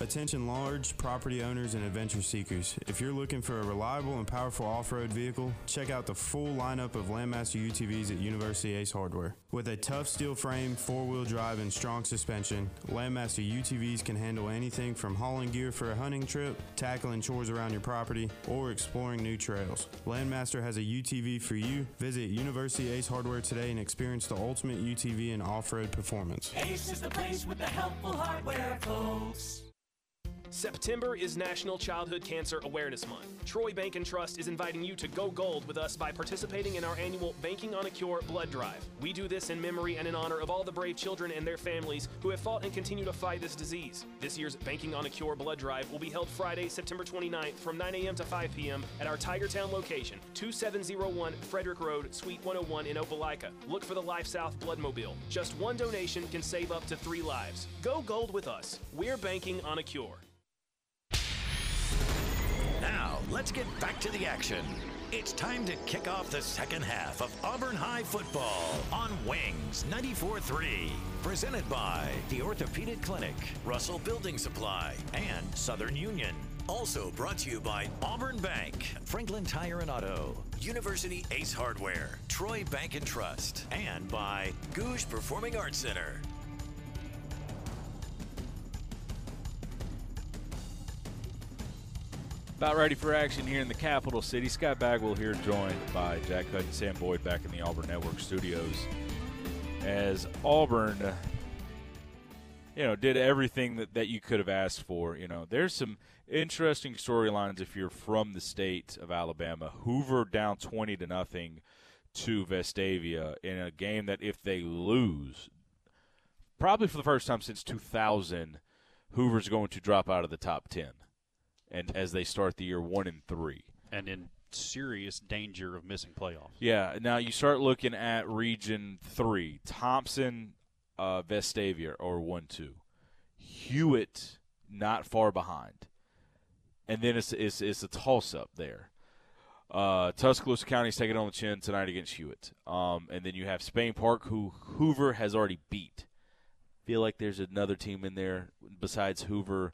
Speaker 19: Attention large property owners and adventure seekers. If you're looking for a reliable and powerful off-road vehicle, check out the full lineup of Landmaster UTVs at University Ace Hardware. With a tough steel frame, four-wheel drive, and strong suspension, Landmaster UTVs can handle anything from hauling gear for a hunting trip, tackling chores around your property, or exploring new trails. Landmaster has a UTV for you. Visit University Ace Hardware today and experience the ultimate UTV and off-road performance.
Speaker 11: Ace is the place with the helpful hardware, folks.
Speaker 8: September is National Childhood Cancer Awareness Month. Troy Bank and Trust is inviting you to go gold with us by participating in our annual Banking on a Cure blood drive. We do this in memory and in honor of all the brave children and their families who have fought and continue to fight this disease. This year's Banking on a Cure blood drive will be held Friday, September 29th from 9 a.m. to 5 p.m. at our Tigertown location, 2701 Frederick Road, Suite 101 in Opelika. Look for the Life South Bloodmobile. Just one donation can save up to three lives. Go gold with us. We're banking on a cure.
Speaker 4: Let's get back to the action. It's time to kick off the second half of Auburn High football on Wings 94.3. Presented by the Orthopedic Clinic, Russell Building Supply, and Southern Union. Also brought to you by Auburn Bank, Franklin Tire and Auto, University Ace Hardware, Troy Bank and Trust, and by Gogue Performing Arts Center.
Speaker 1: About ready for action here in the capital city. Scott Bagwell here, joined by Jack Hutt and Sam Boyd back in the Auburn Network studios. As Auburn, you know, did everything that, that you could have asked for. You know, there's some interesting storylines if you're from the state of Alabama. Hoover down 20 to nothing to Vestavia in a game that if they lose, probably for the first time since 2000, Hoover's going to drop out of the top 10 and as they start the year one and three,
Speaker 2: and in serious danger of missing playoffs.
Speaker 1: Yeah. Now you start looking at Region Three: Thompson, uh, Vestavia, or one two, Hewitt not far behind, and then it's it's, it's a toss up there. Uh, Tuscaloosa County's taking on the chin tonight against Hewitt, um, and then you have Spain Park, who Hoover has already beat. Feel like there's another team in there besides Hoover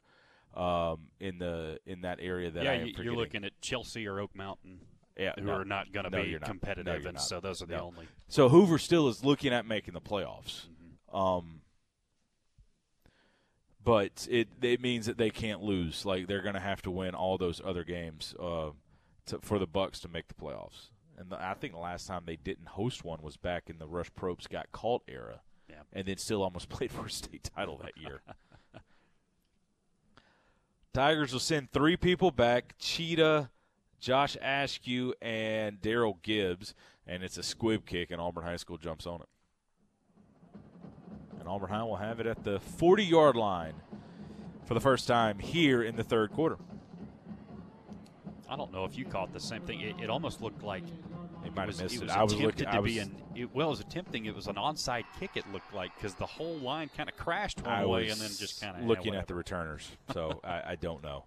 Speaker 1: um, in the in that area that
Speaker 2: yeah,
Speaker 1: I am
Speaker 2: you-
Speaker 1: forgetting.
Speaker 2: you're looking at Chelsea or Oak Mountain.
Speaker 1: yeah,
Speaker 2: who
Speaker 1: no,
Speaker 2: are not going to
Speaker 1: no,
Speaker 2: be
Speaker 1: you're
Speaker 2: competitive,
Speaker 1: No, you're
Speaker 2: and so those are the only.
Speaker 1: So Hoover still is looking at making the playoffs.
Speaker 2: Mm-hmm.
Speaker 1: Um, but it it means that they can't lose. Like they're going to have to win all those other games uh, to, for the Bucks to make the playoffs. And the, I think the last time they didn't host one was back in the Rush Probst got caught era,
Speaker 2: Yeah.
Speaker 1: and then still almost played for a state title that year. Tigers will send three people back: Cheetah, Josh Askew, and Daryl Gibbs, and it's a squib kick, and Auburn High School jumps on it. And Auburn High will have it at the 40-yard line for the first time here in the third quarter.
Speaker 2: I don't know if you caught the same thing. It, it almost looked like
Speaker 1: He might have
Speaker 2: was,
Speaker 1: missed
Speaker 2: it
Speaker 1: it.
Speaker 2: was
Speaker 1: I was looking-
Speaker 2: to
Speaker 1: I
Speaker 2: be an it, well, it was attempting. It was an onside kick. It looked like because the whole line kind of crashed one
Speaker 1: I
Speaker 2: way and then just kind of
Speaker 1: looking at the returners, so I, I don't know.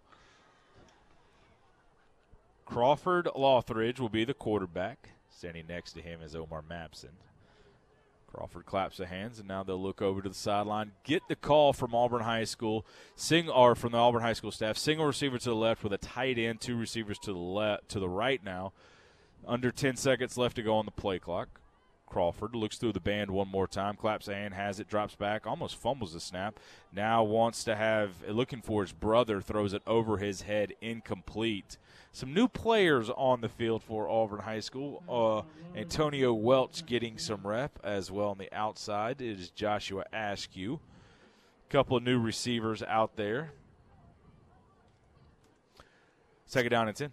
Speaker 1: Crawford Lothridge will be the quarterback. Standing next to him is Omar Mabson. Crawford claps the hands, and now they'll look over to the sideline. Get the call from Auburn High School, sing or from the Auburn High School staff. Single receiver to the left with a tight end, two receivers to the left to the right. Now, under 10 seconds left to go on the play clock. Crawford looks through the band one more time, claps a hand, has it, drops back, almost fumbles the snap. Now wants to have, looking for his brother, throws it over his head, incomplete. Some new players on the field for Auburn High School. Uh, Antonio Welch getting some rep as well on the outside. It is Joshua Askew. A Couple of new receivers out there. Second down and 10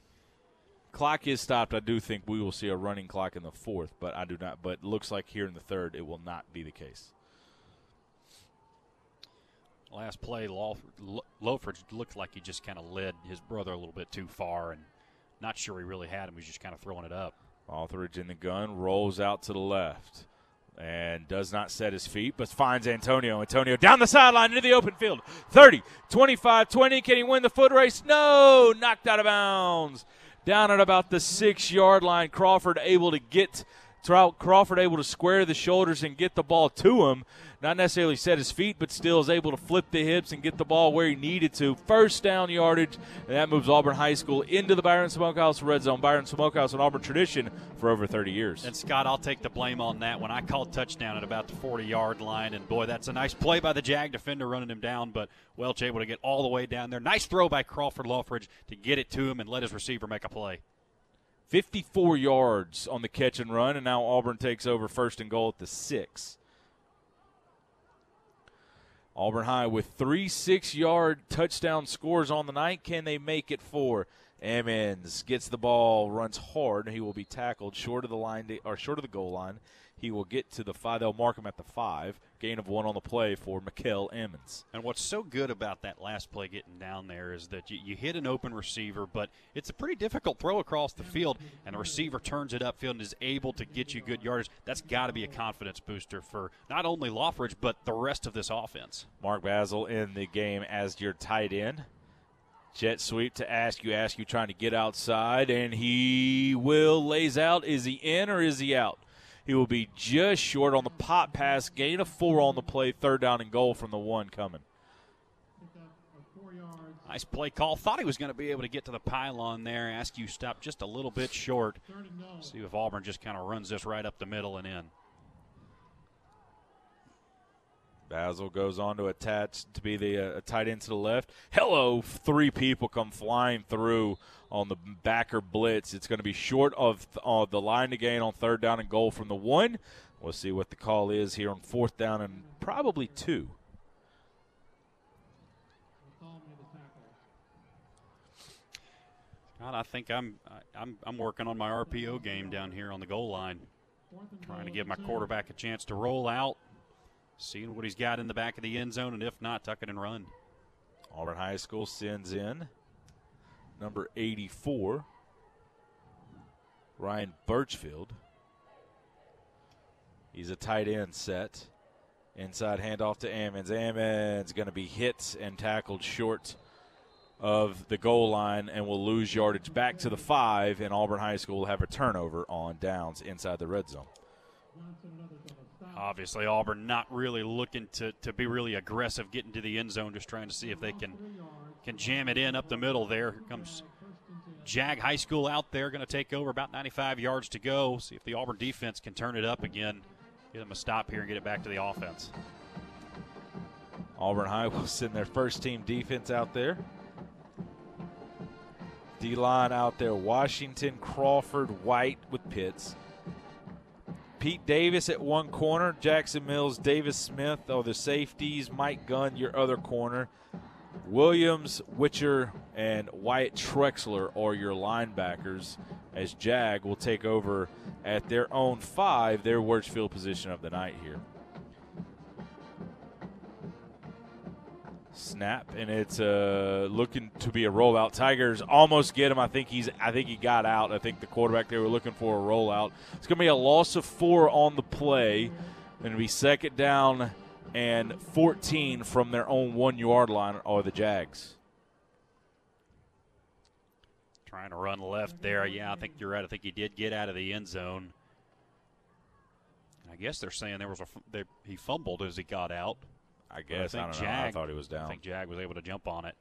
Speaker 1: clock is stopped. I do think we will see a running clock in the fourth, but I do not. But looks like here in the third, it will not be the case.
Speaker 2: Last play, Lof- looked like he just kind of led his brother a little bit too far, and not sure he really had him. He was just kind of throwing it up.
Speaker 1: Lothridge in the gun rolls out to the left and does not set his feet, but finds Antonio. Antonio down the sideline into the open field. 30, 25, 20. Can he win the foot race? No, knocked out of bounds. Down at about the six yard line. Crawford able to get Crawford able to square the shoulders and get the ball to him. Not necessarily set his feet, but still is able to flip the hips and get the ball where he needed to. First down yardage, and that moves Auburn High School into the Byron Smokehouse red zone. Byron Smokehouse, an Auburn tradition for over 30 years.
Speaker 2: And Scott, I'll take the blame on that. When I called touchdown at about the 40 yard line, and boy, that's a nice play by the Jag defender running him down, but Welch able to get all the way down there. Nice throw by Crawford Lothridge to get it to him and let his receiver make a play.
Speaker 1: 54 yards on the catch and run, and now Auburn takes over first and goal at the six. Auburn High with three six yard touchdown scores on the night. Can they make it four? Ammons gets the ball, runs hard. He will be tackled short of the line to, or short of the goal line. He will get to the five. They'll mark him at the five. Gain of one on the play for Mikel Ammons.
Speaker 2: And what's so good about that last play getting down there is that you, you hit an open receiver, but it's a pretty difficult throw across the field, and the receiver turns it upfield and is able to get you good yardage. That's got to be a confidence booster for not only Lothridge, but the rest of this offense.
Speaker 1: Mark Basil in the game as your tight end. Jet sweep to Askew, ask you trying to get outside, and he will lays out. Is he in or is he out? He will be just short on the pop pass. Gain of four on the play. Third down and goal from the one coming.
Speaker 2: Nice play call. Thought he was going to be able to get to the pylon there. Askew stop just a little bit short. See if Auburn just kind of runs this right up the middle and in.
Speaker 1: Basil goes on to attach to be the uh, tight end to the left. Hello, three people come flying through on the backer blitz. It's going to be short of uh, the line to gain on third down and goal from the one. We'll see what the call is here on fourth down and probably two.
Speaker 2: God, I think I'm I'm I'm working on my RPO game down here on the goal line, trying to give my quarterback a chance to roll out, seeing what he's got in the back of the end zone, and if not, tuck it and run.
Speaker 1: Auburn High School sends in number 84, Ryan Birchfield. He's a tight end set. Inside handoff to Ammons. Ammons going to be hit and tackled short of the goal line and will lose yardage back to the five. And Auburn High School will have a turnover on downs inside the red zone.
Speaker 2: Obviously, Auburn not really looking to, to be really aggressive, getting to the end zone, just trying to see if they can can jam it in up the middle. There Here comes Jag High School out there, going to take over about 95 yards to go. See if the Auburn defense can turn it up again, get them a stop here, and get it back to the offense.
Speaker 1: Auburn High will send their first team defense out there. D line out there Washington, Crawford, White with Pitts. Pete Davis at one corner, Jackson Mills, Davis Smith oh, the safeties, Mike Gunn, your other corner. Williams, Witcher, and Wyatt Trexler are your linebackers as Jag will take over at their own five, their worst field position of the night here. Snap, and it's uh, looking to be a rollout. Tigers almost get him. I think he's. I think he got out. I think the quarterback they were looking for a rollout. It's going to be a loss of four on the play. Going to be second down and 14 from their own one yard line are the Jags.
Speaker 2: Trying to run left there. Yeah, I think you're right. I think he did get out of the end zone. I guess they're saying there was a they, he fumbled as he got out.
Speaker 1: I guess. I,
Speaker 2: I,
Speaker 1: don't
Speaker 2: Jag,
Speaker 1: know. I thought he was down.
Speaker 2: I think Jag was able to jump on it.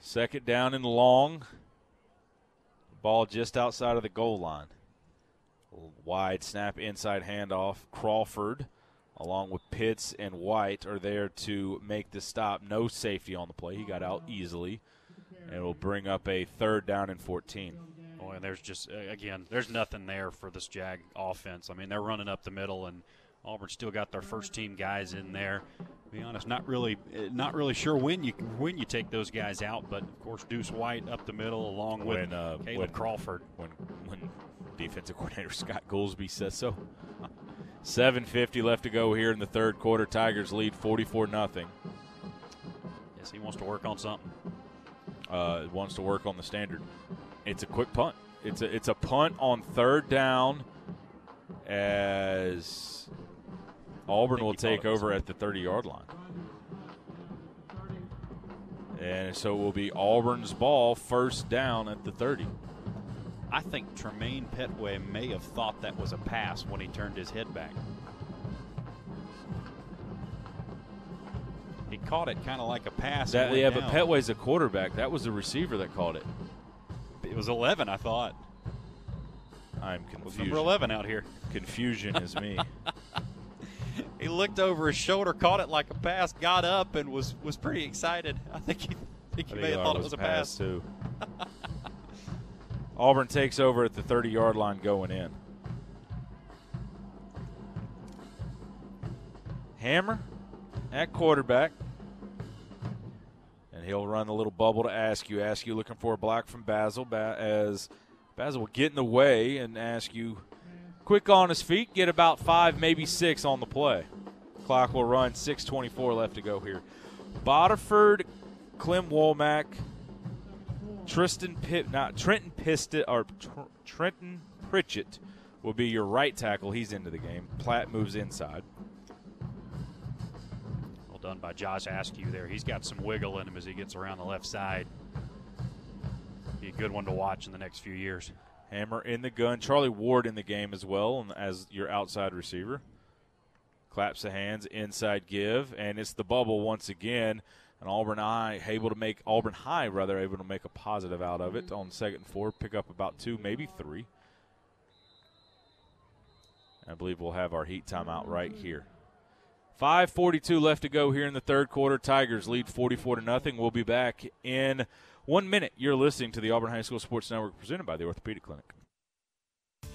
Speaker 1: Second down and long. Ball just outside of the goal line. Wide snap, inside handoff. Crawford, along with Pitts and White, are there to make the stop. No safety on the play. He got out easily. And will bring up a third down and 14.
Speaker 2: Boy, and there's just uh, again, there's nothing there for this Jag offense. I mean, they're running up the middle, and Auburn still got their first team guys in there. To be honest, not really, uh, not really sure when you when you take those guys out, but of course Deuce White up the middle along with
Speaker 1: when, uh,
Speaker 2: Caleb
Speaker 1: when,
Speaker 2: Crawford.
Speaker 1: When when defensive coordinator Scott Goolsby says so. 7:50 left to go here in the third quarter. Tigers lead 44 nothing.
Speaker 2: Yes, he wants to work on something.
Speaker 1: Uh, wants to work on the standard. It's a quick punt. It's a it's a punt on third down as Auburn will take over at the 30 yard line. And so it will be Auburn's ball first down at the 30.
Speaker 2: I think Tremaine Petway may have thought that was a pass when he turned his head back. He caught it kind of like a pass.
Speaker 1: That, yeah, down. but Petway's a quarterback. That was the receiver that caught it.
Speaker 2: It was 11, I thought.
Speaker 1: I'm confused.
Speaker 2: Number 11 out here.
Speaker 1: Confusion is me.
Speaker 2: he looked over his shoulder, caught it like a pass, got up, and was was pretty excited. I think he, I think he
Speaker 1: I
Speaker 2: may have thought it was a pass,
Speaker 1: pass too. Auburn takes over at the 30 yard line going in. Hammer at quarterback. And he'll run the little bubble to Askew. Askew looking for a block from Basil as Basil will get in the way and Askew quick on his feet, get about five, maybe six on the play. Clock will run, 6.24 left to go here. Boterford, Clem Womack, Tristan Pitt, not Trenton Piston or Tr- Trenton Pritchett will be your right tackle. He's into the game. Platt moves inside.
Speaker 2: Well done by Josh Askew there. He's got some wiggle in him as he gets around the left side. Be a good one to watch in the next few years.
Speaker 1: Hammer in the gun. Charlie Ward in the game as well as your outside receiver. Claps the hands, inside give, and it's the bubble once again. And Auburn High able to make Auburn High rather able to make a positive out of it mm-hmm. on second and four, pick up about two, maybe three. I believe we'll have our heat timeout right mm-hmm. here. 5:42 left to go here in the third quarter. Tigers lead 44 to nothing. We'll be back in one minute. You're listening to the Auburn High School Sports Network presented by the Orthopedic Clinic.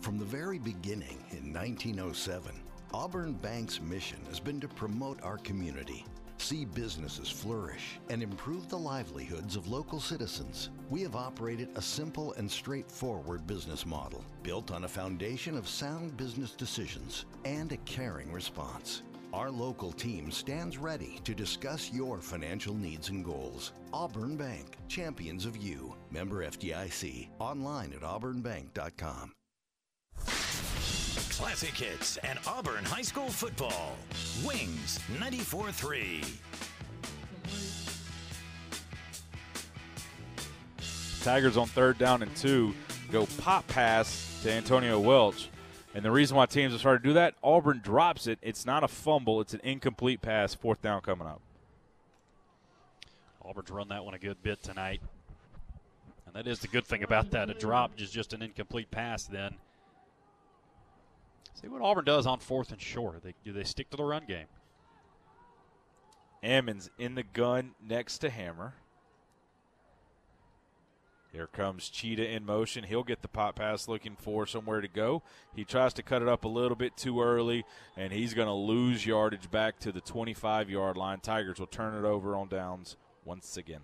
Speaker 10: From the very beginning in 1907, Auburn Bank's mission has been to promote our community, see businesses flourish, and improve the livelihoods of local citizens. We have operated a simple and straightforward business model built on a foundation of sound business decisions and a caring response. Our local team stands ready to discuss your financial needs and goals. Auburn Bank, champions of you. Member FDIC. Online at auburnbank.com.
Speaker 4: Classic hits and Auburn High School football. Wings 94 3.
Speaker 1: Tigers on third down and two go pop pass to Antonio Welch. And the reason why teams have started to do that, Auburn drops it. It's not a fumble, it's an incomplete pass, fourth down coming up.
Speaker 2: Auburn's run that one a good bit tonight. And that is the good thing about that. A drop is just an incomplete pass then. See what Auburn does on fourth and short. They, do they stick to the run game?
Speaker 1: Ammons in the gun next to Hammer. Here comes Cheetah in motion. He'll get the pop pass looking for somewhere to go. He tries to cut it up a little bit too early, and he's going to lose yardage back to the 25 yard line. Tigers will turn it over on downs once again.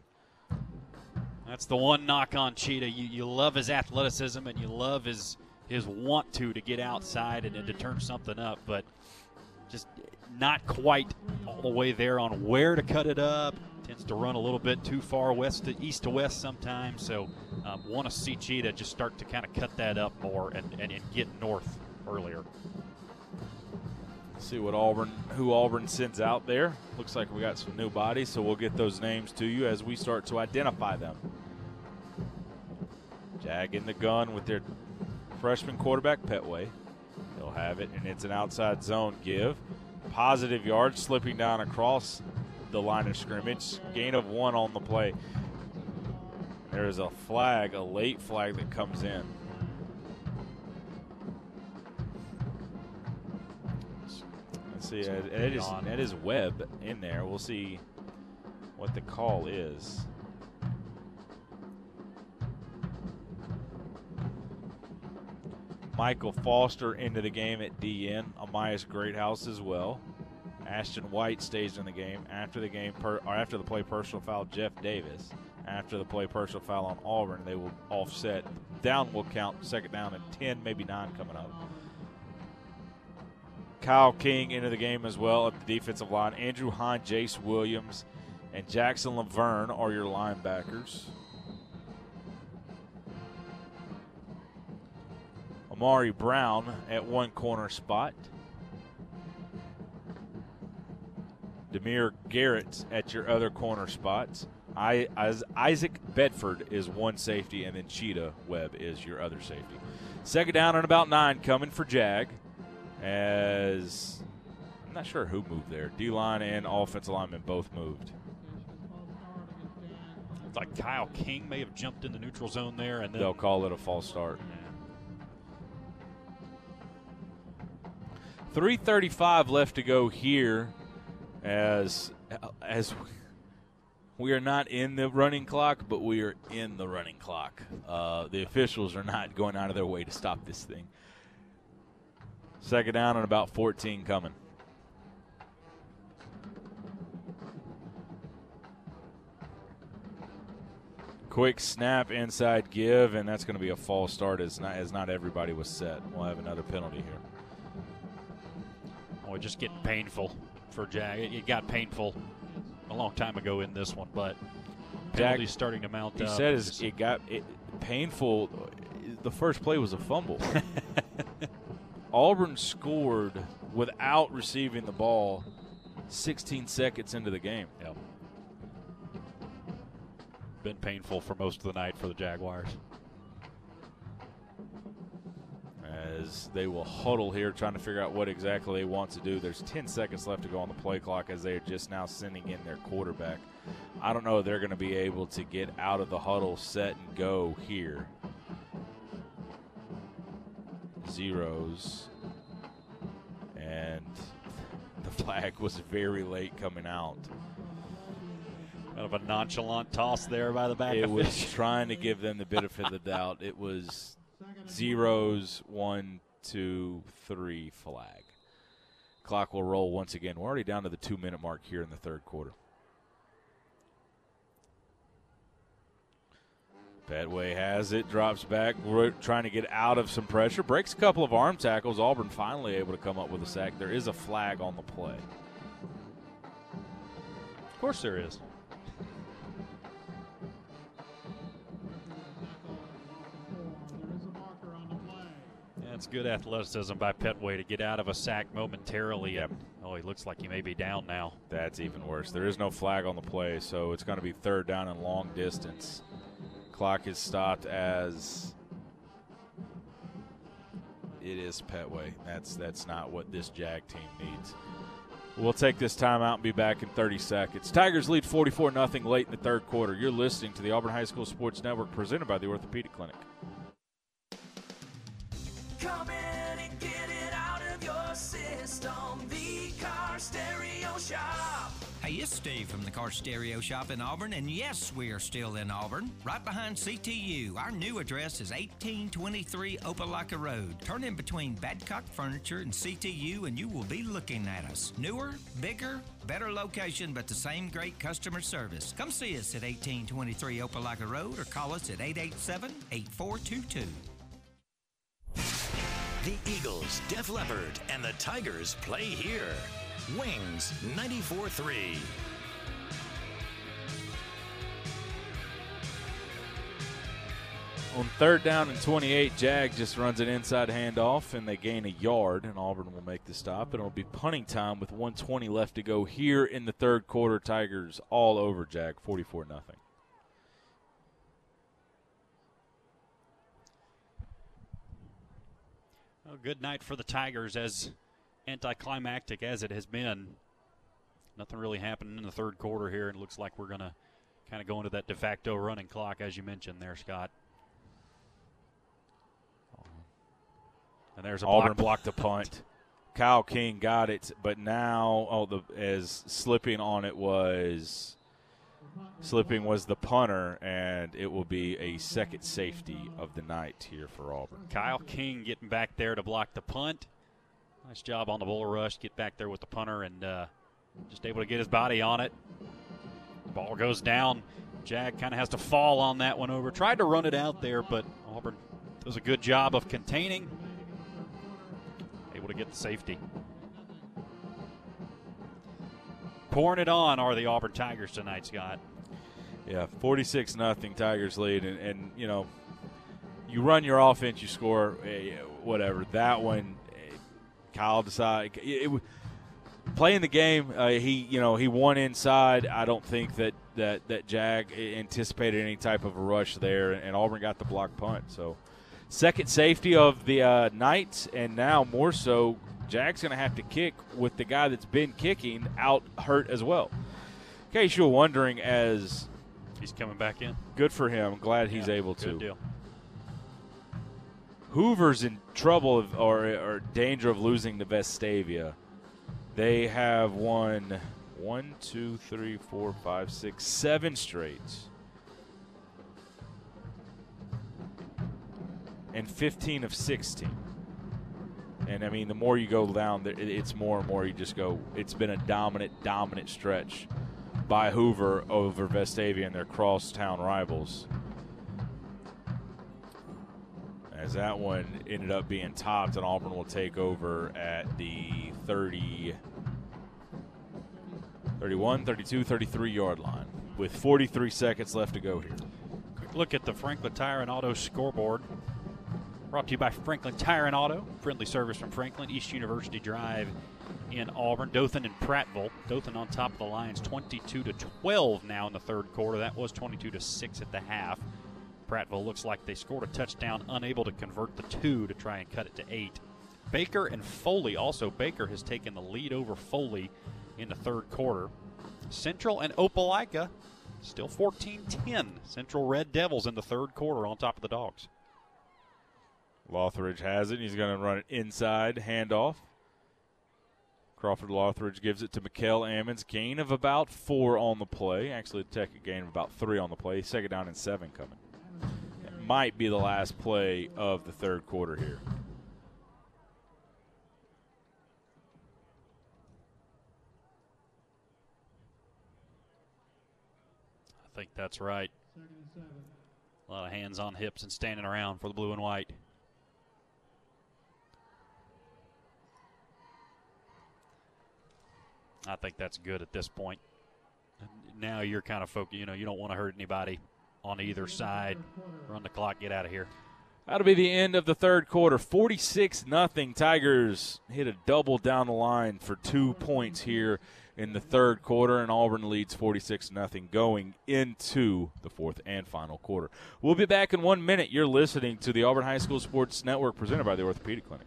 Speaker 2: That's the one knock on Cheetah. You, you love his athleticism and you love his his want to to get outside and, and to turn something up, but just not quite all the way there on where to cut it up. Tends to run a little bit too far west to east to west sometimes. So um, want to see Cheetah just start to kind of cut that up more and, and, and get north earlier.
Speaker 1: See what Auburn, who Auburn sends out there. Looks like we got some new bodies, so we'll get those names to you as we start to identify them. Jag in the gun with their freshman quarterback Petway. He'll have it, and it's an outside zone give. Positive yards, slipping down across the line of scrimmage. Gain of one on the play. There is a flag, a late flag that comes in. Let's see. Uh, it is, that is Webb in there. We'll see what the call is. Michael Foster into the game at DN. Amias Greathouse as well. Ashton White stays in the game after the game per, or after the play personal foul. Jeff Davis after the play personal foul on Auburn. They will offset. Down will count second down and ten, maybe nine coming up. Kyle King into the game as well at the defensive line. Andrew Hahn, Jace Williams, and Jackson Laverne are your linebackers. Amari Brown at one corner spot. Demir Garrett at your other corner spots. I, as Isaac Bedford is one safety, and then Cheetah Webb is your other safety. Second down and about nine coming for Jag. As I'm not sure who moved there. D line and offensive lineman both moved.
Speaker 2: It's Like Kyle King may have jumped in the neutral zone there, and
Speaker 1: They'll call it a false start. 335 left to go here as as we are not in the running clock but we are in the running clock. Uh, the officials are not going out of their way to stop this thing. Second down and about 14 coming. Quick snap inside give and that's going to be a false start as not, as not everybody was set. We'll have another penalty here
Speaker 2: Just getting painful for Jag. It, it got painful a long time ago in this one, but penalties starting to mount
Speaker 1: he
Speaker 2: up.
Speaker 1: it got it, painful. The first play was a fumble. Auburn scored without receiving the ball 16 seconds into the game.
Speaker 2: Yep. Been painful for most of the night for the Jaguars.
Speaker 1: As they will huddle here, trying to figure out what exactly they want to do. There's 10 seconds left to go on the play clock as they are just now sending in their quarterback. I don't know if they're going to be able to get out of the huddle, set, and go here. Zeros. And the flag was very late coming out.
Speaker 2: Kind of a nonchalant toss there by the back.
Speaker 1: It was trying to give them the benefit of the doubt. It was zeros, one, two, three, flag. Clock will roll once again. We're already down to the two minute mark here in the third quarter. Petway has it, drops back, we're trying to get out of some pressure, breaks a couple of arm tackles. Auburn finally able to come up with a sack. There is a flag on the play.
Speaker 2: Of course there is. That's good athleticism by Petway to get out of a sack momentarily. And, oh, he looks like he may be down now.
Speaker 1: That's even worse. There is no flag on the play, so it's going to be third down and long distance. Clock is stopped as it is Petway. That's that's not what this Jag team needs. We'll take this timeout and be back in 30 seconds. Tigers lead 44 0 late in the third quarter. You're listening to the Auburn High School Sports Network presented by the Orthopedic Clinic.
Speaker 11: Come in and get it out on the car stereo shop.
Speaker 12: Hey, it's Steve from the Car Stereo Shop in Auburn, and yes, we are still in Auburn, right behind CTU. Our new address is 1823 Opelika Road. Turn in between Badcock Furniture and CTU, and you will be looking at us. Newer, bigger, better location, but the same great customer service. Come see us at 1823 Opelika Road or call us at 887 8422.
Speaker 4: The Eagles, Def Leppard, and the Tigers play here. Wings 94 3.
Speaker 1: On third down and 28, Jag just runs an inside handoff and they gain a yard, and Auburn will make the stop. And It'll be punting time with 120 left to go here in the third quarter. Tigers all over Jag, 44 0.
Speaker 2: A good night for the Tigers, as anticlimactic as it has been. Nothing really happened in the third quarter here. It looks like we're going to kind of go into that de facto running clock, as you mentioned there, Scott. And there's a
Speaker 1: Auburn
Speaker 2: block.
Speaker 1: blocked the punt. Kyle King got it, but now oh the as slipping on it was slipping was the punter, and it will be a second safety of the night here for Auburn.
Speaker 2: Kyle King getting back there to block the punt. Nice job on the bull rush. Get back there with the punter and uh, just able to get his body on it. Ball goes down. Jag kind of has to fall on that one over. Tried to run it out there, but Auburn does a good job of containing. Able to get the safety. Pouring it on are the Auburn Tigers tonight, Scott.
Speaker 1: Yeah, 46 nothing Tigers lead, and, and you know, you run your offense, you score, eh, whatever. That one, eh, Kyle decided it, it, playing the game. Uh, he, you know, he won inside. I don't think that that that Jag anticipated any type of a rush there, and Auburn got the block punt. So, second safety of the uh, night, and now more so, Jag's going to have to kick with the guy that's been kicking out hurt as well. In case you're wondering, as
Speaker 2: He's coming back in.
Speaker 1: Good for him. Glad he's
Speaker 2: Yeah,
Speaker 1: able to.
Speaker 2: Deal.
Speaker 1: Hoover's in trouble of, or, or danger of losing to Vestavia. They have won one, two, three, four, five, six, seven straights. And 15 of 16. And I mean, the more you go down, it's more and more you just go. It's been a dominant, dominant stretch by Hoover over Vestavia and their crosstown rivals. As that one ended up being topped, and Auburn will take over at the 30, 31, 32, 33 yard line with 43 seconds left to go here.
Speaker 2: Quick look at the Franklin Tire and Auto scoreboard. Brought to you by Franklin Tire and Auto. Friendly service from Franklin, East University Drive in Auburn. Dothan and Prattville. Dothan on top of the Lions, 22 to 12 now in the third quarter. That was 22 to 6 at the half. Prattville looks like they scored a touchdown, unable to convert the two to try and cut it to eight. Baker and Foley also. Baker has taken the lead over Foley in the third quarter. Central and Opelika still 14 10. Central Red Devils in the third quarter on top of the Dogs.
Speaker 1: Lothridge has it. He's going to run it inside, handoff. Crawford Lothridge gives it to Mikkel Ammons. Gain of about four on the play. Actually, Tech gain of about three on the play. Second down and seven coming. It might be the last play of the third quarter here.
Speaker 2: I think that's right. A lot of hands on hips and standing around for the blue and white. I think that's good at this point. Now you're kind of focused. You know, you don't want to hurt anybody on either side. Run the clock. Get out of here.
Speaker 1: That'll be the end of the third quarter. 46 nothing. Tigers hit a double down the line for two points here in the third quarter, and Auburn leads 46 nothing going into the fourth and final quarter. We'll be back in one minute. You're listening to the Auburn High School Sports Network presented by the Orthopedic Clinic.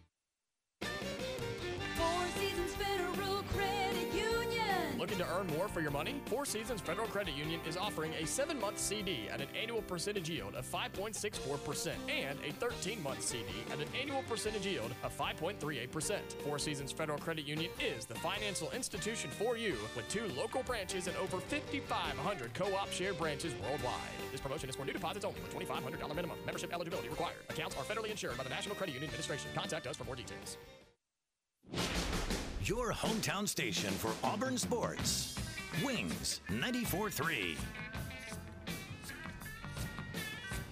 Speaker 24: Four Seasons Federal Credit.
Speaker 25: Looking to earn more for your money? Four Seasons Federal Credit Union is offering a 7 month CD at an annual percentage yield of 5.64% and a 13 month CD at an annual percentage yield of 5.38%. Four Seasons Federal Credit Union is the financial institution for you with two local branches and over 5,500 co op share branches worldwide. This promotion is for new deposits only with $2,500 minimum. Membership eligibility required. Accounts are federally insured by the National Credit Union Administration. Contact us for more details.
Speaker 4: Your hometown station for Auburn sports. Wings 94-3.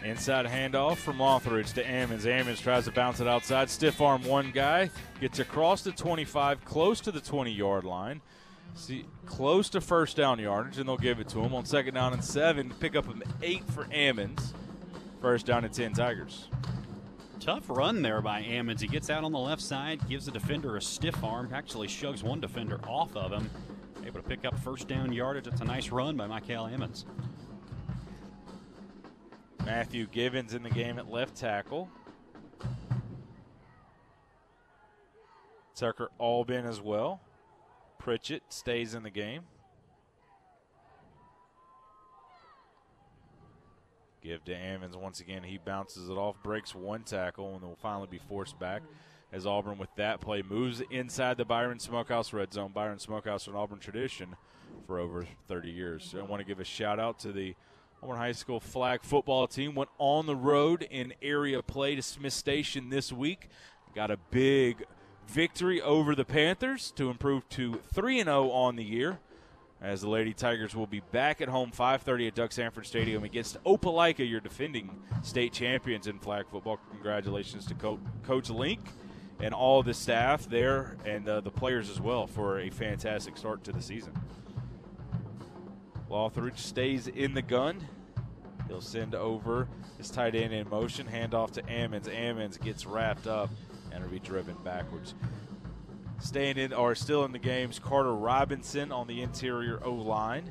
Speaker 1: Inside handoff from Lothridge to Ammons. Ammons tries to bounce it outside. Stiff arm one guy. Gets across the 25, close to the 20 yard line. See, close to first down yardage, and they'll give it to him on second down and seven. Pick up an eight for Ammons. First down and 10 Tigers.
Speaker 26: Tough run there by Ammons. He gets out on the left side, gives the defender a stiff arm, actually shoves one defender off of him. Able to pick up first down yardage. It's a nice run by Michael Ammons.
Speaker 1: Matthew Givens in the game at left tackle. Tucker Albin as well. Pritchett stays in the game. Give to Ammons once again. He bounces it off, breaks one tackle, and will finally be forced back as Auburn, with that play, moves inside the Byron Smokehouse red zone. Byron Smokehouse, an Auburn tradition for over 30 years. So I want to give a shout out to the Auburn High School flag football team. Went on the road in area play to Smith Station this week. Got a big victory over the Panthers to improve to 3 0 on the year. As the Lady Tigers will be back at home 5:30 at Duck Samford Stadium against Opelika, your defending state champions in flag football. Congratulations to Co- Coach Link and all the staff there and uh, the players as well for a fantastic start to the season. Lothridge stays in the gun. He'll send over his tight end in motion, handoff to Ammons. Ammons gets wrapped up and will be driven backwards. Staying in or still in the games, Carter Robinson on the interior O line.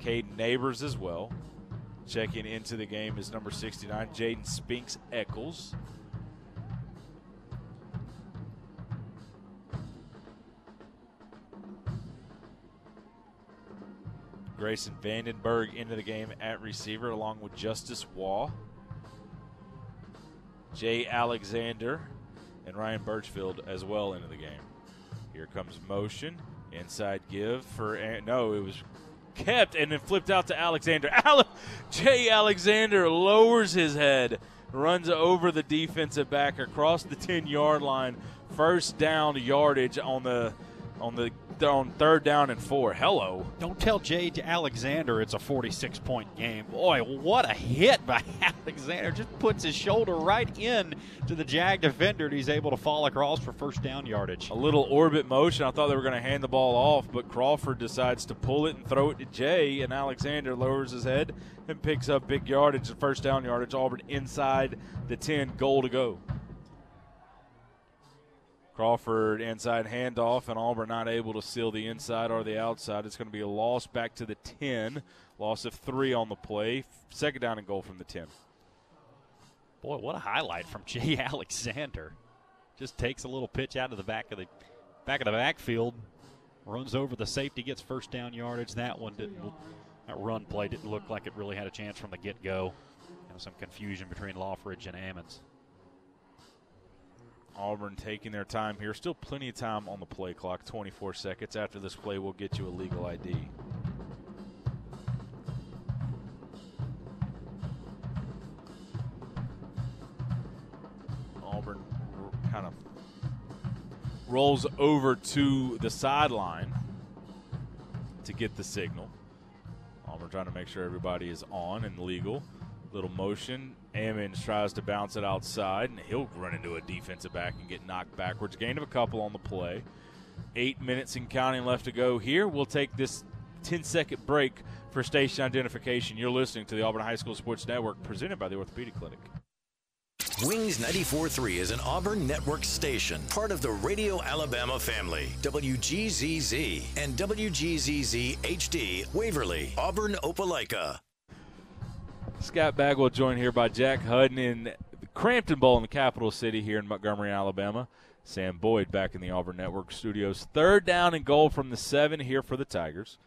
Speaker 1: Caden Neighbors as well. Checking into the game is number 69, Jaden Spinks Eccles. Grayson Vandenberg into the game at receiver, along with Justice Waugh, Jay Alexander, and Ryan Birchfield as well into the game. Here comes motion, inside give for no, it was kept and then flipped out to Alexander. Ale- Jay Alexander lowers his head, runs over the defensive back across the 10 yard line, first down yardage on the on the on third down and four. Hello.
Speaker 26: Don't tell Jay Alexander it's a 46 point game. Boy, what a hit by Alexander. Just puts his shoulder right in to the Jag defender and he's able to fall across for first down yardage.
Speaker 1: A little orbit motion. I thought they were going to hand the ball off, but Crawford decides to pull it and throw it to Jay, and Alexander lowers his head and picks up big yardage, first down yardage. Auburn inside the 10, goal to go. Crawford inside handoff, and Auburn not able to seal the inside or the outside. It's going to be a loss back to the 10. Loss of three on the play. Second down and goal from the 10.
Speaker 26: Boy, what a highlight from Jay Alexander. Just takes a little pitch out of the back of the back of the backfield, runs over the safety, gets first down yardage. That one didn't. That run play didn't look like it really had a chance from the get go. some confusion between Lothridge and Ammons.
Speaker 1: Auburn taking their time here. Still plenty of time on the play clock. 24 seconds. After this play, we'll get you a legal ID. Auburn kind of rolls over to the sideline to get the signal. Auburn trying to make sure everybody is on and legal. Little motion. Ammons tries to bounce it outside, and he'll run into a defensive back and get knocked backwards. Gain of a couple on the play. Eight minutes and counting left to go here. We'll take this 10 second break for station identification. You're listening to the Auburn High School Sports Network presented by the Orthopedic Clinic.
Speaker 4: Wings 94.3 is an Auburn network station, part of the Radio Alabama family. WGZZ and WGZZ HD, Waverly, Auburn, Opelika.
Speaker 1: Scott Bagwell joined here by Jack Hudden in Crampton Bowl in the capital city here in Montgomery, Alabama. Sam Boyd back in the Auburn Network studios. Third down and goal from the seven here for the Tigers.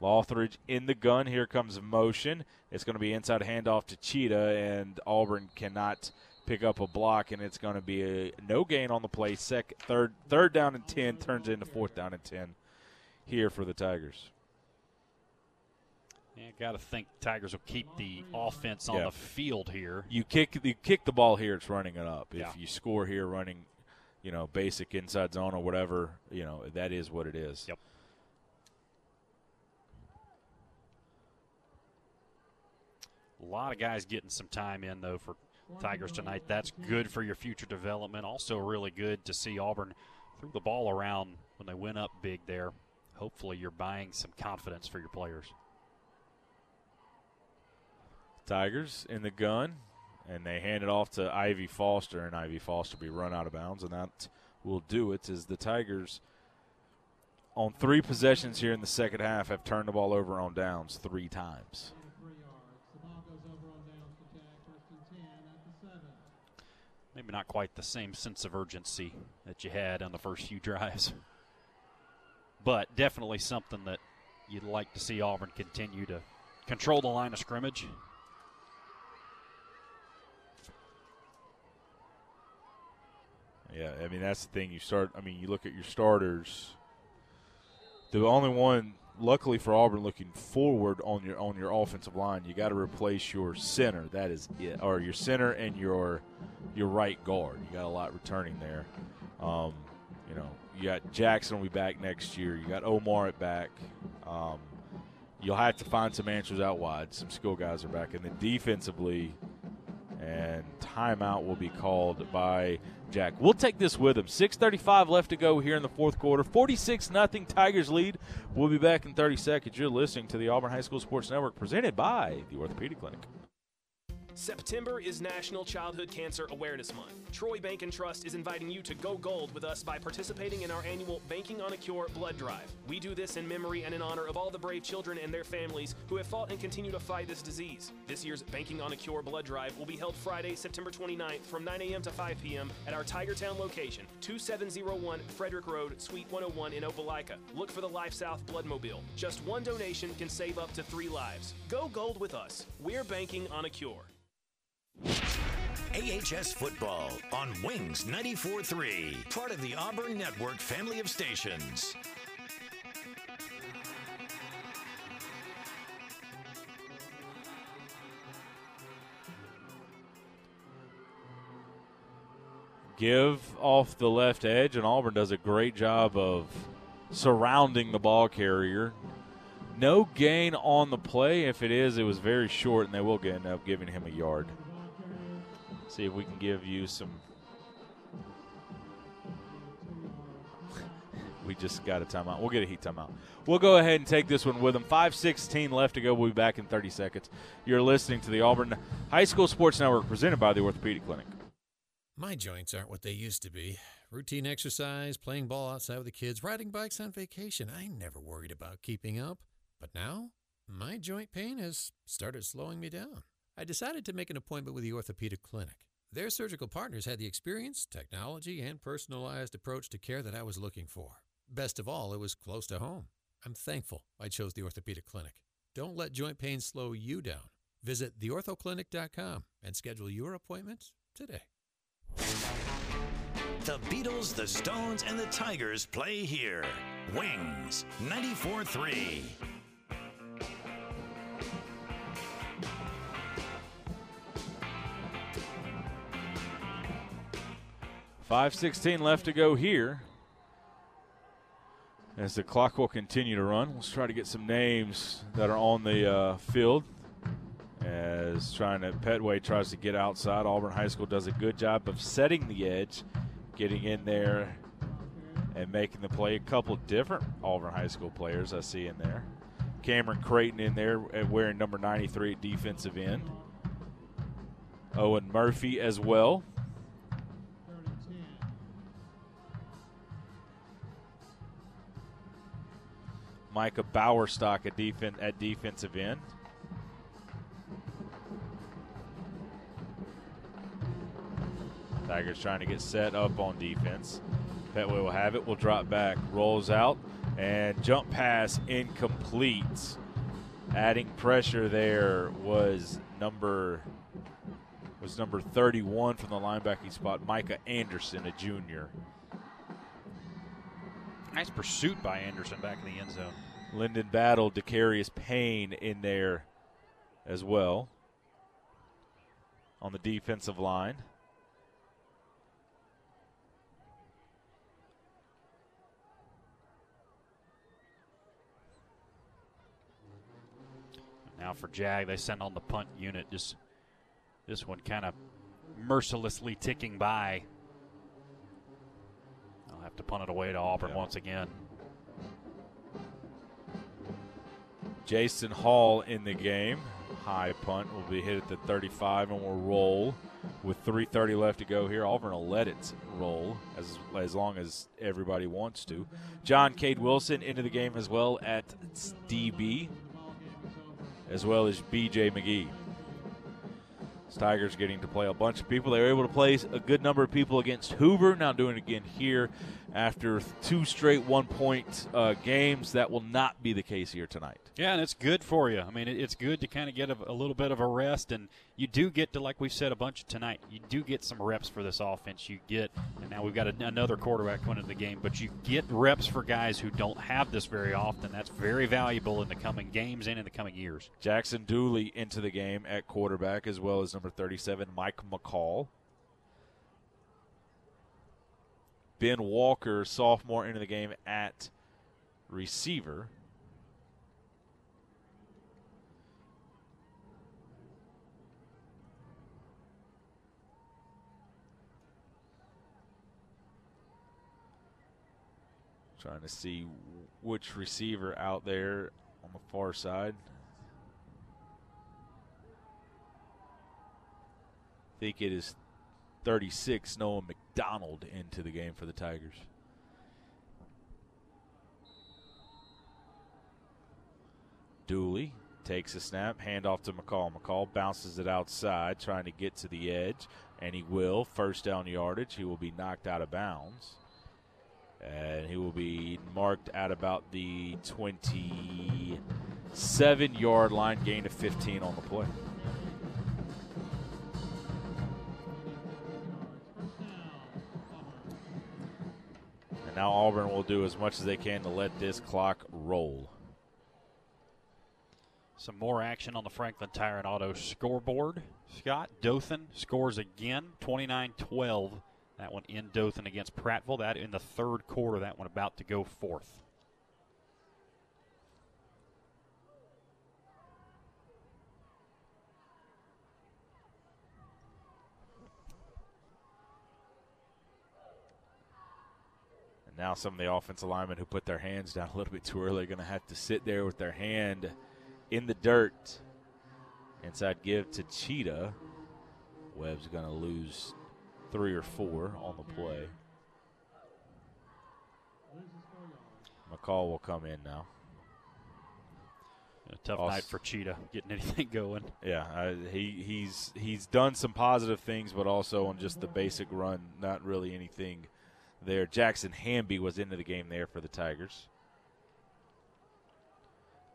Speaker 1: Lothridge in the gun. Here comes motion. It's going to be inside handoff to Cheetah, and Auburn cannot pick up a block, and it's going to be a no gain on the play. Second, third, third down and ten turns into fourth down and ten here for the Tigers.
Speaker 2: Yeah, got to think Tigers will keep the offense on
Speaker 1: Yeah.
Speaker 2: the field here.
Speaker 1: You kick you kick the ball here, it's running it up. If
Speaker 2: Yeah.
Speaker 1: you score here, running, you know, basic inside zone or whatever, you know, that is what it is.
Speaker 2: Yep. A lot of guys getting some time in though for Tigers tonight. That's good for your future development. Also, really good to see Auburn threw the ball around when they went up big there. Hopefully, you're buying some confidence for your players.
Speaker 1: Tigers in the gun, and they hand it off to Ivy Foster, and Ivy Foster will be run out of bounds, and that will do it. As the Tigers, on three possessions here in the second half, have turned the ball over on downs three times.
Speaker 2: Maybe not quite the same sense of urgency that you had on the first few drives, but definitely something that you'd like to see Auburn continue to control the line of scrimmage.
Speaker 1: Yeah, I mean that's the thing. You start. I mean, you look at your starters. The only one, luckily for Auburn, looking forward on your on your offensive line, you got to replace your center. That is it, or your center and your your right guard. You got a lot returning there. Um, you know, you got Jackson will be back next year. You got Omar at back. Um, you'll have to find some answers out wide. Some skill guys are back, and then defensively, and timeout will be called by Jack. We'll take this with him. 6:35 left to go here in the fourth quarter. 46 nothing Tigers lead. We'll be back in 30 seconds. You're listening to the Auburn High School Sports Network, presented by the Orthopedic Clinic.
Speaker 8: September is National Childhood Cancer Awareness Month. Troy Bank and Trust is inviting you to go gold with us by participating in our annual Banking on a Cure blood drive. We do this in memory and in honor of all the brave children and their families who have fought and continue to fight this disease. This year's Banking on a Cure blood drive will be held Friday, September 29th from 9 a.m. to 5 p.m. at our Tigertown location, 2701 Frederick Road, Suite 101 in Opelika. Look for the Life South Bloodmobile. Just one donation can save up to three lives. Go gold with us. We're banking on a cure.
Speaker 4: AHS Football on Wings 94.3, part of the Auburn Network family of stations.
Speaker 1: Give off the left edge, and Auburn does a great job of surrounding the ball carrier. No gain on the play. If it is, it was very short, and they will end up giving him a yard. See if we can give you some. we just got a timeout. We'll get a heat timeout. We'll go ahead and take this one with them. 5.16 left to go. We'll be back in 30 seconds. You're listening to the Auburn High School Sports Network presented by the Orthopedic Clinic.
Speaker 16: My joints aren't what they used to be. Routine exercise, playing ball outside with the kids, riding bikes on vacation. I never worried about keeping up. But now, my joint pain has started slowing me down. I decided to make an appointment with the Orthopedic Clinic. Their surgical partners had the experience, technology, and personalized approach to care that I was looking for. Best of all, it was close to home. I'm thankful I chose the Orthopedic Clinic. Don't let joint pain slow you down. Visit theorthoclinic.com and schedule your appointment today.
Speaker 4: The Beatles, the Stones, and the Tigers play here. Wings 94.3.
Speaker 1: Five sixteen left to go here. As the clock will continue to run, let's try to get some names that are on the uh, field. As trying to Petway tries to get outside, Auburn High School does a good job of setting the edge, getting in there and making the play. A couple different Auburn High School players I see in there. Cameron Creighton in there uh, wearing number 93 at defensive end. Owen Murphy as well. Micah Bowerstock at, defen- at defensive end. Tigers trying to get set up on defense. Petway will have it, will drop back, rolls out, and jump pass incomplete. Adding pressure there was number was number 31 from the linebacking spot, Micah Anderson, a junior.
Speaker 2: Nice pursuit by Anderson back in the end zone.
Speaker 1: Lyndon Battle, Decarius Payne in there as well on the defensive line.
Speaker 2: Now for Jag, they send on the punt unit. Just this one kind of mercilessly ticking by. I'll have to punt it away to Auburn once again.
Speaker 1: Jason Hall in the game. High punt will be hit at the 35 and will roll with 3:30 left to go here. Auburn will let it roll as as long as everybody wants to. John Cade Wilson into the game as well at DB, as well as BJ McGee. Tigers getting to play a bunch of people. They were able to play a good number of people against Hoover. Now doing it again here after two straight one point uh, games. That will not be the case here tonight.
Speaker 2: Yeah, and it's good for you. I mean, it's good to kind of get a, a, little bit of a rest, and you do get to, like we said a bunch tonight, you do get some reps for this offense. You get, and now we've got a, another quarterback coming into the game, but you get reps for guys who don't have this very often. That's very valuable in the coming games and in the coming years.
Speaker 1: Jackson Dooley into the game at quarterback, as well as number 37, Mike McCall. Ben Walker, sophomore, into the game at receiver. Trying to see which receiver out there on the far side. I think it is 36, Noah McDonald into the game for the Tigers. Dooley takes a snap, handoff to McCall. McCall bounces it outside, trying to get to the edge, and he will. First down yardage. He will be knocked out of bounds. And he will be marked at about the 27 yard line, gain of 15 on the play. Now Auburn will do as much as they can to let this clock roll.
Speaker 2: Some more action on the Franklin Tire and Auto scoreboard. Scott Dothan scores again, 29 12. That one in Dothan against Prattville. That in the third quarter. That one about to go fourth.
Speaker 1: Now some of the offensive linemen who put their hands down a little bit too early are going to have to sit there with their hand in the dirt. Inside give to Cheetah. Webb's going to lose three or four on the play. McCall will come in now.
Speaker 2: A tough night for Cheetah getting anything going.
Speaker 1: Yeah, uh, he he's he's done some positive things, but also on just the basic run, not really anything there. Jackson Hamby was into the game there for the Tigers.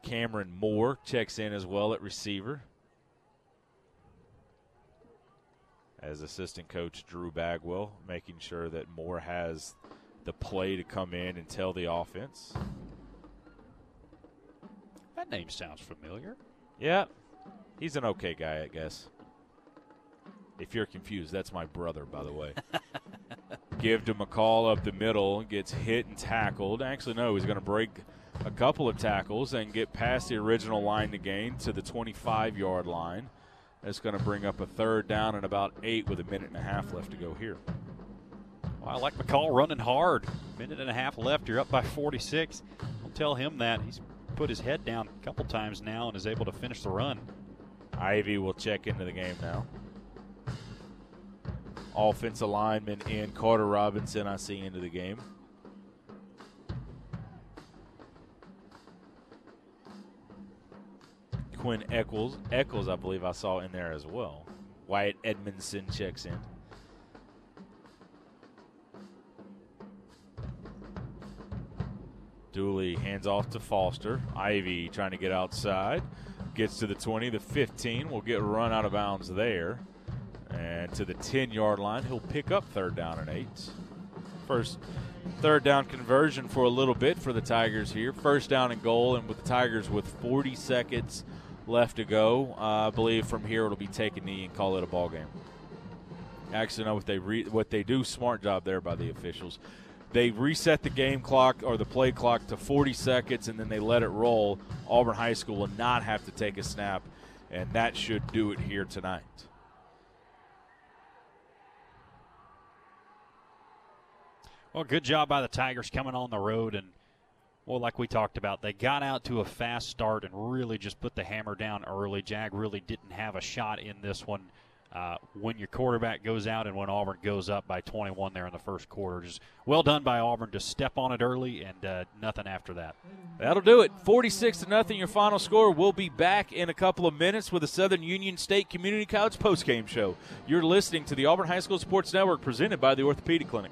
Speaker 1: Cameron Moore checks in as well at receiver. As assistant coach Drew Bagwell, making sure that Moore has the play to come in and tell the offense.
Speaker 2: That name sounds familiar.
Speaker 1: Yeah, he's an okay guy, I guess. If you're confused, that's my brother, by the way. Give to McCall up the middle, gets hit and tackled. Actually, no, he's going to break a couple of tackles and get past the original line to gain to the 25 yard line. That's going to bring up a third down and about eight with a minute and a half left to go here.
Speaker 2: Well, I like McCall running hard. Minute and a half left. You're up by 46. I'll tell him that. He's put his head down a couple times now and is able to finish the run.
Speaker 1: Ivy will check into the game now. Offensive lineman in Carter Robinson, I see into the game. Quinn Eccles, Eccles, I believe I saw in there as well. Wyatt Edmondson checks in. Dooley hands off to Foster. Ivy trying to get outside. Gets to the 20, the 15. Will get run out of bounds there. And to the 10 yard line, he'll pick up third down and eight. First third down conversion for a little bit for the Tigers here. First down and goal, and with the Tigers with 40 seconds left to go, uh, I believe from here it'll be take a knee and call it a ball game. Actually, know what they re- what they do. Smart job there by the officials. They reset the game clock or the play clock to 40 seconds, and then they let it roll. Auburn High School will not have to take a snap, and that should do it here tonight.
Speaker 2: Well, good job by the Tigers coming on the road and well, like we talked about, they got out to a fast start and really just put the hammer down early. Jag really didn't have a shot in this one. Uh, when your quarterback goes out and when Auburn goes up by 21 there in the first quarter, just well done by Auburn to step on it early and uh, nothing after that.
Speaker 1: That'll do it. 46 to nothing. Your final score. We'll be back in a couple of minutes with the Southern Union State Community College postgame show. You're listening to the Auburn High School Sports Network, presented by the Orthopedic Clinic.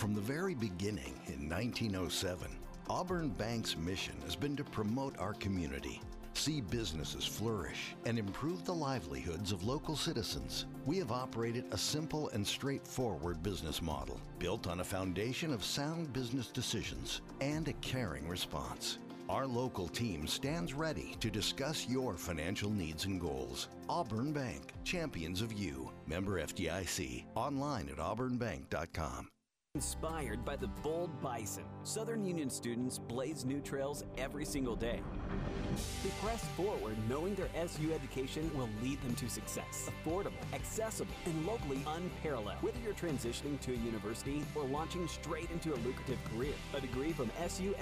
Speaker 10: From the very beginning in 1907, Auburn Bank's mission has been to promote our community, see businesses flourish, and improve the livelihoods of local citizens. We have operated a simple and straightforward business model built on a foundation of sound business decisions and a caring response. Our local team stands ready to discuss your financial needs and goals. Auburn Bank, champions of you. Member FDIC. Online at auburnbank.com.
Speaker 6: Inspired by the bold bison, Southern Union students blaze new trails every single day. They press forward knowing their SU education will lead them to success. Affordable, accessible, and locally unparalleled. Whether you're transitioning to a university or launching straight into a lucrative career, a degree from SU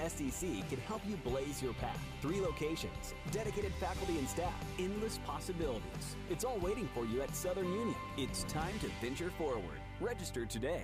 Speaker 6: can help you blaze your path. Three locations, dedicated faculty and staff, endless possibilities. It's all waiting for you at Southern Union. It's time to venture forward. Register today.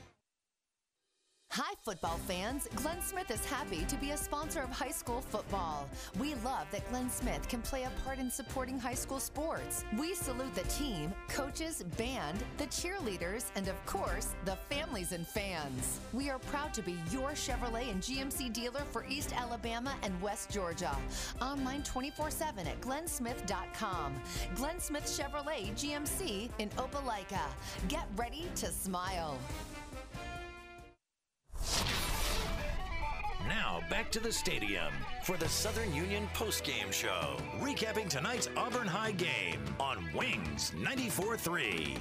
Speaker 13: Hi, football fans. Glenn Smith is happy to be a sponsor of high school football. We love that Glenn Smith can play a part in supporting high school sports. We salute the team, coaches, band, the cheerleaders, and of course, the families and fans. We are proud to be your Chevrolet and GMC dealer for East Alabama and West Georgia. Online 24 7 at glennsmith.com. Glenn Smith Chevrolet GMC in Opelika. Get ready to smile.
Speaker 4: Now back to the stadium for the Southern Union postgame show, recapping tonight's Auburn High game on Wings 94-3.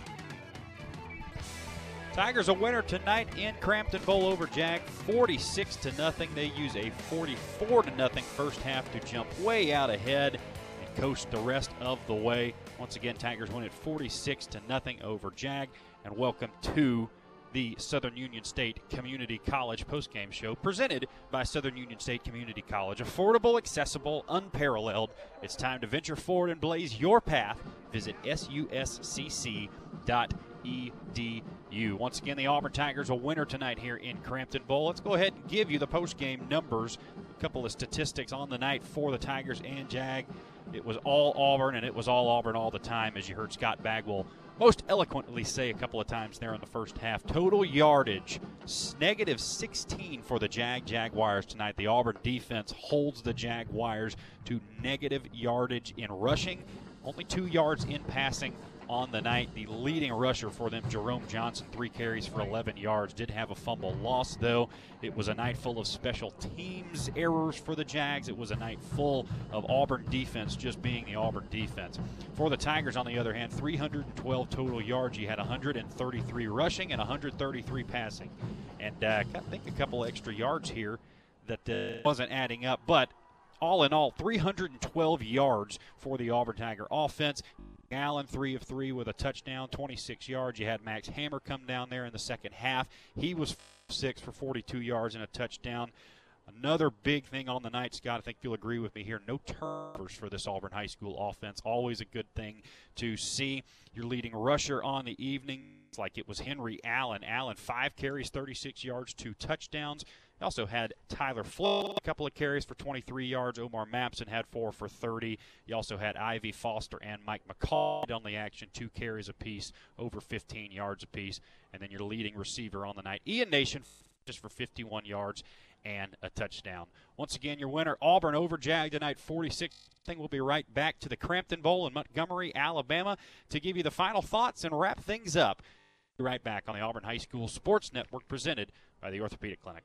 Speaker 2: Tigers a winner tonight in Crampton Bowl over Jag, 46 to nothing. They use a 44 to nothing first half to jump way out ahead and coast the rest of the way. Once again, Tigers win at 46 to nothing over Jag. And welcome to the Southern Union State Community College postgame show presented by Southern Union State Community College. Affordable, accessible, unparalleled. It's time to venture forward and blaze your path. Visit suscc.edu. Once again, the Auburn Tigers a winner tonight here in Crampton Bowl. Let's go ahead and give you the postgame numbers. A couple of statistics on the night for the Tigers and Jag. It was all Auburn, and it was all Auburn all the time, as you heard Scott Bagwell most eloquently say a couple of times there in the first half. Total yardage, negative 16 for the Jag Jaguars tonight. The Auburn defense holds the Jaguars to negative yardage in rushing, only two yards in passing on the night. The leading rusher for them, Jerome Johnson, three carries for 11 yards. Did have a fumble loss, though. It was a night full of special teams errors for the Jags. It was a night full of Auburn defense just being the Auburn defense. For the Tigers, on the other hand, 312 total yards. You had 133 rushing and 133 passing. And uh, I think a couple extra yards here that uh, wasn't adding up, but all in all, 312 yards for the Auburn Tiger offense. Allen, three of three with a touchdown, 26 yards. You had Max Hammer come down there in the second half. He was six for 42 yards and a touchdown. Another big thing on the night, Scott, I think you'll agree with me here. No turnovers for this Auburn High School offense. Always a good thing to see. Your leading rusher on the evening, like it was Henry Allen. Allen, five carries, 36 yards, two touchdowns. You also had Tyler Flo, a couple of carries for 23 yards. Omar Mabson had four for 30. You also had Ivy Foster and Mike McCall on the action, two carries apiece, over 15 yards apiece. And then your leading receiver on the night, Ian Nation, just for 51 yards and a touchdown. Once again, your winner, Auburn over Jag tonight, 46. Thing we'll be right back to the Crampton Bowl in Montgomery, Alabama, to give you the final thoughts and wrap things up. Be right back on the Auburn High School Sports Network, presented by the Orthopedic Clinic.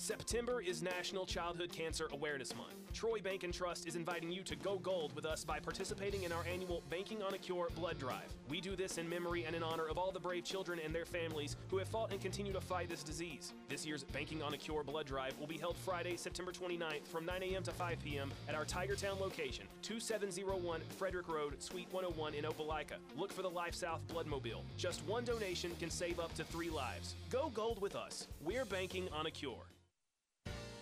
Speaker 8: September is National Childhood Cancer Awareness Month. Troy Bank and Trust is inviting you to go gold with us by participating in our annual Banking on a Cure blood drive. We do this in memory and in honor of all the brave children and their families who have fought and continue to fight this disease. This year's Banking on a Cure blood drive will be held Friday, September 29th from 9 a.m. to 5 p.m. at our Tigertown location, 2701 Frederick Road, Suite 101 in Opelika. Look for the Life South Bloodmobile. Just one donation can save up to three lives. Go gold with us. We're banking on a cure.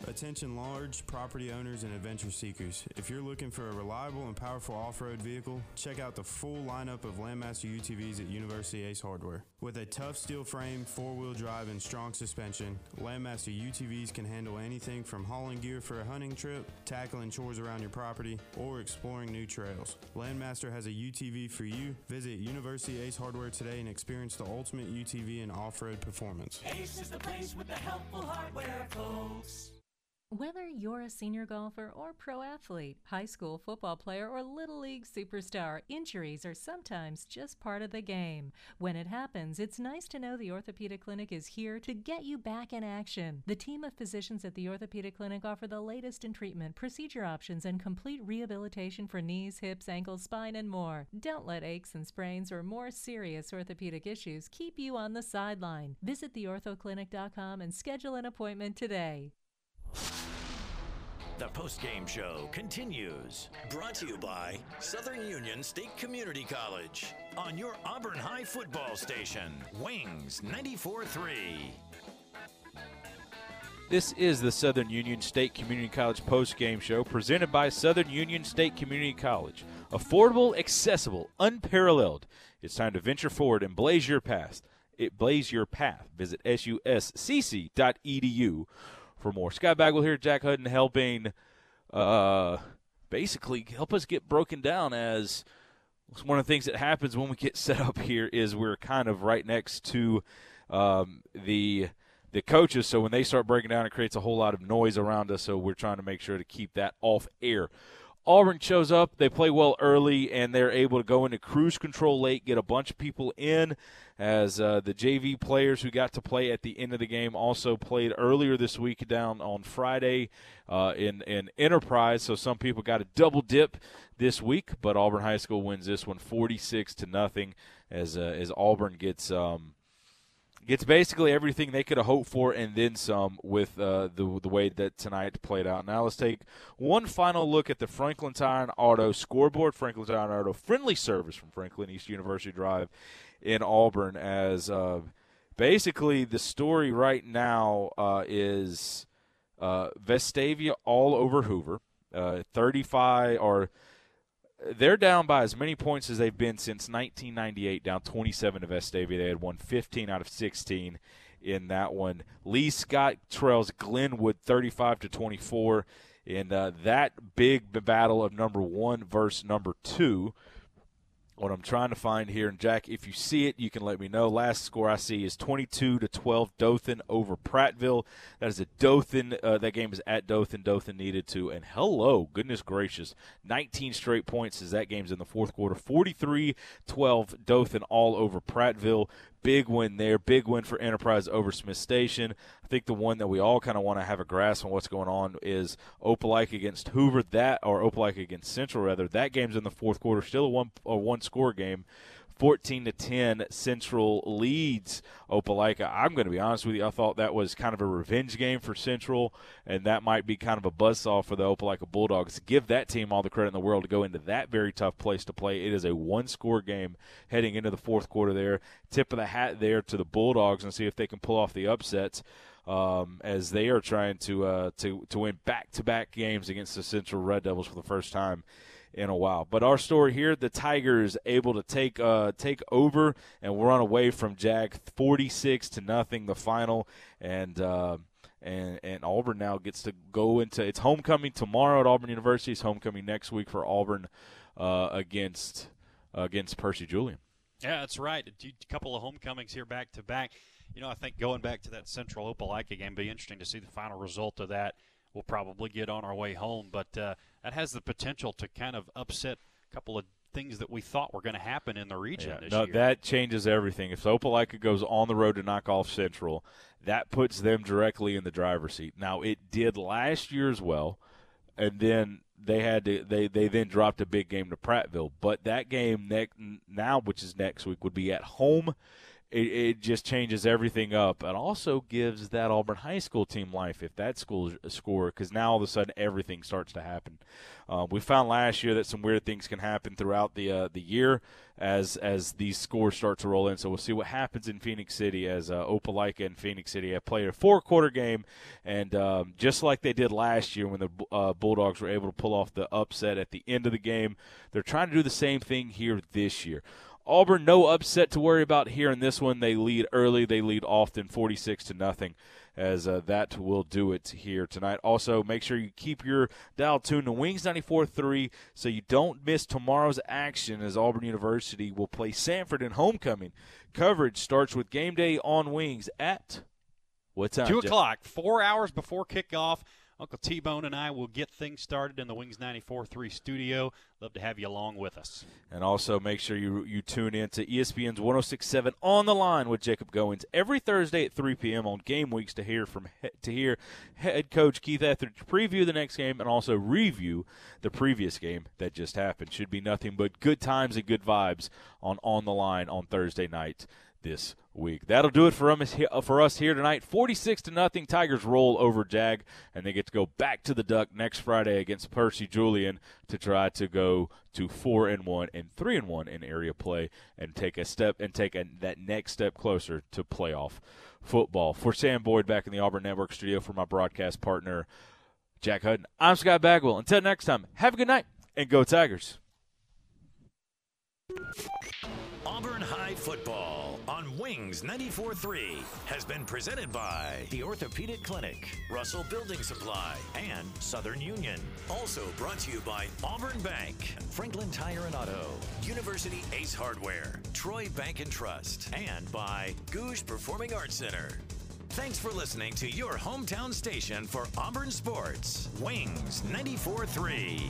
Speaker 19: Attention large property owners and adventure seekers. If you're looking for a reliable and powerful off-road vehicle, check out the full lineup of Landmaster UTVs at University Ace Hardware. With a tough steel frame, four-wheel drive, and strong suspension, Landmaster UTVs can handle anything from hauling gear for a hunting trip, tackling chores around your property, or exploring new trails. Landmaster has a UTV for you. Visit University Ace Hardware today and experience the ultimate UTV and off-road performance.
Speaker 11: Ace is the place with the helpful hardware, folks.
Speaker 27: Whether you're a senior golfer or pro athlete, high school football player, or little league superstar, injuries are sometimes just part of the game. When it happens, it's nice to know the Orthopedic Clinic is here to get you back in action. The team of physicians at the Orthopedic Clinic offer the latest in treatment, procedure options, and complete rehabilitation for knees, hips, ankles, spine, and more. Don't let aches and sprains or more serious orthopedic issues keep you on the sideline. Visit theorthoclinic.com and schedule an appointment today.
Speaker 4: The post-game show continues. Brought to you by Southern Union State Community College on your Auburn High football station, Wings 94.3.
Speaker 1: This is the Southern Union State Community College post-game show presented by Southern Union State Community College. Affordable, accessible, unparalleled. It's time to venture forward and blaze your path. It blaze your path. Visit suscc.edu for more. Scott Bagwell here, Jack Hudden, helping uh, basically help us get broken down as one of the things that happens when we get set up here is we're kind of right next to um, the the coaches. So when they start breaking down, it creates a whole lot of noise around us. So we're trying to make sure to keep that off air. Auburn shows up. They play well early, and they're able to go into cruise control late, get a bunch of people in. As uh, the JV players who got to play at the end of the game also played earlier this week down on Friday uh, in in Enterprise. So some people got a double dip this week, but Auburn High School wins this one 46 to nothing. As uh, as Auburn gets. Um, gets basically everything they could have hoped for and then some with uh, the the way that tonight played out. Now let's take one final look at the Franklin Tire Auto scoreboard. Franklin Tire Auto friendly service from Franklin East University Drive in Auburn. As uh, basically the story right now uh, is uh, Vestavia all over Hoover, uh, 35 or they're down by as many points as they've been since 1998, down 27 to Vestavia. They had won 15 out of 16 in that one. Lee Scott trails Glenwood 35 to 24 in uh, that big battle of number one versus number two what I'm trying to find here. And Jack, if you see it, you can let me know. Last score I see is 22 to 12 Dothan over Prattville. That is a Dothan. Uh, that game is at Dothan. Dothan needed to. And hello, goodness gracious, 19 straight points as that game's in the fourth quarter. 43 12 Dothan all over Prattville. Big win there. Big win for Enterprise over Smiths Station. I think the one that we all kind of want to have a grasp on what's going on is Opelika against Hoover. That or Opelika against Central rather. That game's in the fourth quarter. Still a one a one score game. 14 to 10 Central leads Opelika. I'm going to be honest with you. I thought that was kind of a revenge game for Central, and that might be kind of a buzzsaw for the Opelika Bulldogs. Give that team all the credit in the world to go into that very tough place to play. It is a one-score game heading into the fourth quarter. There, tip of the hat there to the Bulldogs, and see if they can pull off the upsets. Um, as they are trying to uh, to to win back-to-back games against the Central Red Devils for the first time in a while. But our story here: the Tigers able to take uh, take over and run away from forty six to nothing, the final, and. Uh, and and Auburn now gets to go into its homecoming tomorrow at Auburn University. It's homecoming next week for Auburn uh, against against Percy Julian.
Speaker 2: Yeah, that's right. A couple of homecomings here back to back. You know, I think going back to that Central Opelika game, be interesting to see the final result of that. We'll probably get on our way home, but uh, that has the potential to kind of upset a couple of things that we thought were going to happen in the region
Speaker 1: Yeah,
Speaker 2: this
Speaker 1: no,
Speaker 2: year.
Speaker 1: that changes everything. If Opelika goes on the road to knock off Central, that puts them directly in the driver's seat. Now it did last year as well, and then they had to they they then dropped a big game to Prattville. But that game next now, which is next week, would be at home. It, it just changes everything up, and also gives that Auburn High School team life if that school score, because now all of a sudden everything starts to happen. Uh, we found last year that some weird things can happen throughout the uh, the year as as these scores start to roll in. So we'll see what happens in Phenix City as uh, Opelika and Phenix City have played a four quarter game, and um, just like they did last year when the uh, Bulldogs were able to pull off the upset at the end of the game, they're trying to do the same thing here this year. Auburn, no upset to worry about here in this one. They lead early. They lead often, 46 to nothing, as uh, that will do it here tonight. Also, make sure you keep your dial tuned to Wings 94.3 so you don't miss tomorrow's action as Auburn University will play Samford in homecoming. Coverage starts with game day on Wings at what time?
Speaker 2: Two o'clock, four hours before kickoff. Uncle T Bone and I will get things started in the Wings 94.3 studio. Love to have you along with us.
Speaker 1: And also make sure you you tune in to ESPN's 1067 on the line with Jacob Goins every Thursday at 3 p.m. on game weeks to hear from to hear head coach Keith Etheridge preview the next game and also review the previous game that just happened. Should be nothing but good times and good vibes on on the line on Thursday night this week. That'll do it for us uh, for us here tonight. 46 to nothing Tigers roll over Jag and they get to go back to the Duck next Friday against Percy Julian to try to go to 4 and 1 and 3 and 1 in area play and take a step and take a, that next step closer to playoff football. For Sam Boyd back in the Auburn Network studio for my broadcast partner Jack Hudden. I'm Scott Bagwell. Until next time, have a good night and go Tigers.
Speaker 4: Auburn High Football on Wings 94.3 has been presented by the Orthopedic Clinic, Russell Building Supply, and Southern Union. Also brought to you by Auburn Bank, Franklin Tire and Auto, University Ace Hardware, Troy Bank and Trust, and by Gogue Performing Arts Center. Thanks for listening to your hometown station for Auburn Sports, Wings 94.3.